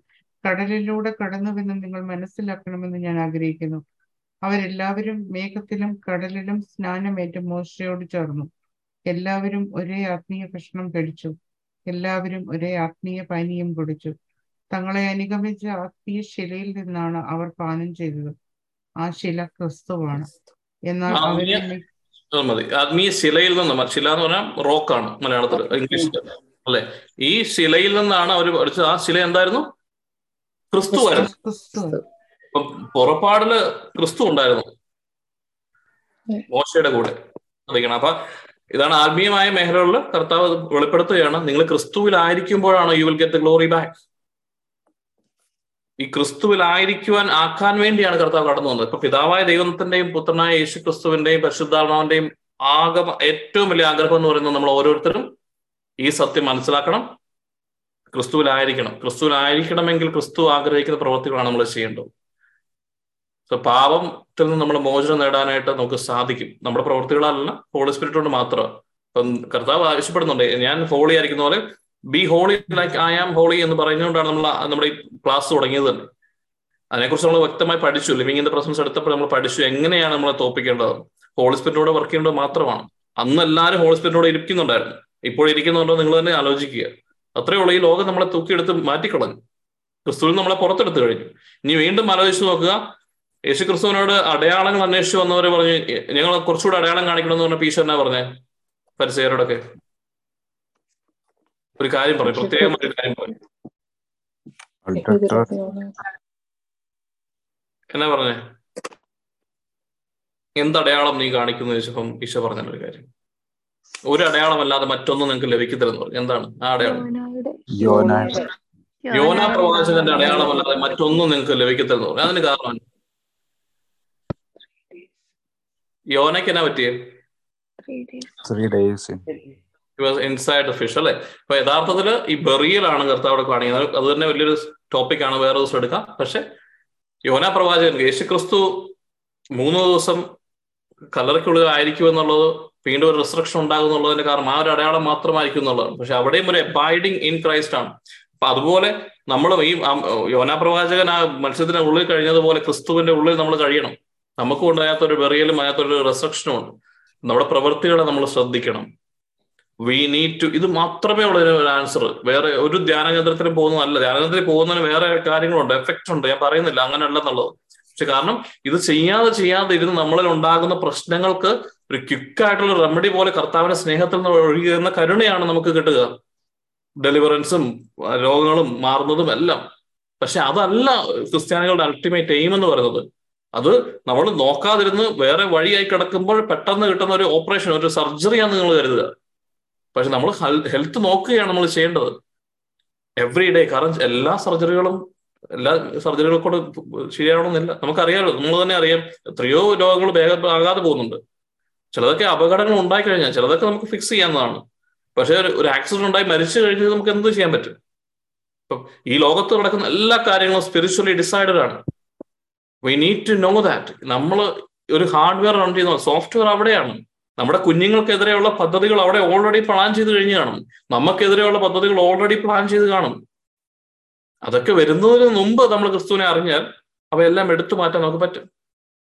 D: കടലിലൂടെ കടന്നുവെന്നും നിങ്ങൾ മനസ്സിലാക്കണമെന്ന് ഞാൻ ആഗ്രഹിക്കുന്നു. അവരെല്ലാവരും മേഘത്തിലും കടലിലും സ്നാനമേറ്റ് മോശയോട് ചേർന്നു എല്ലാവരും ഒരേ ആത്മീയ ഭക്ഷണം കഴിച്ചു. എല്ലാവരും ഒരേ ആത്മീയ പാനീയം കുടിച്ചു. തങ്ങളെ അനുഗമിച്ച ആത്മീയ ശിലയിൽ നിന്നാണ് അവർ പാനം ചെയ്തത്. ആ ശില ക്രിസ്തുവാണ്. എന്നാൽ അവരെ
B: മതി. ആത്മീയ ശിലയിൽ നിന്ന് ശില എന്ന് പറഞ്ഞാൽ റോക്കാണ് മലയാളത്തിൽ ഇംഗ്ലീഷിൽ അല്ലെ? ഈ ശിലയിൽ നിന്നാണ് അവർ പഠിച്ചത്. ആ ശില എന്തായിരുന്നു? ക്രിസ്തു പുറപ്പാടിൽ
D: ക്രിസ്തു
B: ഉണ്ടായിരുന്നു. മോശയുടെ കൂടെ. അറിയിക്കണം. അപ്പൊ ഇതാണ് ആത്മീയമായ മേഖലകളിൽ കർത്താവ് വെളിപ്പെടുത്തുകയാണ്. നിങ്ങൾ ക്രിസ്തുവിലായിരിക്കുമ്പോഴാണ് you will get the glory back ഈ ക്രിസ്തുവിലായിരിക്കുവാൻ ആക്കാൻ വേണ്ടിയാണ് കർത്താവ് കടന്നു വന്നത്. ഇപ്പൊ പിതാവായ ദൈവത്തിന്റെയും പുത്രനായ യേശു ക്രിസ്തുവിന്റെയും പരിശുദ്ധാത്മാവിന്റെയും ആഗമ ഏറ്റവും വലിയ ആഗ്രഹം എന്ന് പറയുന്നത് നമ്മൾ ഓരോരുത്തരും ഈ സത്യം മനസ്സിലാക്കണം. ക്രിസ്തുവിലായിരിക്കണം. ക്രിസ്തുവിലായിരിക്കണമെങ്കിൽ ക്രിസ്തു ആഗ്രഹിക്കുന്ന പ്രവൃത്തികളാണ് നമ്മൾ ചെയ്യേണ്ടത്. സോ പാപത്തിൽ നിന്ന് നമ്മൾ മോചനം നേടാനായിട്ട് നമുക്ക് സാധിക്കും. നമ്മുടെ പ്രവൃത്തികളല്ല ഹോളി സ്പിരിറ്റ് കൊണ്ട് മാത്രം. ഇപ്പം കർത്താവ് ആവശ്യപ്പെടുന്നുണ്ട് ഞാൻ ഹോളി ആയിരിക്കുന്ന പോലെ be holy like I am holy എന്ന് പറയുന്നതുകൊണ്ടാണ് നമ്മൾ നമ്മുടെ ഈ ക്ലാസ് തുടങ്ങിയത് തന്നെ. അതിനെക്കുറിച്ച് നമ്മൾ വ്യക്തമായി പഠിച്ചു ലിവിങ്ങിന്റെ പ്രസൻസ് എടുത്തപ്പോൾ നമ്മൾ പഠിച്ചു എങ്ങനെയാണ് നമ്മളെ തോപ്പിക്കേണ്ടത് ഹോളി സ്പിരിറ്റിനോട് വർക്ക് ചെയ്യേണ്ടത് മാത്രമാണ്. അന്ന് എല്ലാവരും ഹോളി സ്പിരിറ്റിനോട് ഇരിക്കുന്നുണ്ടായിരുന്നു. ഇപ്പോൾ ഇരിക്കുന്നുണ്ടോ നിങ്ങൾ തന്നെ ആലോചിക്കുക. അത്രേ ഉള്ളൂ ഈ ലോകം നമ്മളെ തൂക്കിയെടുത്ത് മാറ്റിക്കളഞ്ഞു. ക്രിസ്തുവിൽ നമ്മളെ പുറത്തെടുത്ത് കഴിഞ്ഞു. ഇനി വീണ്ടും ആലോചിച്ച് നോക്കുക യേശു ക്രിസ്തുവിനോട് അടയാളങ്ങൾ അന്വേഷിച്ചു വന്നവരെ പറഞ്ഞു ഞങ്ങൾ കുറച്ചുകൂടെ അടയാളം കാണിക്കണം എന്ന് പറഞ്ഞ പീശ എന്നാ പറഞ്ഞേ? പരിസയരോടൊക്കെ. ഒരു കാര്യം പറയും പ്രത്യേകം ഒരു കാര്യം പറയും. എന്നാ പറഞ്ഞേ? എന്തടയാളം നീ കാണിക്കുന്നു ചോദിച്ചപ്പം ഈശോ പറഞ്ഞ ഒരു കാര്യം. ഒരു അടയാളമല്ലാതെ മറ്റൊന്നും നിങ്ങൾക്ക് ലഭിക്കത്തില്ലെന്ന് പറഞ്ഞു. എന്താണ്? ആ അടയാളം. യോന പ്രവാചകന്റെ അടയാളമല്ലാതെ മറ്റൊന്നും നിങ്ങൾക്ക് ലഭിക്കത്തില്ലെന്ന് പറഞ്ഞു. അതിന് കാരണം യോനയ്ക്ക് എന്നാ പറ്റിയേ?
F: Three days.
B: Inside the fish അല്ലെ? അപ്പൊ യഥാർത്ഥത്തിൽ ഈ ബെറിയലാണ് അവിടെ കാണിക്കുന്നത്. അത് തന്നെ വലിയൊരു ടോപ്പിക് ആണ്. വേറെ ദിവസം എടുക്കാം. പക്ഷെ യോന പ്രവാചകൻ യേശു ക്രിസ്തു മൂന്ന് ദിവസം കല്ലറയ്ക്കുള്ളിൽ ആയിരിക്കും എന്നുള്ളത് വീണ്ടും ഒരു റിസ്ട്രക്ഷൻ ഉണ്ടാകും എന്നുള്ളതിന്റെ കാരണം ആ ഒരു അടയാളം മാത്രമായിരിക്കും എന്നുള്ളതാണ്. പക്ഷെ അവിടെയും ഒരു അബൈഡിങ് ഇൻ ക്രൈസ്റ്റ് ആണ്. അപ്പൊ അതുപോലെ നമ്മളും ഈ യോനാ പ്രവാചകൻ ആ മത്സ്യത്തിന്റെ ഉള്ളിൽ കഴിഞ്ഞതുപോലെ ക്രിസ്തുവിന്റെ ഉള്ളിൽ നമ്മൾ കഴിയണം. നമുക്കും ഉണ്ട് അതിനകത്തൊരു വെറിയലും അതിനകത്തൊരു റിസപ്ഷനും ഉണ്ട്. നമ്മുടെ പ്രവൃത്തികളെ നമ്മൾ ശ്രദ്ധിക്കണം. വി നീഡ് ടു ഇത് മാത്രമേ ഉള്ളൂ ഒരു ആൻസർ വേറെ ഒരു ധ്യാന കേന്ദ്രത്തിൽ പോകുന്നതല്ല ധ്യാന കേന്ദ്രത്തിൽ പോകുന്നതിന് വേറെ കാര്യങ്ങളുണ്ട്. എഫക്റ്റ് ഉണ്ട്. ഞാൻ പറയുന്നില്ല. അങ്ങനെയല്ലെന്നുള്ളത് പക്ഷെ കാരണം ഇത് ചെയ്യാതെ ചെയ്യാതെ ഇരുന്ന് നമ്മളിൽ ഉണ്ടാകുന്ന പ്രശ്നങ്ങൾക്ക് ഒരു ക്യുക്കായിട്ടുള്ള റെമഡി പോലെ കർത്താവിന്റെ സ്നേഹത്തിൽ നിന്ന് ഒഴുകുന്ന കരുണയാണ് നമുക്ക് കിട്ടുക. ഡെലിവറൻസും രോഗങ്ങളും മാറുന്നതും എല്ലാം. പക്ഷെ അതല്ല ക്രിസ്ത്യാനികളുടെ അൾട്ടിമേറ്റ് എയിം എന്ന് പറയുന്നത്. അത് നമ്മൾ നോക്കാതിരുന്ന് വേറെ വഴിയായി കിടക്കുമ്പോൾ പെട്ടെന്ന് കിട്ടുന്ന ഒരു ഓപ്പറേഷൻ ഒരു സർജറിയാണ് നിങ്ങൾ കരുതുക. പക്ഷെ നമ്മൾ ഹെൽത്ത് നോക്കുകയാണ് നമ്മൾ ചെയ്യേണ്ടത്. എവറി ഡേ കാരണം എല്ലാ സർജറികളും എല്ലാ സർജറികളും കൂടെ ശരിയാവണമെന്നില്ല. നമുക്കറിയാമല്ലോ നമ്മൾ തന്നെ അറിയാം എത്രയോ രോഗങ്ങൾ ആകാതെ പോകുന്നുണ്ട്. ചിലതൊക്കെ അപകടങ്ങൾ ഉണ്ടായി കഴിഞ്ഞാൽ ചിലതൊക്കെ നമുക്ക് ഫിക്സ് ചെയ്യാവുന്നതാണ്. പക്ഷെ ഒരു- ആക്സിഡന്റ് ഉണ്ടായി മരിച്ചു കഴിഞ്ഞാൽ നമുക്ക് എന്ത് ചെയ്യാൻ പറ്റും? ഈ ലോകത്ത് നടക്കുന്ന എല്ലാ കാര്യങ്ങളും സ്പിരിച്വലി ഡിസൈഡഡ് ആണ്. We need to know that നമ്മൾ ഒരു ഹാർഡ്വെയർ റൺ ചെയ്യുന്ന സോഫ്റ്റ്വെയർ അവിടെയാണ്. നമ്മുടെ കുഞ്ഞുങ്ങൾക്കെതിരെയുള്ള പദ്ധതികൾ അവിടെ ഓൾറെഡി പ്ലാൻ ചെയ്ത് കഴിഞ്ഞ് കാണും. നമുക്കെതിരെയുള്ള പദ്ധതികൾ ഓൾറെഡി പ്ലാൻ ചെയ്ത് കാണും. അതൊക്കെ വരുന്നതിന് മുമ്പ് നമ്മൾ ക്രിസ്തുവിനെ അറിഞ്ഞാൽ അവയെല്ലാം എടുത്തു മാറ്റാൻ നമുക്ക് പറ്റും.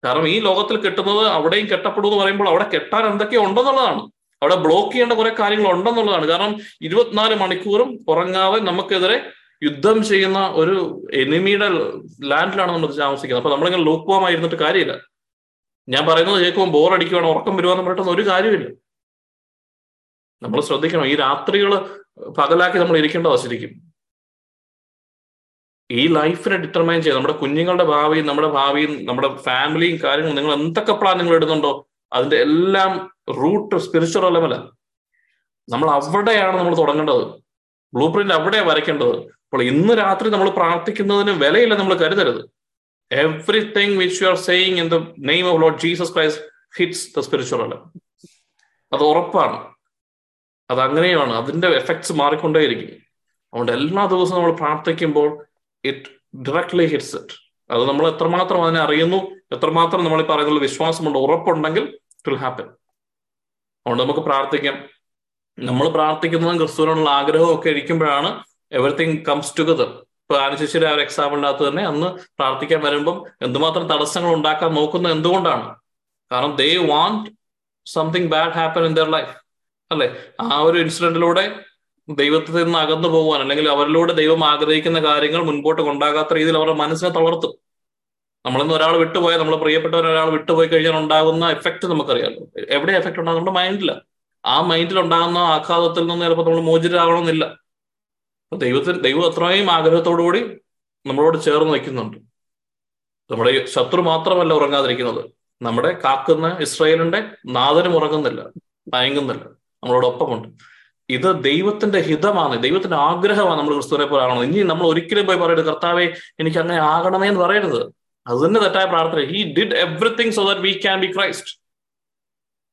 B: കാരണം ഈ ലോകത്തിൽ കിട്ടുന്നത് അവിടെയും കെട്ടപ്പെടും എന്ന് പറയുമ്പോൾ അവിടെ കെട്ടാൻ എന്തൊക്കെ ഉണ്ടെന്നുള്ളതാണ്. അവിടെ ബ്ലോക്ക് ചെയ്യേണ്ട കുറെ കാര്യങ്ങൾ ഉണ്ടെന്നുള്ളതാണ്. കാരണം ഇരുപത്തിനാല് മണിക്കൂറും ഉറങ്ങാതെ നമുക്കെതിരെ യുദ്ധം ചെയ്യുന്ന ഒരു എനിമിയുടെ ലാൻഡിലാണ് നമ്മൾ താമസിക്കുന്നത്. അപ്പൊ നമ്മളിങ്ങനെ ലൂക്വാമായി ഇരുന്നിട്ട് കാര്യമില്ല. ഞാൻ പറയുന്നത് കേൾക്കുമ്പോൾ ബോർ അടിക്കുവാണ് ഉറക്കം വരുവാന്ന് പറഞ്ഞിട്ടൊന്നും ഒരു കാര്യമില്ല നമ്മൾ ശ്രദ്ധിക്കണം ഈ രാത്രികൾ പകലാക്കി നമ്മൾ ഇരിക്കേണ്ടതാ ശരിക്കും. ഈ ലൈഫിനെ ഡിറ്റർമൈൻ ചെയ്ത് നമ്മുടെ കുഞ്ഞുങ്ങളുടെ ഭാവിയും നമ്മുടെ ഭാവിയും നമ്മുടെ ഫാമിലിയും കാര്യങ്ങളും നിങ്ങൾ എന്തൊക്കെ പ്ലാൻ നിങ്ങൾ ഇടുന്നുണ്ടോ അതിന്റെ എല്ലാം റൂട്ട് സ്പിരിച്വൽ ലെവലാണ് നമ്മൾ അവിടെയാണ് നമ്മൾ തുടങ്ങേണ്ടത്. ബ്ലൂ പ്രിന്റ് അവിടെയാണ് വരയ്ക്കേണ്ടത്. അപ്പോൾ ഇന്ന് രാത്രി നമ്മൾ പ്രാർത്ഥിക്കുന്നതിന് വിലയില്ല നമ്മൾ കരുതരുത്. Everything which you are saying in the name of Lord Jesus Christ hits the spiritual അത് ഉറപ്പാണ്. അത് അങ്ങനെയാണ്. അതിന്റെ എഫക്ട്സ് മാറിക്കൊണ്ടേയിരിക്കും. അതുകൊണ്ട് എല്ലാ ദിവസവും നമ്മൾ പ്രാർത്ഥിക്കുമ്പോൾ ഇറ്റ് ഡയറക്ട്ലി ഹിറ്റ്സ് ഇറ്റ് അത് നമ്മൾ എത്രമാത്രം അതിനെ അറിയുന്നു എത്രമാത്രം നമ്മൾ ഈ പറയുന്ന വിശ്വാസമുണ്ട് ഉറപ്പുണ്ടെങ്കിൽ ഇറ്റ് വിൽ ഹാപ്പൻ അതുകൊണ്ട് നമുക്ക് പ്രാർത്ഥിക്കാം. നമ്മൾ പ്രാർത്ഥിക്കുന്നതും ക്രിസ്തുവിനുള്ള ആഗ്രഹവും ഒക്കെ ഇരിക്കുമ്പോഴാണ് എവറിത്തിങ് കംസ് ടുഗദർ ഇപ്പൊ ആനുശേഷിയുടെ ആ ഒരു എക്സാമ്പിളിനകത്ത് തന്നെ അന്ന് പ്രാർത്ഥിക്കാൻ വരുമ്പം എന്തുമാത്രം തടസ്സങ്ങൾ ഉണ്ടാക്കാൻ നോക്കുന്നത് എന്തുകൊണ്ടാണ്? കാരണം they want something bad happen in their life അല്ലെ? ആ ഒരു ഇൻസിഡന്റിലൂടെ ദൈവത്തിൽ നിന്ന് അകന്നു പോകുവാൻ അല്ലെങ്കിൽ അവരിലൂടെ ദൈവം ആഗ്രഹിക്കുന്ന കാര്യങ്ങൾ മുൻപോട്ട് കൊണ്ടാകാത്ത രീതിയിൽ അവരുടെ മനസ്സിനെ തളർത്തും. നമ്മളിന്ന് ഒരാൾ വിട്ടുപോയാൽ നമ്മൾ പ്രിയപ്പെട്ടവർ ഒരാൾ വിട്ടുപോയി കഴിഞ്ഞാൽ ഉണ്ടാകുന്ന എഫക്ട് നമുക്കറിയാമല്ലോ എവിടെ എഫക്ട് ഉണ്ടാകും നമ്മുടെ മൈൻഡില്ല ആ മൈൻഡിൽ ഉണ്ടാകുന്ന ആഘാതത്തിൽ നിന്ന് ചിലപ്പോൾ നമ്മൾ മോചിതരാകണമെന്നില്ല അപ്പൊ ദൈവത്തിന് ദൈവം അത്രയും ആഗ്രഹത്തോടുകൂടി നമ്മളോട് ചേർന്ന് നിൽക്കുന്നുണ്ട്. നമ്മുടെ ശത്രു മാത്രമല്ല ഉറങ്ങാതിരിക്കുന്നത്. നമ്മുടെ കാക്കുന്ന ഇസ്രായേലിന്റെ നാഥനും ഉറങ്ങുന്നില്ല തയങ്ങുന്നില്ല നമ്മളോടൊപ്പമുണ്ട്. ഇത് ദൈവത്തിന്റെ ഹിതമാണ് ദൈവത്തിന്റെ ആഗ്രഹമാണ് നമ്മൾ ക്രിസ്തുവിനെ പോലെ ആകണം ഇനി നമ്മൾ ഒരിക്കലും പോയി പറയരുത് കർത്താവെ എനിക്ക് അങ്ങനെ ആകണമേ എന്ന് പറയരുത്. അത് തന്നെ തെറ്റായ പ്രാർത്ഥന. He did everything so that we can be Christ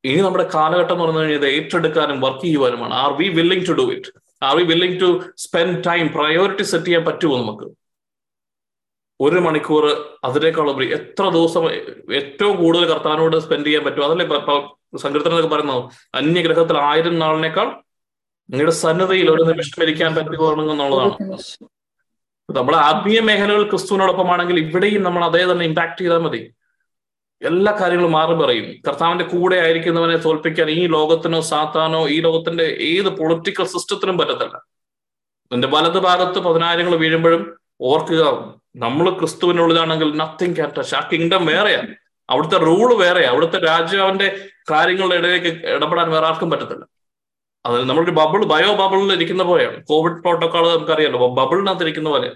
B: ഇനി നമ്മുടെ കാലഘട്ടം എന്ന് പറഞ്ഞു കഴിഞ്ഞാൽ ഏറ്റെടുക്കാനും work ചെയ്യുവാനുമാണ്. Are we willing to do it are we willing to spend time priority set ചെയ്യാൻ പറ്റുമോ നമുക്ക്? ഒരു മണിക്കൂർ അതിനേക്കാളുപരി എത്ര ദിവസം ഏറ്റവും കൂടുതൽ കർത്താനോട് സ്പെൻഡ് ചെയ്യാൻ പറ്റും അതല്ലേ സങ്കീർത്തനൊക്കെ പറയുന്നത്. അന്യഗ്രഹത്തിൽ ആയിരം നാളിനേക്കാൾ നിങ്ങളുടെ സന്നദ്ധയിൽ ഒരു നിമിഷം ഇരിക്കാൻ പറ്റുമോ എന്നുള്ളതാണ്. നമ്മുടെ ആത്മീയ മേഖലകൾ ക്രിസ്തുവിനോടൊപ്പമാണെങ്കിൽ ഇവിടെയും നമ്മൾ അതേ തന്നെ ഇമ്പാക്ട് ചെയ്താൽ മതി. എല്ലാ കാര്യങ്ങളും മാറി പറയും കർത്താവിന്റെ കൂടെ ആയിരിക്കുന്നവനെ തോൽപ്പിക്കാൻ ഈ ലോകത്തിനോ സാത്താനോ ഈ ലോകത്തിന്റെ ഏത് പൊളിറ്റിക്കൽ സിസ്റ്റത്തിനും പറ്റത്തില്ല. എന്റെ വലത് ഭാഗത്ത് പതിനായിരങ്ങൾ വീഴുമ്പോഴും ഓർക്കുക നമ്മൾ ക്രിസ്തുവിനുള്ളതാണെങ്കിൽ നത്തിങ് ക്യാൻ ടച്ച് ആ കിങ്ഡം വേറെയാണ് അവിടുത്തെ റൂൾ വേറെയാണ് അവിടുത്തെ രാജാവിന്റെ കാര്യങ്ങളുടെ ഇടയിലേക്ക് ഇടപെടാൻ വേറെ ആർക്കും പറ്റത്തില്ല. അത് നമ്മളൊരു ബബിൾ ബയോ ബബിളിൽ ഇരിക്കുന്ന പോലെയാണ്. കോവിഡ് പ്രോട്ടോകോൾ നമുക്കറിയാലോ. ബബിളിനകത്ത് ഇരിക്കുന്ന പോലെ.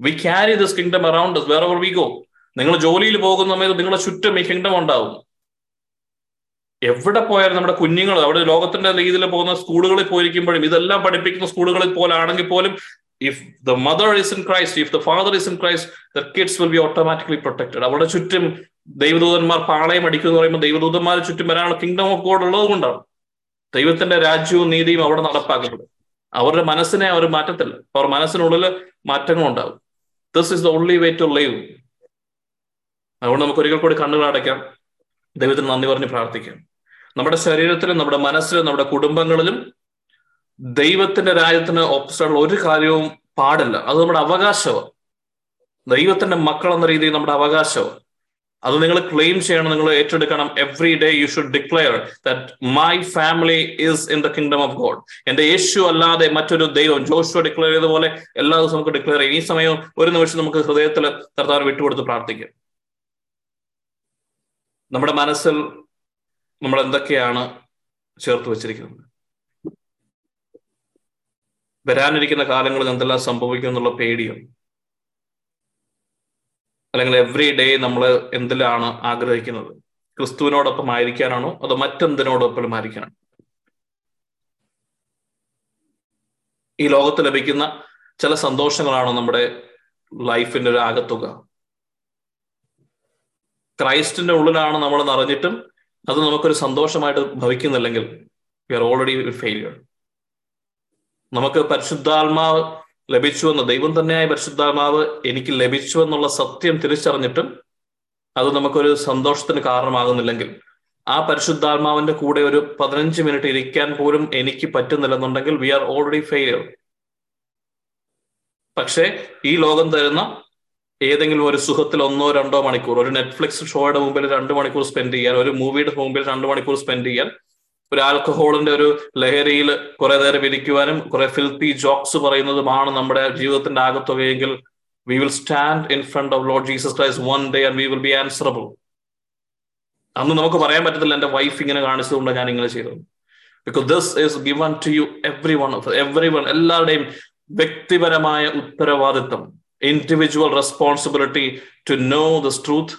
B: We carry this kingdom around where we go നിങ്ങൾ ജോലിയിൽ പോകുന്ന സമയത്ത് നിങ്ങളുടെ ചുറ്റും ഈ കിങ്ഡം ഉണ്ടാവും. എവിടെ പോയാലും നമ്മുടെ കുഞ്ഞുങ്ങൾ അവിടെ ലോകത്തിന്റെ രീതിയിൽ പോകുന്ന സ്കൂളുകളിൽ പോയിരിക്കുമ്പോഴും ഇതെല്ലാം പഠിപ്പിക്കുന്ന സ്കൂളുകളിൽ പോലാണെങ്കിൽ പോലും if the mother is in Christ if the father is in Christ the kids will be automatically protected അവിടെ ചുറ്റും ദൈവദൂതന്മാർ പാളയം അടിക്കുന്നു എന്ന് പറയുമ്പോൾ ദൈവദൂതന്മാർ ചുറ്റും വരാനുള്ള കിങ്ഡം ഓഫ് ഗോഡ് ഉള്ളത് കൊണ്ടാണ്. ദൈവത്തിന്റെ രാജ്യവും നീതിയും അവിടെ നടപ്പാക്കുന്നത് അവരുടെ മനസ്സിനെ അവർ മാറ്റത്തില്ല. അവർ മനസ്സിനുള്ളിൽ മാറ്റങ്ങൾ ഉണ്ടാവും this is the only way to live അതുകൊണ്ട് നമുക്ക് ഒരിക്കൽ കൂടി കണ്ണുകൾ അടയ്ക്കാം. ദൈവത്തിന് നന്ദി പറഞ്ഞ് പ്രാർത്ഥിക്കാം. നമ്മുടെ ശരീരത്തിലും നമ്മുടെ മനസ്സിലും നമ്മുടെ കുടുംബങ്ങളിലും ദൈവത്തിന്റെ രാജ്യത്തിന് ഓപ്പോസിറ്റുള്ള ഒരു കാര്യവും പാടില്ല. അത് നമ്മുടെ അവകാശമാണ്. ദൈവത്തിന്റെ മക്കൾ എന്ന രീതിയിൽ നമ്മുടെ അവകാശമാണ്. അത് നിങ്ങൾ ക്ലെയിം ചെയ്യണം നിങ്ങൾ ഏറ്റെടുക്കണം. Every day you should declare that my family is in the kingdom of God എന്റെ യേശു അല്ലാതെ മറ്റൊരു ദൈവം. ജോഷു ഡിക്ലെയർ ചെയ്ത പോലെ എല്ലാ ദിവസവും നമുക്ക് ഡിക്ലെയർ ചെയ്യാം. ഈ സമയം ഒരു നിമിഷം നമുക്ക് ഹൃദയത്തിൽ കർത്താവിനെ വിട്ടുകൊടുത്ത് പ്രാർത്ഥിക്കാം. നമ്മുടെ മനസ്സിൽ നമ്മൾ എന്തൊക്കെയാണ് ചേർത്ത് വെച്ചിരിക്കുന്നത്? വരാനിരിക്കുന്ന കാലങ്ങളിൽ എന്തെല്ലാം സംഭവിക്കും എന്നുള്ള പേടിയും? അല്ലെങ്കിൽ എവറി ഡേ നമ്മൾ എന്തിലാണ് ആഗ്രഹിക്കുന്നത്? ക്രിസ്തുവിനോടൊപ്പം ആയിരിക്കാനാണോ അതോ മറ്റെന്തിനോടൊപ്പം ആയിരിക്കാനാണോ? ഈ ലോകത്ത് ലഭിക്കുന്ന ചില സന്തോഷങ്ങളാണോ നമ്മുടെ ലൈഫിന്റെ ഒരു ആകത്തുക. ക്രൈസ്റ്റിന്റെ ഉള്ളിലാണ് നമ്മൾ നിറഞ്ഞിട്ടും അത് നമുക്കൊരു സന്തോഷമായിട്ട് ഭവിക്കുന്നില്ലെങ്കിൽ വി ആർ ഓൾറെഡി ഫെയിലിയർ നമുക്ക് പരിശുദ്ധാത്മാവ് ലഭിച്ചു എന്ന ദൈവം തന്നെയായ പരിശുദ്ധാത്മാവ് എനിക്ക് ലഭിച്ചു എന്നുള്ള സത്യം തിരിച്ചറിഞ്ഞിട്ടും അത് നമുക്കൊരു സന്തോഷത്തിന് കാരണമാകുന്നില്ലെങ്കിൽ ആ പരിശുദ്ധാത്മാവിന്റെ കൂടെ ഒരു പതിനഞ്ച് മിനിറ്റ് ഇരിക്കാൻ പോലും എനിക്ക് പറ്റുന്നില്ലെന്നുണ്ടെങ്കിൽ വി ആർ ഓൾറെഡി ഫെയിലിയർ പക്ഷേ ഈ ലോകം തരുന്ന ഏതെങ്കിലും ഒരു സുഖത്തിൽ ഒന്നോ രണ്ടോ മണിക്കൂർ ഒരു നെറ്റ്ഫ്ലിക്സ് ഷോയുടെ മുമ്പിൽ രണ്ട് മണിക്കൂർ സ്പെൻഡ് ചെയ്യാൻ ഒരു മൂവിയുടെ മുമ്പിൽ രണ്ട് മണിക്കൂർ സ്പെൻഡ് ചെയ്യാൻ ഒരു ആൽക്കഹോളിന്റെ ഒരു ലഹരിയിൽ കുറെ നേരം ഇരിക്കുവാനും കുറെ ഫിൽത്തി ജോക്സ് പറയുന്നതുമാണ് നമ്മുടെ ജീവിതത്തിന്റെ ആകത്തുകയെങ്കിൽ we will stand in front of Lord Jesus Christ one day and we will be answerable അന്ന് നമുക്ക് പറയാൻ പറ്റത്തില്ല എന്റെ വൈഫ് ഇങ്ങനെ കാണിച്ചതുകൊണ്ട് ഞാൻ ഇങ്ങനെ ചെയ്തത്. Because this is given to you everyone everyone എല്ലാവരുടെയും വ്യക്തിപരമായ ഉത്തരവാദിത്വം. Individual responsibility to know this truth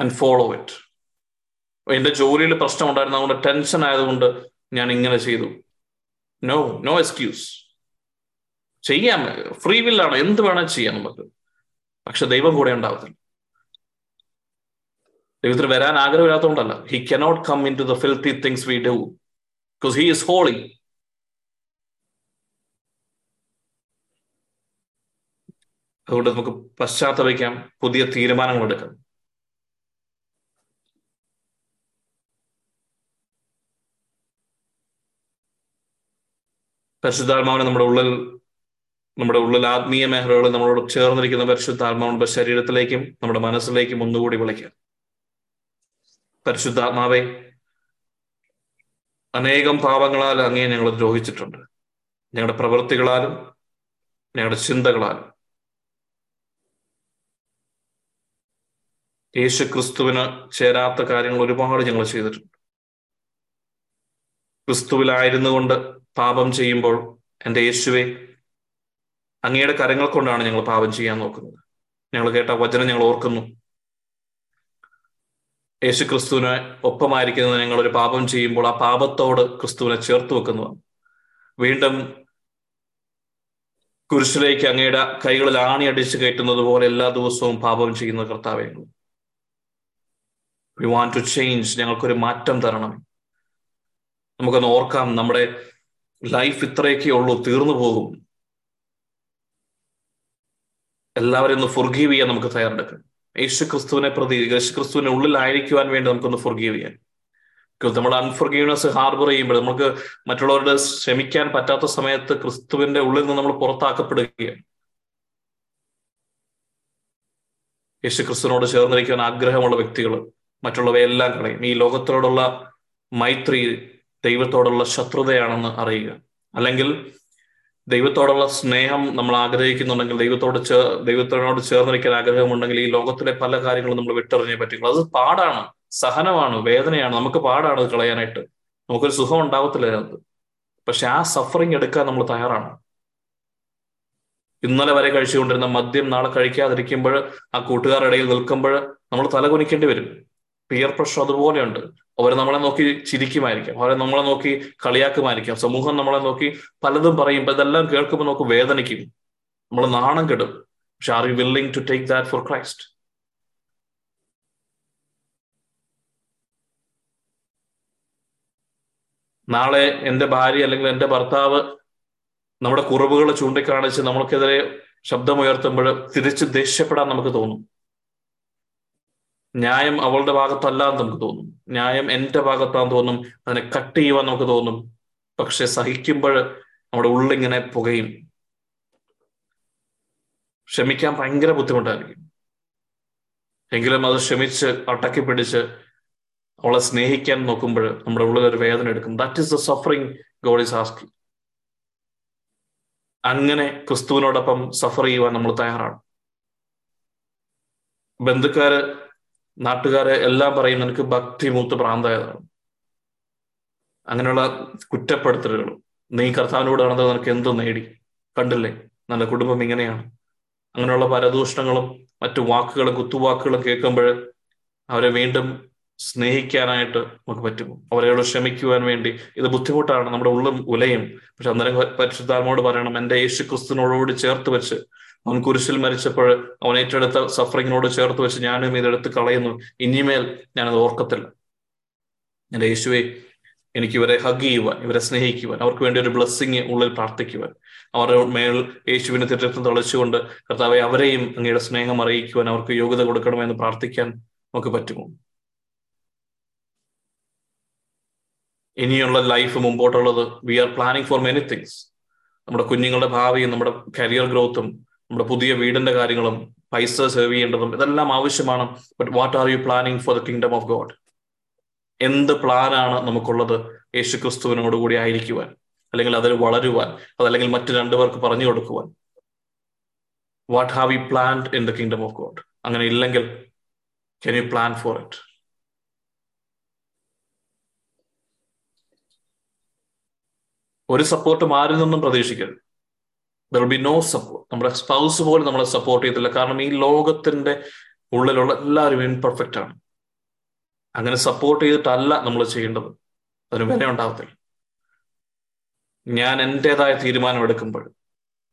B: and follow it എന്റെ ജോലിയിൽ പ്രശ്നം ഉണ്ടായിരുന്നു അതുകൊണ്ട് ടെൻഷൻ ആയതുകൊണ്ട് ഞാൻ ഇങ്ങനെ ചെയ്തു. നോ നോ എക്സ്ക്യൂസ് ചെയ്യാം. ഫ്രീ വില്ലാണ് എന്ത് വേണം ചെയ്യാം നമുക്ക്. പക്ഷെ ദൈവം കൂടെ ഉണ്ടാവത്തില്ല. ദൈവത്തിന് വരാൻ ആഗ്രഹമില്ലാത്തതുകൊണ്ടല്ല. He cannot come into the things we do because he is holy അതുകൊണ്ട് നമുക്ക് പശ്ചാത്തപിക്കാം പുതിയ തീരുമാനങ്ങൾ എടുക്കാം. പരിശുദ്ധാത്മാവിനെ നമ്മുടെ ഉള്ളിൽ നമ്മുടെ ഉള്ളിൽ ആത്മീയ മേഖലകളിൽ നമ്മളോട് ചേർന്നിരിക്കുന്ന പരിശുദ്ധാത്മാവിന്റെ ശരീരത്തിലേക്കും നമ്മുടെ മനസ്സിലേക്കും ഒന്നുകൂടി വിളിക്കാം. പരിശുദ്ധാത്മാവെ അനേകം പാപങ്ങളാൽ അങ്ങേ ഞങ്ങൾ ദ്രോഹിച്ചിട്ടുണ്ട്. ഞങ്ങളുടെ പ്രവൃത്തികളാലും ഞങ്ങളുടെ ചിന്തകളാലും യേശു ക്രിസ്തുവിന് ചേരാത്ത കാര്യങ്ങൾ ഒരുപാട് ഞങ്ങൾ ചെയ്തിട്ടുണ്ട്. ക്രിസ്തുവിലായിരുന്നു കൊണ്ട് പാപം ചെയ്യുമ്പോൾ എന്റെ യേശുവെ അങ്ങയുടെ കരങ്ങൾ കൊണ്ടാണ് ഞങ്ങൾ പാപം ചെയ്യാൻ നോക്കുന്നത്. ഞങ്ങൾ കേട്ട വചനം ഞങ്ങൾ ഓർക്കുന്നു. യേശു ക്രിസ്തുവിനെ ഒപ്പമായിരിക്കുന്നത് ഞങ്ങൾ ഒരു പാപം ചെയ്യുമ്പോൾ ആ പാപത്തോട് ക്രിസ്തുവിനെ ചേർത്ത് വെക്കുന്നതാണ്. വീണ്ടും കുരിശിലേക്ക് അങ്ങയുടെ കൈകളിൽ ആണി അടിച്ചു കയറ്റുന്നത് പോലെ എല്ലാ ദിവസവും പാപം ചെയ്യുന്ന കർത്താവെ വി വാണ്ട് ടു ചേഞ്ച് ഞങ്ങൾക്കൊരു മാറ്റം തരണം. നമുക്കൊന്ന് ഓർക്കാം നമ്മുടെ ലൈഫ് ഇത്രയൊക്കെ ഉള്ളൂ തീർന്നു പോകും. എല്ലാവരും ഒന്ന് ഫുർഗീവ് ചെയ്യാൻ നമുക്ക് തയ്യാറെടുക്കാം. യേശു ക്രിസ്തുവിനെ പ്രതി യേശു ക്രിസ്തുവിന്റെ ഉള്ളിലായിരിക്കുവാൻ വേണ്ടി നമുക്കൊന്ന് ഫുർഗീവ് ചെയ്യാൻ നമ്മൾ അൺഫർഗീവ്നെസ് ഹാർബർ ചെയ്യുമ്പോൾ നമുക്ക് മറ്റുള്ളവരുടെ ക്ഷമിക്കാൻ പറ്റാത്ത സമയത്ത് ക്രിസ്തുവിന്റെ ഉള്ളിൽ നിന്ന് നമ്മൾ പുറത്താക്കപ്പെടുകയാണ്. യേശു ക്രിസ്തുവിനോട് ചേർന്നിരിക്കാൻ ആഗ്രഹമുള്ള വ്യക്തികൾ മറ്റുള്ളവയെല്ലാം കളയും. ഈ ലോകത്തോടുള്ള മൈത്രി ദൈവത്തോടുള്ള ശത്രുതയാണെന്ന് അറിയുക. അല്ലെങ്കിൽ ദൈവത്തോടുള്ള സ്നേഹം നമ്മൾ ആഗ്രഹിക്കുന്നുണ്ടെങ്കിൽ ദൈവത്തോട് ചേ ദൈവത്തിനോട് ചേർന്നിരിക്കാൻ ആഗ്രഹമുണ്ടെങ്കിൽ ഈ ലോകത്തിലെ പല കാര്യങ്ങളും നമ്മൾ വിട്ടെറിഞ്ഞേ പറ്റുള്ളൂ അത് പാടാണ്. സഹനമാണ് വേദനയാണ്. നമുക്ക് പാടാണ് അത് കളയാനായിട്ട്. നമുക്കൊരു സുഖം ഉണ്ടാവത്തില്ല അതിനകത്ത്. പക്ഷെ ആ സഫറിങ് എടുക്കാൻ നമ്മൾ തയ്യാറാണ്. ഇന്നലെ വരെ കഴിച്ചുകൊണ്ടിരുന്ന മദ്യം നാളെ കഴിക്കാതിരിക്കുമ്പോൾ ആ കൂട്ടുകാരുടെ ഇടയിൽ നിൽക്കുമ്പോൾ നമ്മൾ തലകുനിക്കേണ്ടി വരും. Peer pressure അതുപോലെയുണ്ട്. അവർ നമ്മളെ നോക്കി ചിരിക്കുമായിരിക്കാം. അവരെ നമ്മളെ നോക്കി കളിയാക്കുമായിരിക്കാം. സമൂഹം നമ്മളെ നോക്കി പലതും പറയും ഇതെല്ലാം കേൾക്കുമ്പോൾ നമുക്ക് വേദനിക്കും. നമ്മൾ നാണം കെടും. പക്ഷെ are you willing to take that for Christ നാളെ എന്റെ ഭാര്യ അല്ലെങ്കിൽ എന്റെ ഭർത്താവ് നമ്മുടെ കുറവുകൾ ചൂണ്ടിക്കാണിച്ച് നമ്മൾക്കെതിരെ ശബ്ദമുയർത്തുമ്പോൾ തിരിച്ച് ദേഷ്യപ്പെടാൻ നമുക്ക് തോന്നും. ന്യായം അവളുടെ ഭാഗത്തല്ല എന്ന് നമുക്ക് തോന്നും. ന്യായം എന്റെ ഭാഗത്താന്ന് തോന്നും. അതിനെ കട്ട് ചെയ്യുവാൻ നമുക്ക് തോന്നും. പക്ഷെ സഹിക്കുമ്പോൾ നമ്മുടെ ഉള്ളിങ്ങനെ പുകയും. ക്ഷമിക്കാൻ ഭയങ്കര ബുദ്ധിമുട്ടായിരിക്കും. എങ്കിലും അത് ക്ഷമിച്ച് അടക്കി പിടിച്ച് അവളെ സ്നേഹിക്കാൻ നോക്കുമ്പോൾ നമ്മുടെ ഉള്ളിൽ ഒരു വേദന എടുക്കും. That is the suffering God is asking അങ്ങനെ ക്രിസ്തുവിനോടൊപ്പം സഫർ ചെയ്യുവാൻ നമ്മൾ തയ്യാറാണ്. ബന്ധുക്കാര് നാട്ടുകാര് എല്ലാം പറയും നിനക്ക് ഭക്തി മൂത്ത് പ്രാന്തായതാണ് അങ്ങനെയുള്ള കുറ്റപ്പെടുത്തലുകൾ നീ കർത്താവിനോട് നടന്നത് നിനക്ക് എന്ത് നേടി? കണ്ടില്ലേ? നല്ല കുടുംബം ഇങ്ങനെയാണ്. അങ്ങനെയുള്ള പരദൂഷണങ്ങളും മറ്റു വാക്കുകളും കുത്തുവാക്കുകളും കേൾക്കുമ്പോൾ അവരെ വീണ്ടും സ്നേഹിക്കാനായിട്ട് നമുക്ക് പറ്റും. അവരെയോട് ക്ഷമിക്കുവാൻ വേണ്ടി. ഇത് ബുദ്ധിമുട്ടാണ്. നമ്മുടെ ഉള്ളും ഉലയും. പക്ഷെ അന്നേരം പരിശുദ്ധാത്മോട് പറയണം എന്റെ യേശു ക്രിസ്തുവിനോടുകൂടി ചേർത്ത് വെച്ച് അവൻ കുരിശിൽ മരിച്ചപ്പോൾ അവൻ ഏറ്റെടുത്ത സഫറിങ്ങിനോട് ചേർത്ത് വെച്ച് ഞാനും ഇതെടുത്ത് കളയുന്നു. ഇനിമേൽ ഞാനത് ഓർക്കത്തില്ല. എന്റെ യേശുവെ എനിക്ക് ഇവരെ ഹഗ് ചെയ്യുവാൻ ഇവരെ സ്നേഹിക്കുവാൻ അവർക്ക് വേണ്ടി ഒരു ബ്ലെസ്സിങ് ഉള്ളിൽ പ്രാർത്ഥിക്കുവാൻ അവരുടെ മേൽ യേശുവിനെ തിരിച്ചു തളിച്ചുകൊണ്ട് കർത്താവെ അവരെയും അങ്ങയുടെ സ്നേഹം അറിയിക്കുവാൻ അവർക്ക് യോഗ്യത കൊടുക്കണമെന്ന് പ്രാർത്ഥിക്കാൻ നമുക്ക് പറ്റുമോ? ഇനിയുള്ള life മുമ്പോട്ടുള്ളത് we are planning for many things നമ്മുടെ കുഞ്ഞുങ്ങളുടെ ഭാവിയും നമ്മുടെ കരിയർ ഗ്രോത്തും നമ്മുടെ പുതിയ വീടിന്റെ കാര്യങ്ങളും പൈസ സേവ് ചെയ്യേണ്ടതും ഇതെല്ലാം ആവശ്യമാണ്. But what are you planning for the kingdom of God എന്ത് പ്ലാനാണ് നമുക്കുള്ളത് യേശു ക്രിസ്തുവിനോട് കൂടി ആയിരിക്കുവാൻ? അല്ലെങ്കിൽ അതിൽ വളരുവാൻ? അതല്ലെങ്കിൽ മറ്റു രണ്ടു പേർക്ക് പറഞ്ഞു കൊടുക്കുവാൻ? What have you planned in the kingdom of God അങ്ങനെ ഇല്ലെങ്കിൽ can you plan for it ഒരു സപ്പോർട്ട് ആരിൽ നിന്നും പ്രതീക്ഷിക്കരുത്. ബി നോ സപ്പോർട്ട് നമ്മുടെ സ്പൗസ് പോലും നമ്മളെ സപ്പോർട്ട് ചെയ്തില്ല കാരണം ഈ ലോകത്തിന്റെ ഉള്ളിലുള്ള എല്ലാവരും ഇൻപെർഫെക്റ്റ് ആണ്. അങ്ങനെ സപ്പോർട്ട് ചെയ്തിട്ടല്ല നമ്മൾ ചെയ്യേണ്ടത്. അതിന് വില ഉണ്ടാകത്തില്ല ഞാൻ എന്റെതായ തീരുമാനം എടുക്കുമ്പോൾ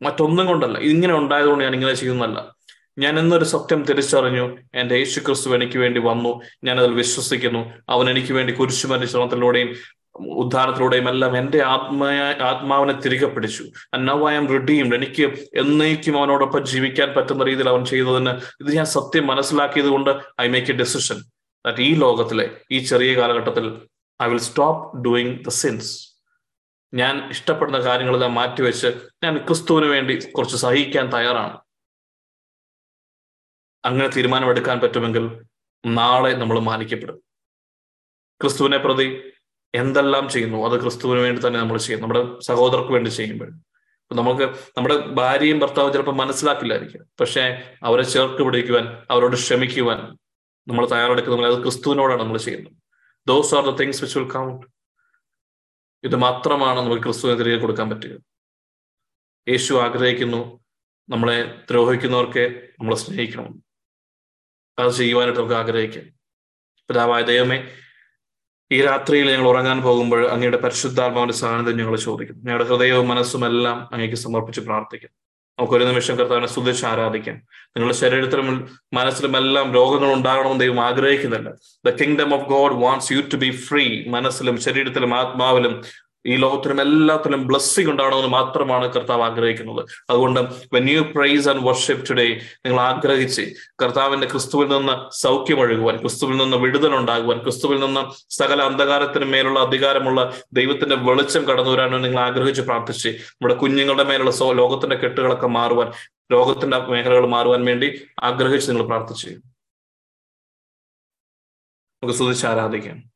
B: മറ്റൊന്നും കൊണ്ടല്ല. ഇങ്ങനെ ഉണ്ടായതുകൊണ്ട് ഞാൻ ഇങ്ങനെ ചെയ്യുന്നതല്ല. ഞാൻ എന്നൊരു സത്യം തിരിച്ചറിഞ്ഞു. എന്റെ യേശു ക്രിസ്തു എനിക്ക് വേണ്ടി വന്നു. ഞാൻ അതിൽ വിശ്വസിക്കുന്നു. അവൻ എനിക്ക് വേണ്ടി കുരിശുമരിശ്രമത്തിലൂടെയും ഉദ്ധാരത്തിലൂടെയും എല്ലാം എന്റെ ആത്മയ ആത്മാവിനെ തിരികെ പിടിച്ചു. നൗ ഐ ആം റിഡീംഡ് എനിക്ക് എന്നേക്കും അവനോടൊപ്പം ജീവിക്കാൻ പറ്റുന്ന രീതിയിൽ അവൻ ചെയ്തതിന് ഇത് ഞാൻ സത്യം മനസ്സിലാക്കിയത് കൊണ്ട് I make a decision that ഈ ലോകത്തിലെ ഈ ചെറിയ കാലഘട്ടത്തിൽ I will stop doing the sins ഞാൻ ഇഷ്ടപ്പെടുന്ന കാര്യങ്ങളെല്ലാം മാറ്റിവെച്ച് ഞാൻ ക്രിസ്തുവിന് വേണ്ടി കുറച്ച് സഹിക്കാൻ തയ്യാറാണ്. അങ്ങനെ തീരുമാനമെടുക്കാൻ പറ്റുമെങ്കിൽ നാളെ നമ്മൾ മാനിക്കപ്പെടും. ക്രിസ്തുവിനെ പ്രതി എന്തെല്ലാം ചെയ്യുന്നു? അത് ക്രിസ്തുവിന് വേണ്ടി തന്നെ നമ്മൾ ചെയ്യും നമ്മുടെ സഹോദരർക്ക് വേണ്ടി ചെയ്യുമ്പോൾ. നമുക്ക് നമ്മുടെ ഭാര്യയും ഭർത്താവും ചിലപ്പോൾ മനസ്സിലാക്കില്ലായിരിക്കും. പക്ഷെ അവരെ ചേർത്ത് പിടിക്കുവാൻ അവരോട് ക്ഷമിക്കുവാൻ നമ്മൾ തയ്യാറെടുക്കുന്ന അത് ക്രിസ്തുവിനോടാണ് നമ്മൾ ചെയ്യുന്നത്. Those are the things which will count ഇത് മാത്രമാണ് നമുക്ക് ക്രിസ്തുവിനെ തിരികെ കൊടുക്കാൻ പറ്റുക. യേശു ആഗ്രഹിക്കുന്നു നമ്മളെ ദ്രോഹിക്കുന്നവർക്ക് നമ്മളെ സ്നേഹിക്കണം. അത് ചെയ്യുവാനായിട്ട് നമുക്ക് ആഗ്രഹിക്കാം. പിതാവായ ദൈവമേ ഈ രാത്രിയിൽ ഞങ്ങൾ ഉറങ്ങാൻ പോകുമ്പോൾ അങ്ങയുടെ പരിശുദ്ധാത്മാവിന്റെ സാന്നിധ്യം ഞങ്ങൾ ചോദിക്കുന്നു. ഞങ്ങളുടെ ഹൃദയവും മനസ്സും എല്ലാം അങ്ങേക്ക് സമർപ്പിച്ച് പ്രാർത്ഥിക്കും നമുക്ക് ഒരു നിമിഷം കർത്താവിനെ സ്തുതിച്ച് ആരാധിക്കാം. നിങ്ങളുടെ ശരീരത്തിലും മനസ്സിലും എല്ലാം രോഗങ്ങൾ ഉണ്ടാകണമെന്ന് ദൈവം ആഗ്രഹിക്കുന്നില്ല. The kingdom of God wants you to be free മനസ്സിലും ശരീരത്തിലും ആത്മാവിലും ഈ ലോകത്തിനും എല്ലാത്തിലും ബ്ലസ്സിംഗ് ഉണ്ടാവണമെന്ന് മാത്രമാണ് കർത്താവ് ആഗ്രഹിക്കുന്നത്. അതുകൊണ്ട് when you praise and worship today നിങ്ങൾ ആഗ്രഹിച്ച് കർത്താവിന്റെ ക്രിസ്തുവിൽ നിന്ന് സൗഖ്യമൊഴുകുവാൻ ക്രിസ്തുവിൽ നിന്ന് വിടുതൽ ഉണ്ടാകുവാൻ ക്രിസ്തുവിൽ നിന്ന് സകല അന്ധകാരത്തിന് മേലുള്ള അധികാരമുള്ള ദൈവത്തിന്റെ വെളിച്ചം കടന്നു വരാനും നിങ്ങൾ ആഗ്രഹിച്ച് പ്രാർത്ഥിച്ച് നമ്മുടെ കുഞ്ഞുങ്ങളുടെ മേലുള്ള ലോകത്തിന്റെ കെട്ടുകളൊക്കെ മാറുവാൻ ലോകത്തിന്റെ മേഖലകൾ മാറുവാൻ വേണ്ടി ആഗ്രഹിച്ച് നിങ്ങൾ പ്രാർത്ഥിച്ചു. നമുക്ക് സ്തുതിച്ച് ആരാധിക്കാം.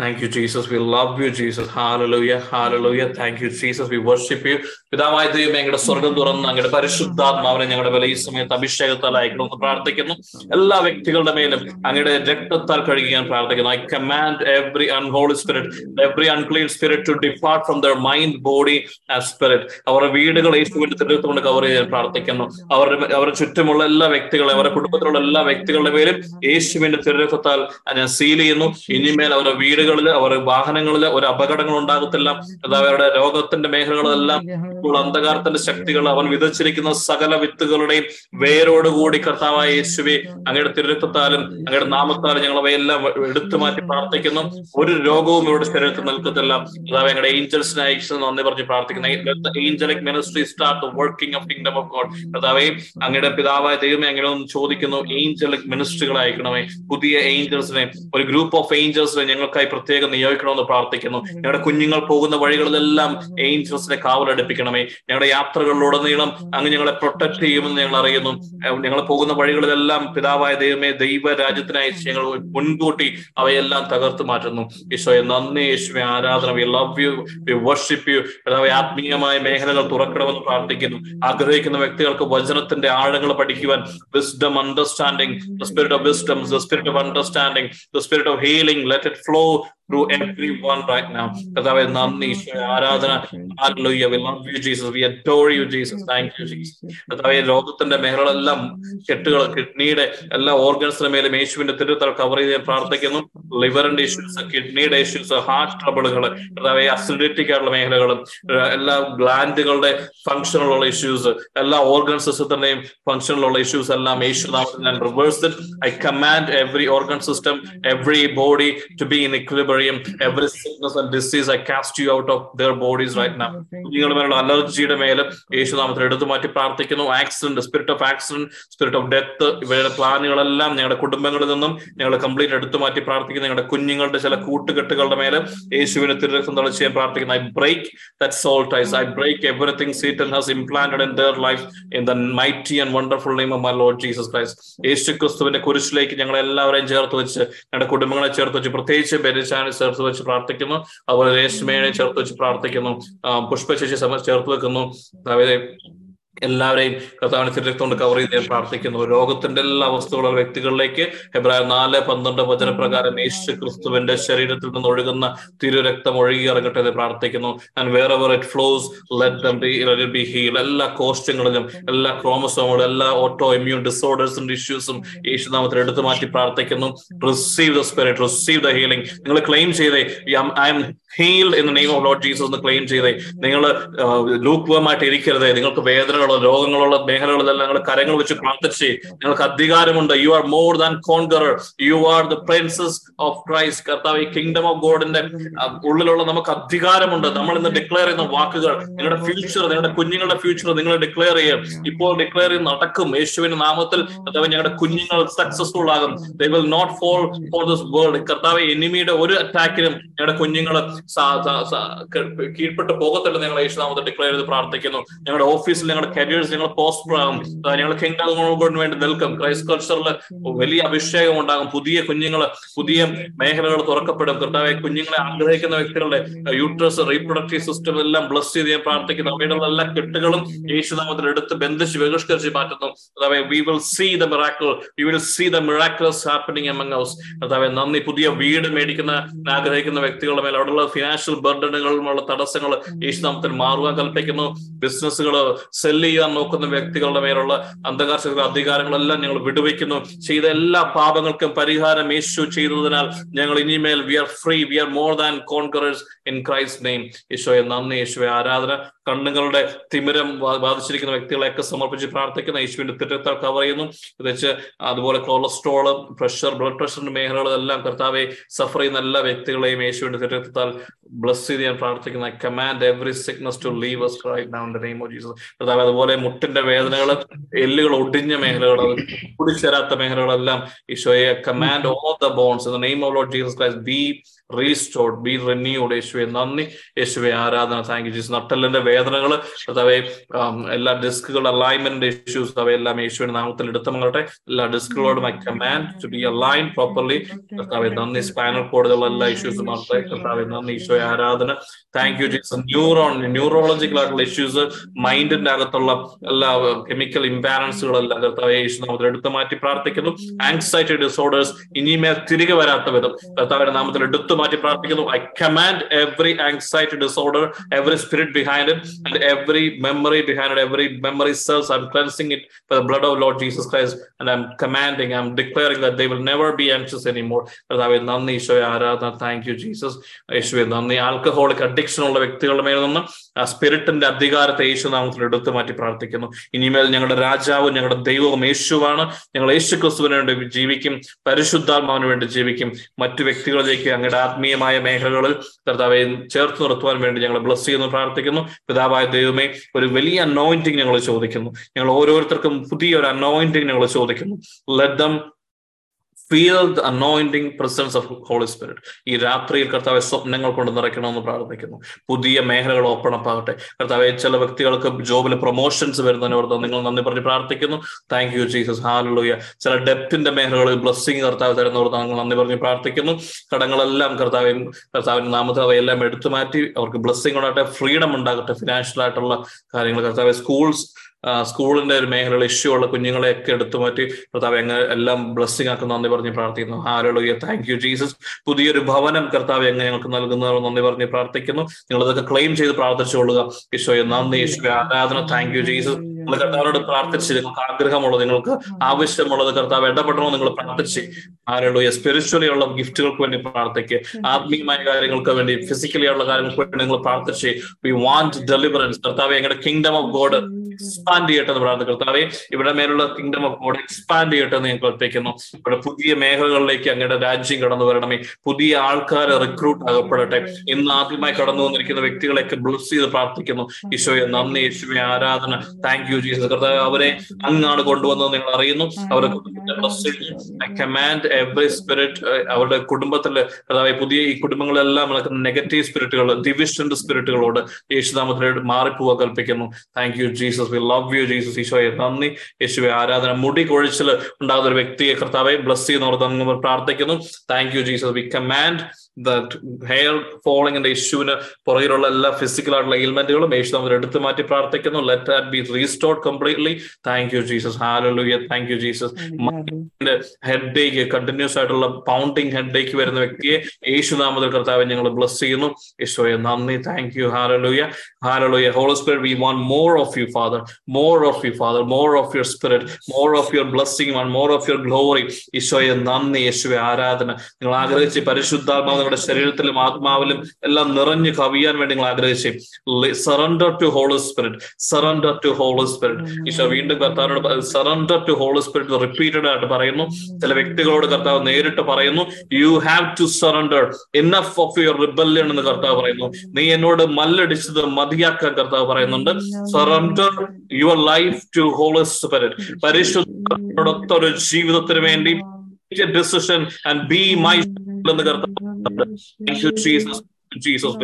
B: Thank you, Jesus. We love you, Jesus. Hallelujah. Hallelujah. Thank you, Jesus. We worship you. പിതാവായ ദൈവം ഞങ്ങളുടെ സ്വർഗം തുറന്ന് ഞങ്ങളുടെ പരിശുദ്ധാത്മാവിനെ ഞങ്ങളുടെ വില ഈ സമയത്ത് അഭിഷേകത്താൽ അയക്കണമെന്ന് പ്രാർത്ഥിക്കുന്നു എല്ലാ വ്യക്തികളുടെ മേലും അങ്ങയുടെ രക്തത്താൽ കഴുകി ഞാൻ പ്രാർത്ഥിക്കുന്നു I command every unholy spirit every unclean spirit to depart from their mind body and spirit അവരുടെ വീടുകൾ യേശുവിന്റെ തിരുത്തുകൊണ്ട് കവർ ചെയ്യാൻ പ്രാർത്ഥിക്കുന്നു അവരുടെ അവരുടെ ചുറ്റുമുള്ള എല്ലാ വ്യക്തികളെ അവരുടെ കുടുംബത്തിലുള്ള എല്ലാ വ്യക്തികളുടെ മേലും യേശുവിന്റെ തിരുരക്തത്താൽ ഞാൻ സീൽ ചെയ്യുന്നു ഇനിമേൽ അവരുടെ വീടുകൾ വീടുകളിൽ അവർ വാഹനങ്ങളിൽ ഒരു അപകടങ്ങൾ ഉണ്ടാകത്തില്ല. അത് അവരുടെ രോഗത്തിന്റെ മേഖലകളെല്ലാം ഇപ്പോൾ അന്ധകാരത്തിന്റെ ശക്തികൾ അവൻ വിതച്ചിരിക്കുന്ന സകല വിത്തുകളുടെയും വേരോടുകൂടി കർത്താവായ യേശുവെ അങ്ങയുടെ തിരുരക്തത്താലും അങ്ങയുടെ നാമത്താലും ഞങ്ങൾ അവയെല്ലാം എടുത്തു മാറ്റി പ്രാർത്ഥിക്കുന്നു. ഒരു രോഗവും ഇവിടെ ശരീരത്തിൽ നിൽക്കത്തില്ല. അതായത് ഞങ്ങളുടെ ഏഞ്ചൽസിനെ അയച്ചു നന്ദി പറഞ്ഞ് പ്രാർത്ഥിക്കുന്നു. Ministry start working of of God അങ്ങയുടെ പിതാവായ ദൈവമേ അങ്ങനെ ഒന്ന് ചോദിക്കുന്നു. ഏഞ്ചലിക് മിനിസ്ട്രികൾ അയക്കണമേ. പുതിയ ഏഞ്ചൽസിനെ ഒരു ഗ്രൂപ്പ് ഓഫ് ഏഞ്ചൽസിനെ ഞങ്ങൾക്കായി പ്രത്യേകം നിയോഗിക്കണമെന്ന് പ്രാർത്ഥിക്കുന്നു. ഞങ്ങളുടെ കുഞ്ഞുങ്ങൾ പോകുന്ന വഴികളിലെല്ലാം ഏഞ്ചൽസിനെ കാവലടുപ്പിക്കണമേ. ഞങ്ങളുടെ യാത്രകളിലുടനീളം അങ്ങ് ഞങ്ങളെ പ്രൊട്ടക്ട് ചെയ്യുമെന്ന് ഞങ്ങൾ അറിയുന്നു. ഞങ്ങൾ പോകുന്ന വഴികളിലെല്ലാം പിതാവായ ദൈവമേ ദൈവ രാജ്യത്തിനായി ഞങ്ങൾ മുൻകൂട്ടി അവയെല്ലാം തകർത്തു മാറ്റുന്നു. ഈശോയെ നന്ദി യേശുവെ ആരാധന. We love you we worship you പിതാവെ ആത്മീയമായ മേഖലകൾ തുറക്കണമെന്ന് പ്രാർത്ഥിക്കുന്നു. ആഗ്രഹിക്കുന്ന വ്യക്തികൾക്ക് വചനത്തിന്റെ ആഴങ്ങൾ പഠിക്കുവാൻ wisdom understanding the spirit of wisdom the spirit of understanding the spirit of healing let it flow through everyone right now. കർത്താവെ നന്ദി ആരാധന Hallelujah. We love you, Jesus. We adore you, Jesus. Thank you, Jesus. കർത്താവെ രോഗത്തിന്റെ മേഖലകളെല്ലാം കെട്ടുകൾ കിഡ്നിയുടെ എല്ലാ ഓർഗൻസിന്റെ മേലും യേശുവിന്റെ തിരുത്തൽ കവർ ചെയ്ത് പ്രാർത്ഥിക്കുന്നു ലിവറിന്റെ ഇഷ്യൂസ് കിഡ്നിയുടെ ഇഷ്യൂസ് ഹാർട്ട് ട്രബിളുകൾ കർത്താവെ അസിഡിറ്റിക് ആയിട്ടുള്ള മേഖലകളും എല്ലാ ഗ്ലാൻഡുകളുടെ ഫംഗ്ഷനിലുള്ള ഇഷ്യൂസ് എല്ലാ ഓർഗൻ സിസ്റ്റത്തിന്റെയും ഫംഗ്ഷനിലുള്ള ഇഷ്യൂസ് എല്ലാം യേശു നാമത്തിൽ ഞാൻ reverse I command every organ system every body to be in equilibrium every sickness and disease I cast you out of their bodies right നാ കുഞ്ഞുങ്ങളുടെ മേലുള്ള അലർജിയുടെ മേലും യേശുനാമത്തിൽ എടുത്തു മാറ്റി പ്രാർത്ഥിക്കുന്നു. Accident spirit of accident spirit of death ഇവരുടെ പ്ലാനുകളെല്ലാം ഞങ്ങളുടെ കുടുംബങ്ങളിൽ നിന്നും ഞങ്ങൾ കംപ്ലീറ്റ് എടുത്തു മാറ്റി പ്രാർത്ഥിക്കുന്നു. ഞങ്ങളുടെ കുഞ്ഞുങ്ങളുടെ ചില കൂട്ടുകെട്ടുകളുടെ മേലെ യേശുവിനെ തിരുരക്തം തളിച്ച് ചെയ്യാൻ പ്രാർത്ഥിക്കുന്നു. I break that soul ties I break everything Satan has implanted in their life in the mighty and wonderful name of my Lord Jesus Christ യേശു ക്രിസ്തുവിന്റെ കുരിശിലേക്ക് ഞങ്ങൾ എല്ലാവരെയും ചേർത്ത് വെച്ച് ഞങ്ങളുടെ കുടുംബങ്ങളെ ചേർത്ത് വെച്ച് പ്രത്യേകിച്ച് ബെരിച്ചാനെ ചേർത്ത് വെച്ച് പ്രാർത്ഥിക്കുന്നു. അതുപോലെ രേഷ്മയെ ചേർത്ത് വെച്ച് പ്രാർത്ഥിക്കുന്നു. പുഷ്പ ചേച്ചി ചേർത്ത് വെക്കുന്നു. എല്ലാവരെയും കർത്താവിനെ കൊണ്ട് കവർ ചെയ്ത് പ്രാർത്ഥിക്കുന്നു. രോഗത്തിന്റെ എല്ലാ അവസ്ഥകളുള്ള വ്യക്തികളിലേക്ക് ഹെബ്രായ നാല് പന്ത്രണ്ട് വചനപ്രകാരം യേശു ക്രിസ്തുവിന്റെ ശരീരത്തിൽ നിന്ന് ഒഴുകുന്ന തിരുരക്തം ഒഴുകി ഇറങ്ങട്ടെ എന്ന് പ്രാർത്ഥിക്കുന്നു. And wherever it flows let be heal എല്ലാ കോസ്റ്റങ്ങളിലും എല്ലാ ക്രോമസോമുകളും എല്ലാ ഓട്ടോ ഇമ്മ്യൂൺ ഡിസോർഡേഴ്സിന്റെ ഇഷ്യൂസും യേശുനാമത്തിൽ എടുത്തു മാറ്റി പ്രാർത്ഥിക്കുന്നു. Receive the spirit receive the healing നിങ്ങൾ ക്ലെയിം ചെയ്തേ I am healed in name of Lord Jesus എന്ന് ക്ലെയിം ചെയ്തേ. നിങ്ങൾ ലൂക്വമായിട്ട് ഇരിക്കരുതേ. നിങ്ങൾക്ക് വേദനകളോ രോഗങ്ങളുള്ള മേഖലകളിലെല്ലാം നിങ്ങൾ കരങ്ങൾ വെച്ച് പ്രാർത്ഥിച്ച് നിങ്ങൾക്ക് അധികാരമുണ്ട്. You are more than conqueror you are the princess of Christ കർത്താവ് ഈ കിങ്ഡം ഓഫ് ഗോഡിന്റെ ഉള്ളിലുള്ള നമുക്ക് അധികാരമുണ്ട്. നമ്മൾ ഇന്ന് ഡിക്ലെയർ ചെയ്യുന്ന വാക്കുകൾ നിങ്ങളുടെ ഫ്യൂച്ചർ നിങ്ങളുടെ കുഞ്ഞുങ്ങളുടെ ഫ്യൂച്ചർ നിങ്ങൾ ഡിക്ലെയർ ചെയ്യും. ഇപ്പോൾ ഡിക്ലെയർ ചെയ്ത് നടക്കും. യേശുവിന്റെ നാമത്തിൽ കർത്താവ് ഞങ്ങളുടെ കുഞ്ഞുങ്ങൾ സക്സസ്ഫുൾ ആകും. They will not fall for this world കർത്താവ് എനിമിയുടെ ഒരു അറ്റാക്കിനും ഞങ്ങളുടെ കുഞ്ഞുങ്ങൾ കീഴ്പ്പെട്ട് പോകത്തില്ല ഞങ്ങൾ യേശുനാമത്തിൽ ഡിക്ലെയർ ചെയ്ത് പ്രാർത്ഥിക്കുന്നു. ഞങ്ങളുടെ ഓഫീസിൽ ഞങ്ങളുടെ കരിയേഴ്സ് ഞങ്ങൾ പോസ്റ്റർ ആകും ഞങ്ങൾ കിങ്ഡമിന് വേണ്ടി നിൽക്കും. ക്രൈസ്റ്റ് കൾച്ചറിൽ വലിയ അഭിഷേകം ഉണ്ടാകും. പുതിയ കുഞ്ഞുങ്ങൾ പുതിയ മേഖലകൾ തുറക്കപ്പെടും. കൃത്യമായി കുഞ്ഞുങ്ങളെ ആഗ്രഹിക്കുന്ന വ്യക്തികളുടെ യൂട്രസ് റീപ്രൊഡക്റ്റീവ് സിസ്റ്റം എല്ലാം ബ്ലസ് ചെയ്ത് ഞാൻ പ്രാർത്ഥിക്കുന്നു. അവയുടെ എല്ലാ കെട്ടുകളും യേശുനാമത്തിൽ എടുത്ത് ബന്ധിച്ച് ബഹിഷ്കരിച്ച് മാറ്റുന്നു. അതായത് we will see miracle we will see miracles happening house അതായത് നന്ദി. പുതിയ വീട് മേടിക്കുന്ന ആഗ്രഹിക്കുന്ന വ്യക്തികളുടെ മേൽ അവിടെയുള്ള ഫിനാൻഷ്യൽ ബർഡനുകളുമുള്ള തടസ്സങ്ങൾ യേശുനാമത്തിൽ മാറുവാൻ കൽപ്പിക്കുന്നു. ബിസിനസ്സുകൾ സെല്ല് ചെയ്യാൻ നോക്കുന്ന വ്യക്തികളുടെ മേലുള്ള അന്ധകാർശ അധികാരങ്ങളെല്ലാം ഞങ്ങൾ വിടുവയ്ക്കുന്നു ചെയ്ത എല്ലാ പാപങ്ങൾക്കും പരിഹാരം യേശു ചെയ്തതിനാൽ ഞങ്ങൾ ഇനിമേൽ we are free we are more than conquerors in Christ name യേശോയെ നന്ദി. യേശുവെ ആരാധന. കണ്ണുകളുടെ തിമിരം ബാധിച്ചിരിക്കുന്ന വ്യക്തികളെയൊക്കെ സമർപ്പിച്ച് പ്രാർത്ഥിക്കുന്ന. യേശുവിന്റെ തിരുത്താൽ കവർ ചെയ്യുന്നു. വെച്ച് അതുപോലെ കൊളസ്ട്രോൾ പ്രഷർ ബ്ലഡ് പ്രഷറിന്റെ മേഖലകളെല്ലാം കർത്താവെ സഫർ ചെയ്യുന്ന എല്ലാ വ്യക്തികളെയും യേശുവിന്റെ തിരുത്താൽ ബ്ലസ് ചെയ്ത് ഞാൻ പ്രാർത്ഥിക്കുന്ന command every sickness to leave us right now the name of Jesus. കർത്താവ് അതുപോലെ മുട്ടിന്റെ വേദനകൾ എല്ലുകൾ ഒടിഞ്ഞ മേഖലകൾ കുടിച്ചേരാത്ത മേഖലകളെല്ലാം ഈശോയെ command all the bones in the name of Lord Jesus Christ be restored be renewed യേശുവെ നന്ദി. യേശുവെ ആരാധന താങ്ക് യു ജീസസ് നട്ടലിന്റെ വേദനകൾ കർത്താവെ എല്ലാ ഡിസ്കുകളുടെ അലൈൻമെന്റ് ഇഷ്യൂസ് അവയെല്ലാം യേശുവിന്റെ നാമത്തിൽ എടുത്തു മങ്ങട്ടെ എല്ലാ ഡിസ്കുകളോടും I command to be align properly കർത്താവെ നന്ദി. സ്പൈനൽ കോഡുള്ള എല്ലാ ഇഷ്യൂസും മാറട്ടെ കർത്താവെ നന്ദി. ഈശോയെ ആരാധന. Thank you Jesus neuron neurological ആയിട്ടുള്ള ഇഷ്യൂസ് മൈൻഡിന്റെ അകത്തുള്ള എല്ലാ കെമിക്കൽ ഇംബാലൻസുകളെല്ലാം കർത്താവ് യേശുനാമത്തിൽ എടുത്തു മാറ്റി പ്രാർത്ഥിക്കുന്നു. ആങ്സൈറ്റി ഡിസോർഡേഴ്സ് ഇനിമേൽ തിരികെ വരാത്ത വിധം കർത്താവിന്റെ നാമത്തിൽ എടുത്തു മാറ്റി പ്രാർത്ഥിക്കുന്നു. I command every anxiety disorder every spirit behind it and every memory behind it every memory cells I am cleansing it the blood the blood of Lord Jesus Christ and commanding commanding am declaring that will never be be any more കർത്താവെ നന്ദി. ഈശോയെ ആരാധന. Thank you Jesus യേശുവെ നന്ദി. Alcoholic addiction ഉള്ള വ്യക്തികളുടെ മേൽ നിന്ന് ആ സ്പിരിറ്റിന്റെ അധികാരത്തെ യേശു നാമത്തിൽ എടുത്തു മാറ്റി പ്രാർത്ഥിക്കുന്നു. ഇനിമേൽ ഞങ്ങളുടെ രാജാവും ഞങ്ങളുടെ ദൈവവും യേശുവാണ്. ഞങ്ങൾ യേശു ക്രിസ്തുവിന് വേണ്ടി ജീവിക്കും. പരിശുദ്ധാത്മാവിന് വേണ്ടി ജീവിക്കും. മറ്റു വ്യക്തികളിലേക്ക് അങ്ങയുടെ ആത്മീയമായ മേഖലകളിൽ കർത്താവെ ചേർത്ത് നിർത്തുവാൻ വേണ്ടി ഞങ്ങൾ ബ്ലസ് ചെയ്യുന്നു പ്രാർത്ഥിക്കുന്നു. പിതാവായ ദൈവമേ ഒരു വലിയ അനോയിന്റിങ് ഞങ്ങൾ ചോദിക്കുന്നു. ഞങ്ങൾ ഓരോരുത്തർക്കും പുതിയ ഒരു അനോയിന്റിങ് ഞങ്ങൾ ചോദിക്കുന്നു them feel the anointing presence of Holy Spirit ഈ രാത്രിയിൽ കർത്താവെ സ്വപ്നങ്ങൾ കൊണ്ട് നിറയ്ക്കണമെന്ന് പ്രാർത്ഥിക്കുന്നു. പുതിയ മേഖലകൾ ഓപ്പൺ അപ്പ് ആകട്ടെ. കർത്താവെ ചില വ്യക്തികൾക്ക് ജോബിൽ പ്രൊമോഷൻസ് വരുന്നതിനോർത്ത് നിങ്ങൾ നന്ദി പറഞ്ഞ് പ്രാർത്ഥിക്കുന്നു. താങ്ക് യു ജീസസ് ഹാലുയ ചില ഡെപ്തിന്റെ മേഖലകളിൽ ബ്ലസ്സിംഗ് കർത്താവ് തരുന്നവർക്ക് നിങ്ങൾ നന്ദി പറഞ്ഞ് പ്രാർത്ഥിക്കുന്നു. കടങ്ങളെല്ലാം കർത്താവെയും കർത്താവിന്റെ നാമത്തിൽ അവയെല്ലാം എടുത്തു മാറ്റി അവർക്ക് ബ്ലസ്സിംഗ് ഉണ്ടാകട്ടെ ഫ്രീഡം ഉണ്ടാകട്ടെ ഫിനാൻഷ്യൽ ആയിട്ടുള്ള കാര്യങ്ങൾ കർത്താവ് സ്കൂൾസ് സ്കൂളിന്റെ ഒരു മേഖലയിൽ ഇഷ്യൂ ഉള്ള കുഞ്ഞുങ്ങളെയൊക്കെ എടുത്തു മാറ്റി കർത്താവ് എങ്ങനെ എല്ലാം ബ്ലസ്സിംഗ് ആക്കുന്ന നന്ദി പറഞ്ഞ് പ്രാർത്ഥിക്കുന്നു. ആരോഗ്യ താങ്ക് യു ജീസസ് പുതിയൊരു ഭവനം കർത്താവ് എങ്ങനെ ഞങ്ങൾക്ക് നൽകുന്നവർ നന്ദി പറഞ്ഞ് പ്രാർത്ഥിക്കുന്നു. നിങ്ങൾ ഇതൊക്കെ ക്ലെയിം ചെയ്ത് പ്രാർത്ഥിച്ചുകൊള്ളുക ഈശോയെ നന്ദി ഈശോയെ. ആരാധന താങ്ക് യു ജീസസ് നിങ്ങൾ കർത്താവിനോട് പ്രാർത്ഥിച്ച് നിങ്ങൾക്ക് ആഗ്രഹമുള്ളത് നിങ്ങൾക്ക് ആവശ്യമുള്ളത് കർത്താവ് ഇടപെടണമെന്ന് നിങ്ങൾ പ്രാർത്ഥിച്ച്. ആരുള്ളൂ സ്പിരിച്വലി ഉള്ള ഗിഫ്റ്റുകൾക്ക് വേണ്ടി പ്രാർത്ഥിക്കുക ആത്മീയമായ കാര്യങ്ങൾക്ക് വേണ്ടി ഫിസിക്കലി ഉള്ള കാര്യങ്ങൾക്ക് വേണ്ടി നിങ്ങൾ പ്രാർത്ഥിച്ച്. വി വാണ്ട് ഡെലിവറൻസ് കർത്താവ് ഞങ്ങളുടെ കിങ്ഡം ഓഫ് ഗോഡ് എക്സ്പാൻഡ് ചെയ്യട്ടെ എന്ന് പ്രാർത്ഥന കർത്താവെ ഇവിടെ മേലുള്ള കിങ്ഡം ഓഫ് ഗോഡ് എക്സ്പാൻഡ് ചെയ്യട്ടെ എന്ന് ഞാൻ കൽപ്പിക്കുന്നു ഇവിടെ പുതിയ മേഖലകളിലേക്ക് അങ്ങയുടെ രാജ്യം കടന്നു വരണമേ. പുതിയ ആൾക്കാരെ റിക്രൂട്ട് ആകപ്പെടട്ടെ. ഇന്ന് ആദ്യമായി കടന്നു വന്നിരിക്കുന്ന വ്യക്തികളെയൊക്കെ ബ്ലസ് ചെയ്ത് പ്രാർത്ഥിക്കുന്നു. ഈശോയെ നന്ദി യേശുവെ ആരാധന. താങ്ക് യു ജീസസ് കർത്താവ് അവരെ അങ്ങാണ് കൊണ്ടുവന്നത് നിങ്ങൾ അറിയുന്നു. അവരുടെ കമാൻഡ് എവറി സ്പിരിറ്റ് അവരുടെ കുടുംബത്തിൽ കർത്താവ് പുതിയ ഈ കുടുംബങ്ങളെല്ലാം നടക്കുന്ന നെഗറ്റീവ് സ്പിരിറ്റുകൾ ഡിവിഷന്റെ സ്പിരിറ്റുകളോട് യേശുനാമത്തിലോട് മാറിപ്പോവാ കൽപ്പിക്കുന്നു. Thank you Jesus we love you Jesus ഈശോയെ നന്ദി. യേശുവെ ആരാധന മുടി കൊഴിച്ചിൽ ഉണ്ടാകുന്ന ഒരു വ്യക്തിയെ കർത്താവെ ബ്ലസ് ചെയ്യുന്നവർ പ്രാർത്ഥിക്കുന്നു. Thank you Jesus we command hair ഫോളിങ്ങിന്റെ ഇഷ്യൂവിന് പുറകിലുള്ള എല്ലാ ഫിസിക്കൽ ആയിട്ടുള്ള എലിമെന്റുകളും യേശു നമ്മൾ എടുത്തു മാറ്റി പ്രാർത്ഥിക്കുന്നു. Let that be restored completely thank you Jesus hallelujah thank you Jesus headache continuous ആയിട്ടുള്ള പൗണ്ടിങ് ഹെഡ് ഏക്ക് വരുന്ന വ്യക്തിയെ യേശു നാമത്തിൽ കർത്താവ് ഞങ്ങൾ ബ്ലസ് ചെയ്യുന്നു. യേശോയെ നന്ദി. Thank you hallelujah hallelujah Holy spirit we want more of you father more of you father more of your spirit more of your blessing one more of your glory ഈശോയെ നന്ദി. യേശുവെ ആരാധന. നിങ്ങൾ ആഗ്രഹിച്ച് പരിശുദ്ധാത്മാവ് നിങ്ങളുടെ ശരീരത്തിലും ആത്മാവിലും എല്ലാം നിറഞ്ഞു കവിയാൻ വേണ്ടി നിങ്ങൾ ആഗ്രഹിച്ച് surrender to Holy Spirit surrender to Holy Spirit Isho വീണ്ടും കർത്താവിനോട് surrender to Holy Spirit repeated ആയിട്ട് പറയുന്നു. ചില വ്യക്തികളോട് കർത്താവ് നേരിട്ട് പറയുന്നു you have to surrender enough of your rebellion എന്ന് കർത്താവ് പറയുന്നു. നീ എന്നോട് മല്ലടിച്ചത് മതിയാക്കാൻ കർത്താവ് പറയുന്നുണ്ട്. Surrender your life to Holy Spirit പരിശുദ്ധ ജീവിതത്തിന് വേണ്ടി ഡിസിഷൻ and be my എന്ന് കർത്താവ് ജീസസ് ജീസസ്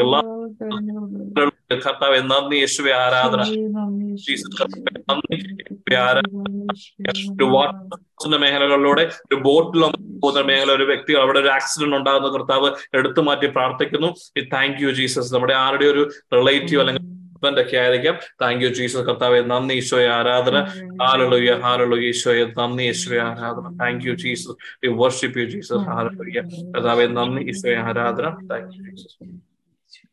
B: കർത്താവെ നന്ദി. യേശുവെ ആരാധന. ജീസസ് നന്ദി. വാട്ടർ മേഖലകളിലൂടെ ഒരു ബോട്ടിൽ പോകുന്ന മേഖല ഒരു വ്യക്തി അവിടെ ഒരു ആക്സിഡന്റ് ഉണ്ടാകുന്ന കർത്താവ് എടുത്തു മാറ്റി പ്രാർത്ഥിക്കുന്നു. താങ്ക് യു ജീസസ് നമ്മുടെ ആരുടെ ഒരു റിലേറ്റീവ് അല്ലെങ്കിൽ ഒക്കെ ആയിരിക്കാം താങ്ക് യു ജീസസ് കർത്താവെ നന്ദി ഈശോയെ ആരാധന. ഹാലലുയ ഹാലലുയ ഈശോയെ നന്ദി ഈശോയെ ആരാധന. Thank you Jesus worship you Jesus hallelujah കർത്താവെ നന്ദി ഈശോയെ ആരാധന. താങ്ക് യു ജീസസ്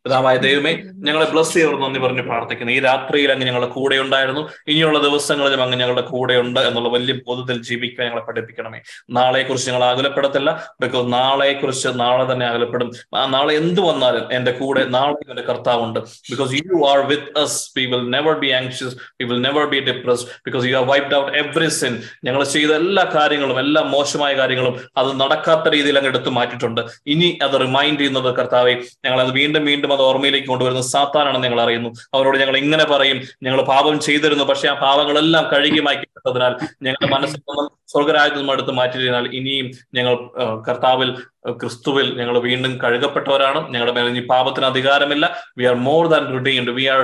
B: പിതാവായ ദൈവമേ ഞങ്ങളെ ബ്ലസ് ചെയ്യുന്നു നന്ദി പറഞ്ഞ് പ്രാർത്ഥിക്കുന്നു. ഈ രാത്രിയിൽ അങ്ങ് ഞങ്ങളുടെ കൂടെ ഉണ്ടായിരുന്നു. ഇനിയുള്ള ദിവസങ്ങളിലും അങ്ങ് ഞങ്ങളുടെ കൂടെ ഉണ്ട് എന്നുള്ള വലിയ ബോധത്തിൽ ജീവിക്കാൻ ഞങ്ങളെ പഠിപ്പിക്കണമേ. നാളെക്കുറിച്ച് ഞങ്ങൾ അകലപ്പെടത്തില്ല. ബിക്കോസ് നാളെക്കുറിച്ച് നാളെ തന്നെ അകലപ്പെടും. ആ നാളെ എന്ത് വന്നാലും എന്റെ കൂടെ നാളെ എന്റെ കർത്താവുണ്ട്. Because you are with us we will never be anxious we will never be depressed because you are wiped out every sin ഞങ്ങൾ ചെയ്ത എല്ലാ കാര്യങ്ങളും എല്ലാ മോശമായ കാര്യങ്ങളും അത് നടക്കാത്ത രീതിയിൽ അങ്ങ് എടുത്തു മാറ്റിയിട്ടുണ്ട്. ഇനി അത് റിമൈൻഡ് ചെയ്യുന്നത് കർത്താവെ ഞങ്ങൾ അത് വീണ്ടും വീണ്ടും അത് ഓർമ്മയിലേക്ക് കൊണ്ടുവരുന്നത് സാത്താനാണെന്ന് ഞങ്ങൾ അറിയുന്നു. അവരോട് ഞങ്ങൾ ഇങ്ങനെ പറയും ഞങ്ങൾ പാപം ചെയ്തിരുന്നു പക്ഷെ ആ പാപങ്ങളെല്ലാം കഴുകി മാറ്റിപ്പെട്ടതിനാൽ ഞങ്ങളുടെ മനസ്സിൽ നിന്നും സ്വർഗരാജ്യത്തിൽ നിന്നും എടുത്ത് മാറ്റിയതിനാൽ ഇനിയും ഞങ്ങൾ കർത്താവിൽ ക്രിസ്തുവിൽ ഞങ്ങൾ വീണ്ടും കഴുകപ്പെട്ടവരാണ്. ഞങ്ങളുടെ മേലെ ഇനി പാപത്തിന് അധികാരമില്ല. We are more than redeemed we are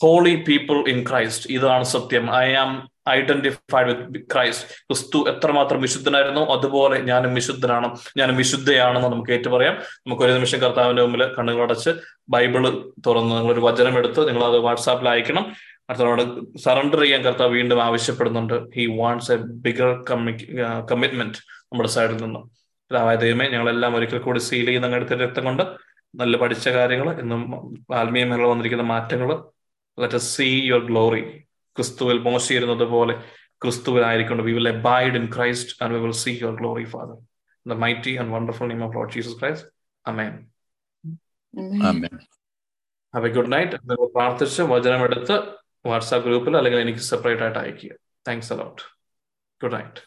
B: holy people in Christ ഇതാണ് സത്യം. I am identified with Christ ക്രിസ്തു എത്രമാത്രം വിശുദ്ധനായിരുന്നു അതുപോലെ ഞാനും വിശുദ്ധനാണ്. ഞാനും വിശുദ്ധയാണെന്ന് നമുക്ക് ഏറ്റു പറയാം നമുക്ക് ഒരു നിമിഷം കർത്താവിന്റെ മുമ്പിൽ കണ്ണുകളടച്ച് ബൈബിൾ തുറന്ന് നിങ്ങളൊരു വചനം എടുത്ത് നിങ്ങൾ അത് വാട്സാപ്പിൽ അയക്കണം. അടുത്തോട് സറണ്ടർ ചെയ്യാൻ കർത്താവ് വീണ്ടും ആവശ്യപ്പെടുന്നുണ്ട്. He wants a bigger commitment നമ്മുടെ സൈഡിൽ നിന്ന്. പിതാവായ ദൈവമേ ഞങ്ങളെല്ലാം ഒരിക്കൽ കൂടി സീൽ ചെയ്യുന്ന അങ്ങനത്തെ രക്തം കൊണ്ട് നല്ല പഠിച്ച കാര്യങ്ങൾ ഇന്നും ആത്മീയ മേഖല വന്നിരിക്കുന്ന മാറ്റങ്ങൾ ലെറ്റ് സീ യുവർ ഗ്ലോറി ക്രിസ്തുവിൽ മോശിയിരുന്നത് പോലെ ക്രിസ്തുവിലായിരിക്കണം we will abide in Christ and we will see your glory father the mighty and wonderful name of Lord Jesus Christ amen
G: Amen.
B: Have a good night പ്രാർത്ഥിച്ച് വചനമെടുത്ത് WhatsApp ഗ്രൂപ്പിൽ അല്ലെങ്കിൽ എനിക്ക് separate ആയിട്ട് അയക്കുക താങ്ക്സ് അലോട്ട് ഗുഡ് നൈറ്റ്